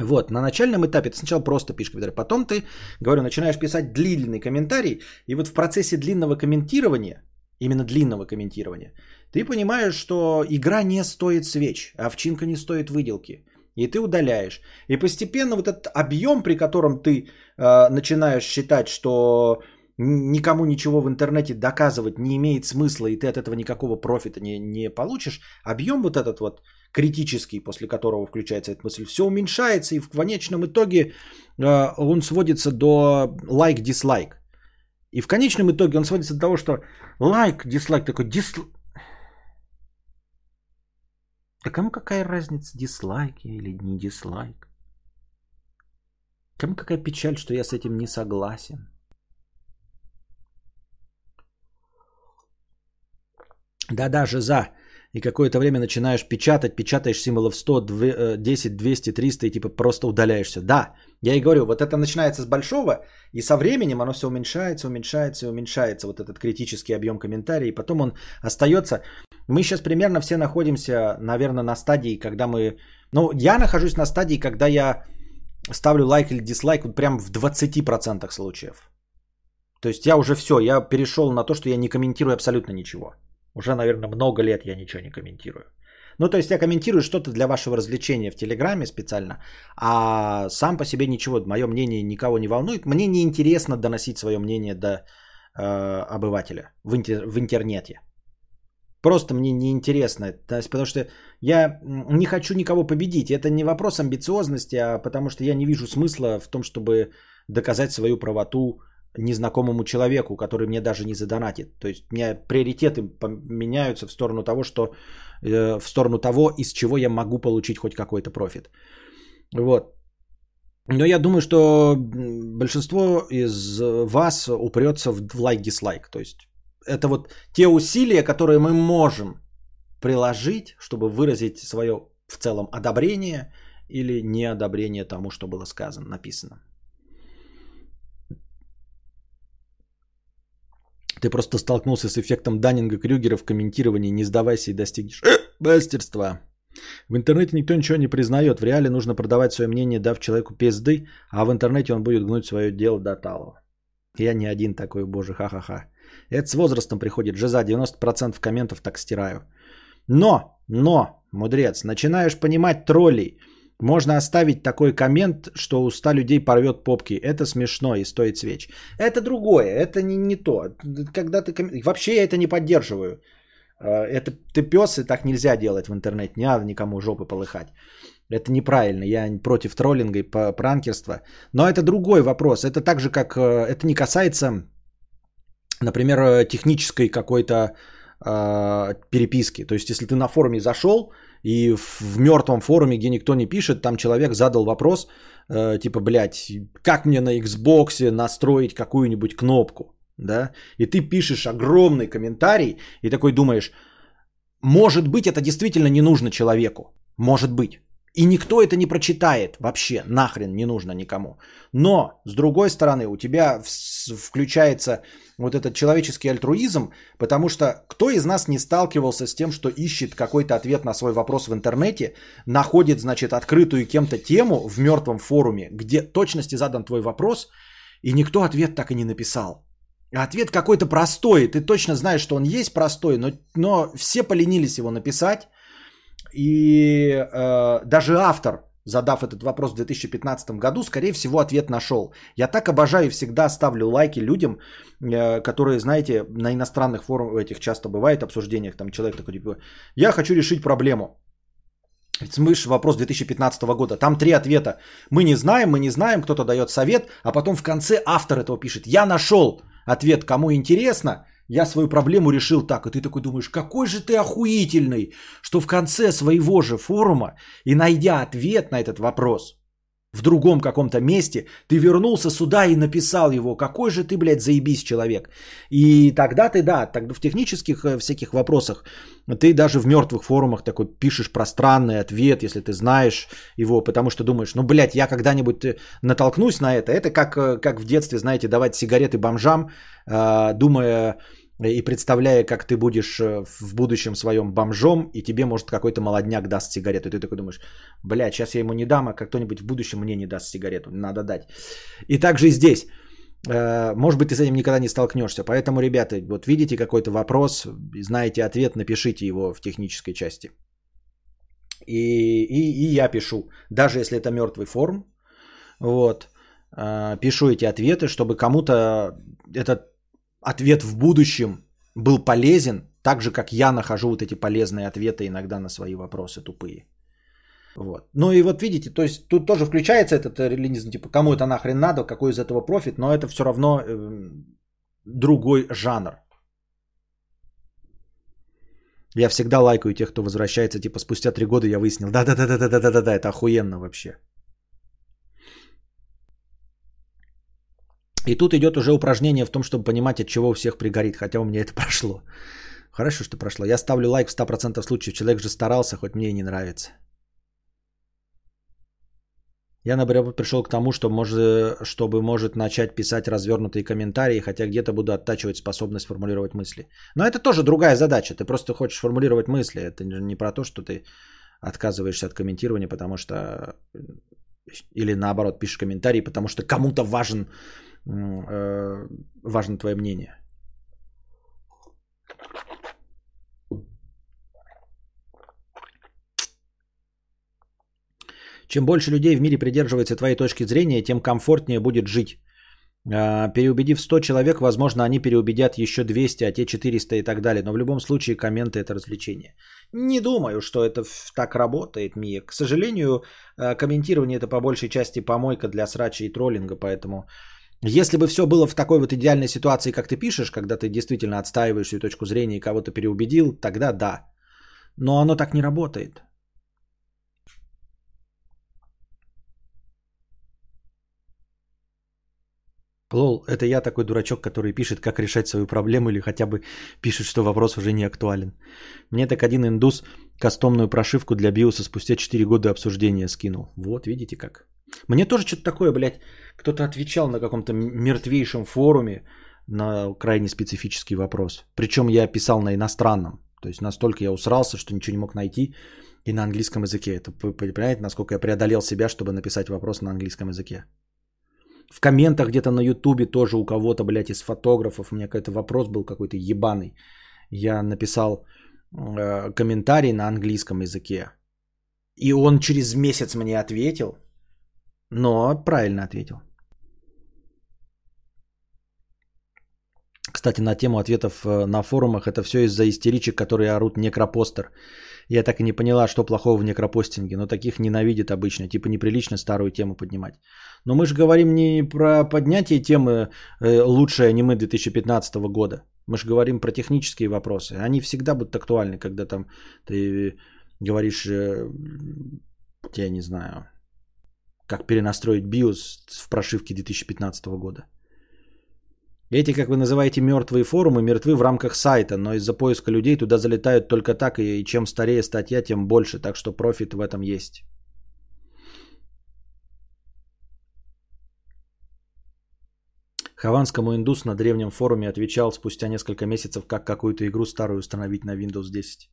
Вот, на начальном этапе ты сначала просто пишешь комментарий, потом ты, говорю, начинаешь писать длинный комментарий, и вот в процессе длинного комментирования, именно длинного комментирования, ты понимаешь, что игра не стоит свеч, овчинка не стоит выделки. И ты удаляешь. И постепенно вот этот объем, при котором ты э, начинаешь считать, что никому ничего в интернете доказывать не имеет смысла, и ты от этого никакого профита не, не получишь, объем вот этот вот критический, после которого включается эта мысль, все уменьшается, и в конечном итоге э, он сводится до лайк-дизлайк. И в конечном итоге он сводится до того, что лайк, дизлайк, такой дизлайк, а кому какая разница, дизлайк или не дизлайк? Кому какая печаль, что я с этим не согласен? Да-да, жиза. И какое-то время начинаешь печатать, печатаешь символов 100, 10, 200, 300 и типа просто удаляешься. Да, я и говорю, вот это начинается с большого, и со временем оно все уменьшается, уменьшается и уменьшается, вот этот критический объем комментариев, и потом он остается. Мы сейчас примерно все находимся, наверное, на стадии, когда мы... Ну, я нахожусь на стадии, когда я ставлю лайк или дизлайк вот прям в 20% случаев. То есть я уже все, я перешел на то, что я не комментирую абсолютно ничего. Уже, наверное, много лет я ничего не комментирую. Ну, то есть я комментирую что-то для вашего развлечения в Телеграме специально, а сам по себе ничего, мое мнение никого не волнует. Мне не интересно доносить свое мнение до э, обывателя в, интер- в интернете. Просто мне не интересно, потому что я не хочу никого победить. Это не вопрос амбициозности, а потому что я не вижу смысла в том, чтобы доказать свою правоту незнакомому человеку, который мне даже не задонатит. То есть у меня приоритеты меняются в сторону того, что э, в сторону того, из чего я могу получить хоть какой-то профит. Вот. Но я думаю, что большинство из вас упрется в лайк-дизлайк. То есть это вот те усилия, которые мы можем приложить, чтобы выразить свое в целом одобрение или неодобрение тому, что было сказано, написано. Ты просто столкнулся с эффектом Даннинга-Крюгера в комментировании «Не сдавайся и достигнешь мастерства». В интернете никто ничего не признает. В реале нужно продавать свое мнение, дав человеку пизды, а в интернете он будет гнуть свое дело до талого. Я не один такой, боже, ха-ха-ха. Это с возрастом приходит. Жиза 90% комментов так стираю. Но, но, мудрец, начинаешь понимать троллей. Можно оставить такой коммент, что у 100 людей порвет попки. Это смешно и стоит свеч. Это другое, это не, не то. Когда ты ком... Вообще я это не поддерживаю. Э, это ты пес, и так нельзя делать в интернете. Не надо никому жопы полыхать. Это неправильно. Я против троллинга и пранкерства. Но это другой вопрос. Это так же, как... Э, это не касается, например, э, технической какой-то э, переписки. То есть, если ты на форуме зашел, и в, в мертвом форуме, где никто не пишет, там человек задал вопрос, э, типа, блядь, как мне на Xbox настроить какую-нибудь кнопку, да? И ты пишешь огромный комментарий и такой думаешь, может быть, это действительно не нужно человеку, может быть. И никто это не прочитает вообще, нахрен не нужно никому. Но, с другой стороны, у тебя включается вот этот человеческий альтруизм, потому что кто из нас не сталкивался с тем, что ищет какой-то ответ на свой вопрос в интернете, находит, значит, открытую кем-то тему в мертвом форуме, где точности задан твой вопрос, и никто ответ так и не написал. Ответ какой-то простой, ты точно знаешь, что он есть простой, но, но все поленились его написать, и э, даже автор, задав этот вопрос в 2015 году, скорее всего, ответ нашел. Я так обожаю всегда ставлю лайки людям, э, которые, знаете, на иностранных форумах этих часто бывает обсуждениях, там человек такой, типа, я хочу решить проблему. Смыш, вопрос 2015 года. Там три ответа. Мы не знаем, мы не знаем, кто-то дает совет, а потом в конце автор этого пишет. Я нашел ответ, кому интересно, я свою проблему решил так. И ты такой думаешь, какой же ты охуительный, что в конце своего же форума и найдя ответ на этот вопрос в другом каком-то месте, ты вернулся сюда и написал его. Какой же ты, блядь, заебись человек. И тогда ты, да, тогда в технических э, всяких вопросах ты даже в мертвых форумах такой пишешь пространный ответ, если ты знаешь его, потому что думаешь, ну, блядь, я когда-нибудь э, натолкнусь на это. Это как, э, как в детстве, знаете, давать сигареты бомжам, думая, и представляя, как ты будешь э, в будущем своем бомжом, и тебе, может, какой-то молодняк даст сигарету. И ты такой думаешь, бля, сейчас я ему не дам, а как кто-нибудь в будущем мне не даст сигарету. Надо дать. И также здесь. Э, может быть, ты с этим никогда не столкнешься. Поэтому, ребята, вот видите какой-то вопрос, знаете ответ, напишите его в технической части. И, и, и я пишу, даже если это мертвый форм, вот, э, пишу эти ответы, чтобы кому-то этот ответ в будущем был полезен, так же, как я нахожу вот эти полезные ответы иногда на свои вопросы тупые. Вот. Ну и вот видите, то есть тут тоже включается этот релинизм, типа кому это нахрен надо, какой из этого профит, но это все равно э, другой жанр. Я всегда лайкаю тех, кто возвращается, типа спустя три года я выяснил, да-да-да-да-да-да-да, это охуенно вообще. И тут идет уже упражнение в том, чтобы понимать, от чего у всех пригорит, хотя у меня это прошло. Хорошо, что прошло. Я ставлю лайк в 100% случаев. Человек же старался, хоть мне и не нравится. Я, например, пришел к тому, что может, чтобы может начать писать развернутые комментарии, хотя где-то буду оттачивать способность формулировать мысли. Но это тоже другая задача. Ты просто хочешь формулировать мысли. Это не про то, что ты отказываешься от комментирования, потому что... Или наоборот, пишешь комментарий, потому что кому-то важен Э, важно твое мнение. Чем больше людей в мире придерживается твоей точки зрения, тем комфортнее будет жить. А, переубедив 100 человек, возможно, они переубедят еще 200, а те 400 и так далее. Но в любом случае комменты это развлечение. Не думаю, что это так работает, Мия. К сожалению, э, комментирование это по большей части помойка для срача и троллинга, поэтому если бы все было в такой вот идеальной ситуации, как ты пишешь, когда ты действительно отстаиваешь свою точку зрения и кого-то переубедил, тогда да. Но оно так не работает. Лол, это я такой дурачок, который пишет, как решать свою проблему или хотя бы пишет, что вопрос уже не актуален. Мне так один индус кастомную прошивку для биоса спустя 4 года обсуждения скинул. Вот, видите как. Мне тоже что-то такое, блядь, кто-то отвечал на каком-то мертвейшем форуме на крайне специфический вопрос. Причем я писал на иностранном. То есть настолько я усрался, что ничего не мог найти и на английском языке. Это, понимаете, насколько я преодолел себя, чтобы написать вопрос на английском языке. В комментах где-то на ютубе тоже у кого-то, блядь, из фотографов, у меня какой-то вопрос был какой-то ебаный. Я написал э, комментарий на английском языке. И он через месяц мне ответил, но правильно ответил. Кстати, на тему ответов э, на форумах, это все из-за истеричек, которые орут некропостер. Я так и не поняла, что плохого в некропостинге, но таких ненавидят обычно, типа неприлично старую тему поднимать. Но мы же говорим не про поднятие темы э, «Лучшее аниме 2015 года». Мы же говорим про технические вопросы. Они всегда будут актуальны, когда там ты говоришь, э, я не знаю, как перенастроить BIOS в прошивке 2015 года. Эти, как вы называете, мертвые форумы мертвы в рамках сайта, но из-за поиска людей туда залетают только так, и чем старее статья, тем больше, так что профит в этом есть. Хованскому индус на древнем форуме отвечал спустя несколько месяцев, как какую-то игру старую установить на Windows 10.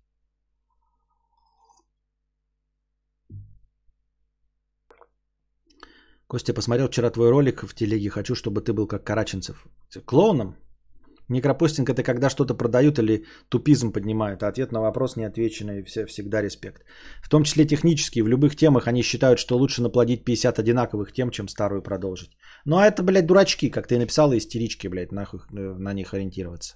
Костя, посмотрел вчера твой ролик в телеге. Хочу, чтобы ты был как Караченцев. Клоуном? Микропостинг это когда что-то продают или тупизм поднимают, а ответ на вопрос неотвеченный, все, всегда респект. В том числе технически, в любых темах они считают, что лучше наплодить 50 одинаковых тем, чем старую продолжить. Ну а это, блядь, дурачки, как ты написала, истерички, блядь, нахуй э, на них ориентироваться.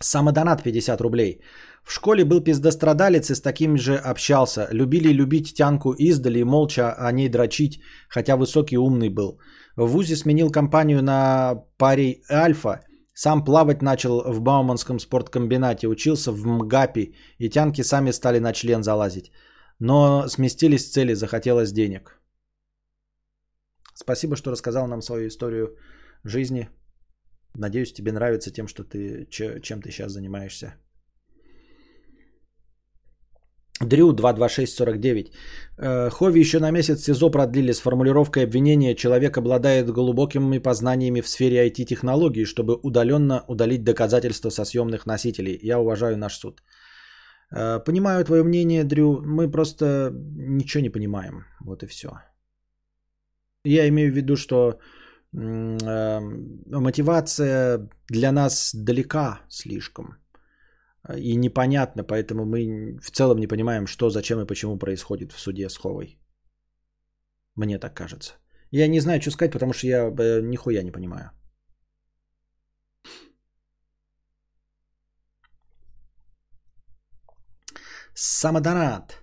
Самодонат 50 рублей. В школе был пиздострадалец и с таким же общался. Любили любить тянку издали и молча о ней дрочить, хотя высокий умный был. В ВУЗе сменил компанию на парей Альфа. Сам плавать начал в Бауманском спорткомбинате, учился в МГАПе, и тянки сами стали на член залазить. Но сместились цели, захотелось денег. Спасибо, что рассказал нам свою историю жизни. Надеюсь, тебе нравится тем, что ты, чем ты сейчас занимаешься. Дрю 22649. Э, Хови еще на месяц СИЗО продлили с формулировкой обвинения «Человек обладает глубокими познаниями в сфере IT-технологий, чтобы удаленно удалить доказательства со съемных носителей». Я уважаю наш суд. Э, понимаю твое мнение, Дрю. Мы просто ничего не понимаем. Вот и все. Я имею в виду, что мотивация для нас далека слишком и непонятно, поэтому мы в целом не понимаем, что, зачем и почему происходит в суде с Ховой. Мне так кажется. Я не знаю, что сказать, потому что я э, нихуя не понимаю. Самодонат.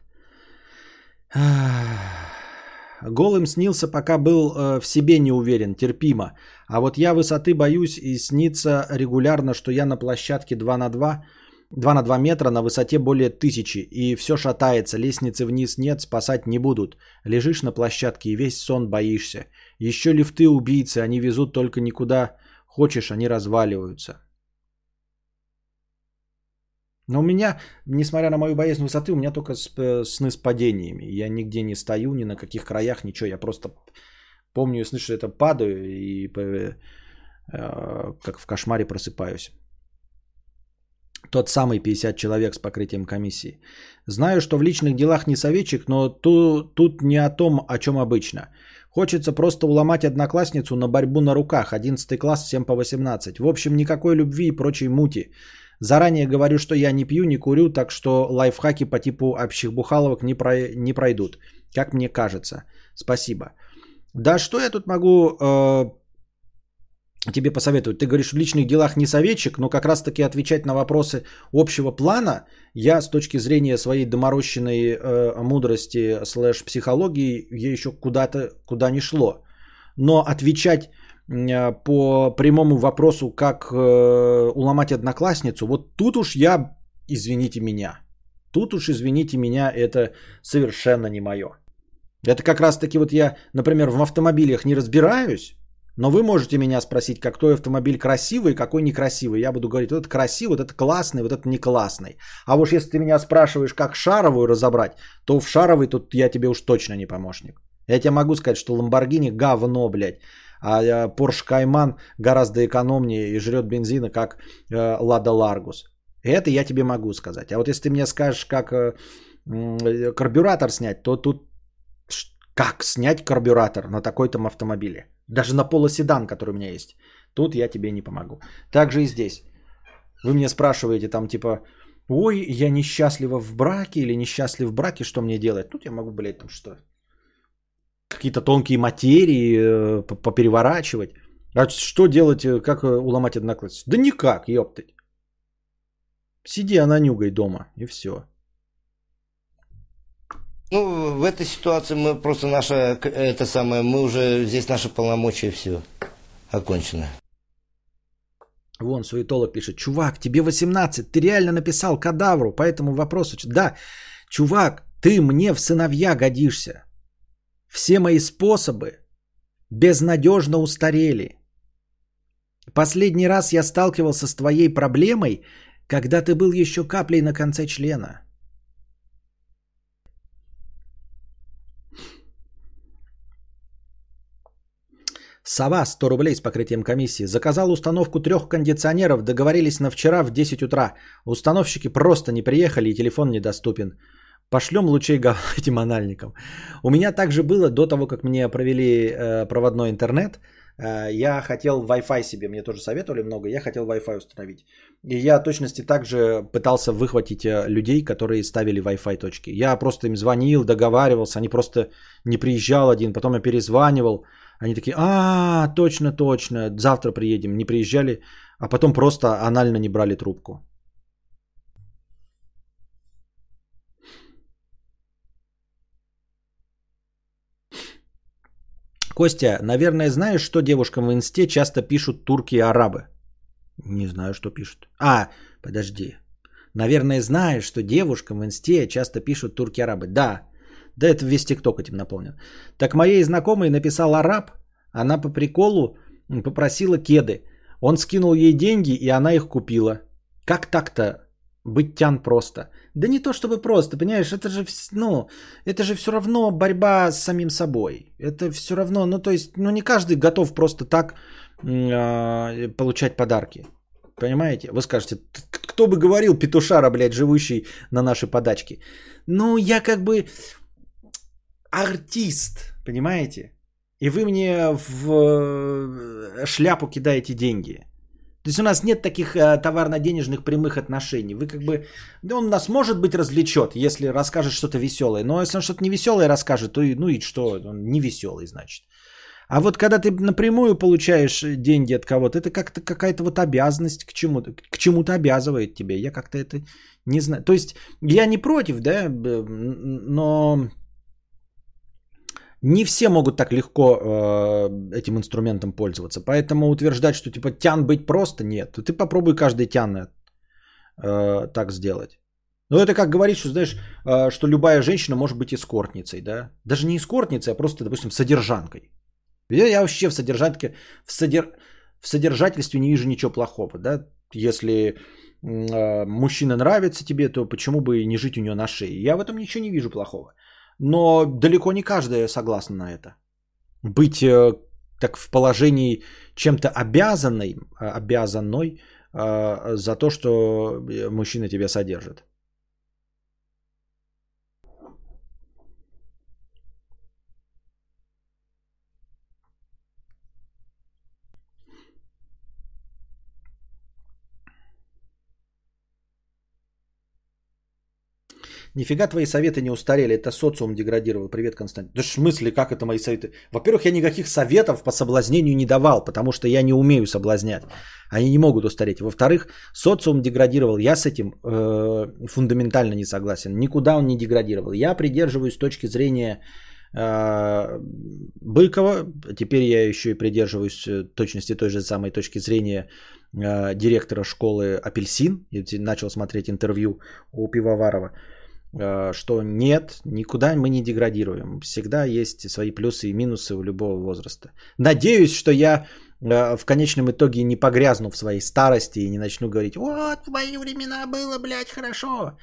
Голым снился, пока был э, в себе не уверен, терпимо. А вот я высоты боюсь и снится регулярно, что я на площадке 2 на 2 2 на 2 метра на высоте более тысячи, и все шатается, лестницы вниз нет, спасать не будут. Лежишь на площадке и весь сон боишься. Еще лифты убийцы, они везут только никуда хочешь, они разваливаются. Но у меня, несмотря на мою боязнь высоты, у меня только сны с падениями. Я нигде не стою, ни на каких краях, ничего. Я просто помню и слышу, что это падаю и э, как в кошмаре просыпаюсь. Тот самый 50 человек с покрытием комиссии. Знаю, что в личных делах не советчик, но ту, тут не о том, о чем обычно. Хочется просто уломать одноклассницу на борьбу на руках. 11 класс, всем по 18. В общем, никакой любви и прочей мути. Заранее говорю, что я не пью, не курю, так что лайфхаки по типу общих бухаловок не, про... не пройдут. Как мне кажется. Спасибо. Да что я тут могу э, тебе посоветовать. Ты говоришь, в личных делах не советчик, но как раз-таки отвечать на вопросы общего плана я с точки зрения своей доморощенной э, мудрости слэш психологии я еще куда-то, куда не шло. Но отвечать по прямому вопросу, как э, уломать одноклассницу, вот тут уж я, извините меня, тут уж, извините меня, это совершенно не мое. Это как раз-таки вот я, например, в автомобилях не разбираюсь, но вы можете меня спросить, какой автомобиль красивый, какой некрасивый. Я буду говорить, вот это красивый, вот это классный, вот это не классный. А уж если ты меня спрашиваешь, как шаровую разобрать, то в шаровой тут я тебе уж точно не помощник. Я тебе могу сказать, что Ламборгини говно, блядь. А Porsche Cayman гораздо экономнее и жрет бензина, как э, Лада Ларгус. Это я тебе могу сказать. А вот если ты мне скажешь, как э, карбюратор снять, то тут как снять карбюратор на такой-то автомобиле? Даже на полоседан, который у меня есть. Тут я тебе не помогу. Также и здесь. Вы мне спрашиваете там типа, ой, я несчастлива в браке или несчастлив в браке, что мне делать? Тут я могу, блядь, там что? Какие-то тонкие материи э, попереворачивать. А что делать, э, как э, уломать одноклассницу? Да никак, ёптать. Сиди ананюгой дома, и все. Ну, в этой ситуации мы просто наша, это самое, мы уже, здесь наши полномочия все окончено. Вон, суетолог пишет, чувак, тебе 18, ты реально написал кадавру по этому вопросу. Да, чувак, ты мне в сыновья годишься. Все мои способы безнадежно устарели. Последний раз я сталкивался с твоей проблемой, когда ты был еще каплей на конце члена. Сова 100 рублей с покрытием комиссии. Заказал установку трех кондиционеров, договорились на вчера в 10 утра. Установщики просто не приехали и телефон недоступен. Пошлем лучей этим анальникам. У меня также было до того, как мне провели э, проводной интернет. Э, я хотел Wi-Fi себе, мне тоже советовали много, я хотел Wi-Fi установить. И я точности также пытался выхватить э, людей, которые ставили Wi-Fi точки. Я просто им звонил, договаривался, они просто не приезжал один, потом я перезванивал. Они такие, а, точно, точно, завтра приедем, не приезжали, а потом просто анально не брали трубку. Костя, наверное, знаешь, что девушкам в инсте часто пишут турки и арабы? Не знаю, что пишут. А, подожди. Наверное, знаешь, что девушкам в инсте часто пишут турки и арабы. Да, да это весь тикток этим наполнен. Так моей знакомой написал араб, она по приколу попросила кеды. Он скинул ей деньги, и она их купила. Как так-то быть тян просто? Да не то чтобы просто, понимаешь, это же, ну, это же все равно борьба с самим собой. Это все равно, ну то есть, ну не каждый готов просто так э, получать подарки. Понимаете? Вы скажете, кто бы говорил петушара, блядь, живущий на нашей подачке. Ну, я как бы артист, понимаете? И вы мне в э, шляпу кидаете деньги. То есть у нас нет таких э, товарно-денежных прямых отношений. Вы как бы, да он нас может быть развлечет, если расскажет что-то веселое. Но если он что-то не веселое расскажет, то и, ну и что, он не веселый, значит. А вот когда ты напрямую получаешь деньги от кого-то, это как-то какая-то вот обязанность к чему-то, к чему-то обязывает тебя. Я как-то это не знаю. То есть я не против, да, но не все могут так легко э, этим инструментом пользоваться. Поэтому утверждать, что типа тян быть просто, нет. Ты попробуй каждый тян э, так сделать. Ну, это как говорить, что, знаешь, э, что любая женщина может быть эскортницей, да? Даже не эскортницей, а просто, допустим, содержанкой. Я, я вообще в содержанке, в, содер... в содержательстве не вижу ничего плохого, да? Если э, мужчина нравится тебе, то почему бы не жить у нее на шее? Я в этом ничего не вижу плохого но далеко не каждая согласна на это. Быть э, так в положении чем-то обязанной, э, обязанной э, за то, что мужчина тебя содержит. Нифига твои советы не устарели, это социум деградировал. Привет, Константин. Да в смысле, как это мои советы? Во-первых, я никаких советов по соблазнению не давал, потому что я не умею соблазнять. Они не могут устареть. Во-вторых, социум деградировал. Я с этим э, фундаментально не согласен. Никуда он не деградировал. Я придерживаюсь точки зрения э, Быкова. Теперь я еще и придерживаюсь э, точности той же самой точки зрения э, директора школы «Апельсин». Я начал смотреть интервью у Пивоварова. Э, что нет, никуда мы не деградируем. Всегда есть свои плюсы и минусы у любого возраста. Надеюсь, что я э, в конечном итоге не погрязну в своей старости и не начну говорить, вот в мои времена было, блядь, хорошо.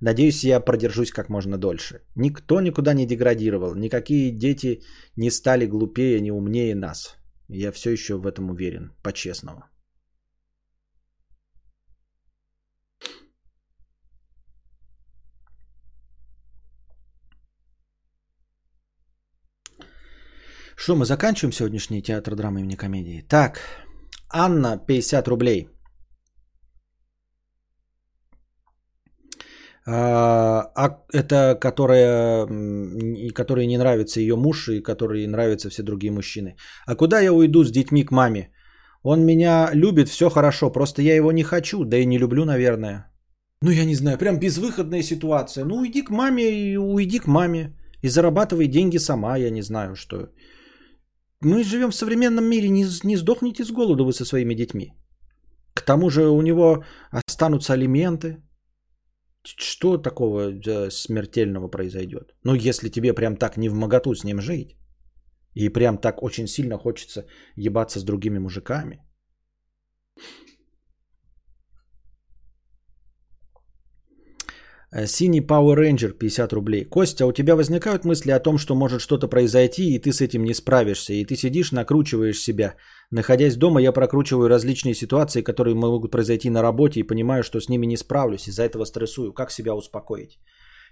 Надеюсь, я продержусь как можно дольше. Никто никуда не деградировал, никакие дети не стали глупее, не умнее нас. Я все еще в этом уверен, по-честному. Что, мы заканчиваем сегодняшний театр драмы имени комедии? Так, Анна, 50 рублей. А, а это которая, которой не нравится ее муж и которой нравятся все другие мужчины. А куда я уйду с детьми к маме? Он меня любит, все хорошо, просто я его не хочу, да и не люблю, наверное. Ну, я не знаю, прям безвыходная ситуация. Ну, уйди к маме и уйди к маме. И зарабатывай деньги сама, я не знаю, что. Мы живем в современном мире, не, не сдохните с голоду вы со своими детьми. К тому же у него останутся алименты. Что такого э, смертельного произойдет? Ну, если тебе прям так не в моготу с ним жить, и прям так очень сильно хочется ебаться с другими мужиками. Синий Power Ranger 50 рублей. Костя, у тебя возникают мысли о том, что может что-то произойти, и ты с этим не справишься, и ты сидишь, накручиваешь себя. Находясь дома, я прокручиваю различные ситуации, которые могут произойти на работе, и понимаю, что с ними не справлюсь, из-за этого стрессую. Как себя успокоить?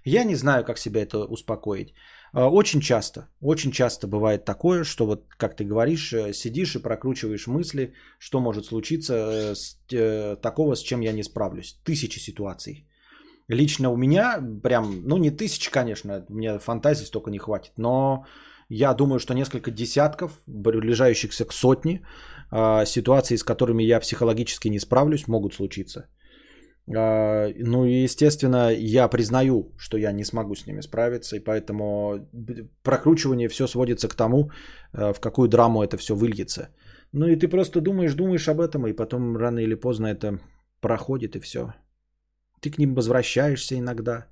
Я не знаю, как себя это успокоить. Э, очень часто, очень часто бывает такое, что вот, как ты говоришь, э, сидишь и прокручиваешь мысли, что может случиться с, такого, с чем я не справлюсь. Тысячи ситуаций. Лично у меня прям, ну не тысячи, конечно, мне фантазии столько не хватит, но я думаю, что несколько десятков, приближающихся к сотне а, ситуаций, с которыми я психологически не справлюсь, могут случиться. А, ну и, естественно, я признаю, что я не смогу с ними справиться, и поэтому прокручивание все сводится к тому, а, в какую драму это все выльется. Ну и ты просто думаешь, думаешь об этом, и потом рано или поздно это проходит, и все. Ты к ним возвращаешься иногда.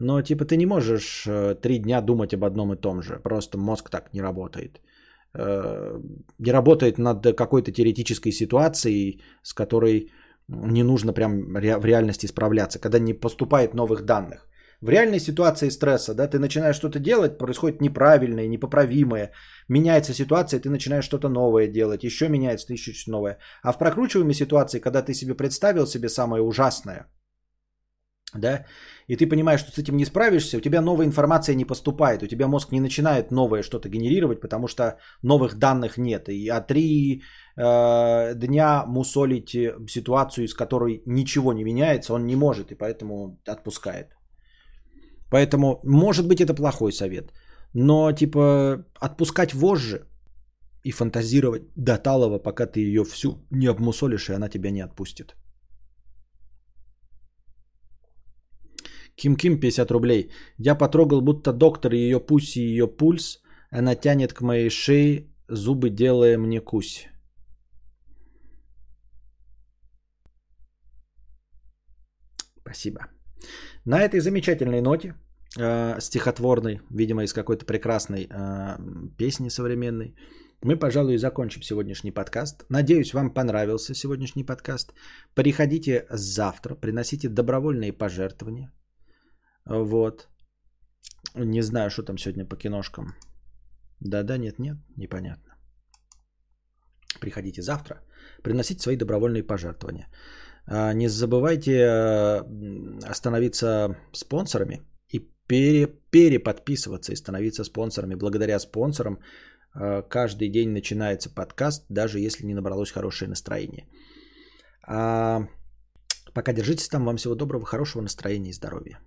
Но типа ты не можешь э, три дня думать об одном и том же. Просто мозг так не работает. Э, не работает над какой-то теоретической ситуацией, с которой не нужно прям в реальности справляться, когда не поступает новых данных. В реальной ситуации стресса, да, ты начинаешь что-то делать, происходит неправильное, непоправимое, меняется ситуация, ты начинаешь что-то новое делать, еще меняется, ты что-то новое. А в прокручиваемой ситуации, когда ты себе представил себе самое ужасное – да, и ты понимаешь, что с этим не справишься, у тебя новая информация не поступает, у тебя мозг не начинает новое что-то генерировать, потому что новых данных нет. И а три э, дня мусолить ситуацию, из которой ничего не меняется, он не может, и поэтому отпускает. Поэтому, может быть, это плохой совет. Но, типа, отпускать вожжи и фантазировать до талого, пока ты ее всю не обмусолишь, и она тебя не отпустит. Ким-Ким 50 рублей. Я потрогал будто доктор ее пусть и ее пульс. Она тянет к моей шее, зубы делая мне кусь. Спасибо. На этой замечательной ноте, э, стихотворной, видимо, из какой-то прекрасной э, песни современной, мы, пожалуй, закончим сегодняшний подкаст. Надеюсь, вам понравился сегодняшний подкаст. Приходите завтра, приносите добровольные пожертвования. Вот. Не знаю, что там сегодня по киношкам. Да-да, нет-нет, непонятно. Приходите завтра, приносите свои добровольные пожертвования. А, не забывайте э, остановиться спонсорами и пере, переподписываться и становиться спонсорами. Благодаря спонсорам э, каждый день начинается подкаст, даже если не набралось хорошее настроение. А пока держитесь там. Вам всего доброго, хорошего настроения и здоровья.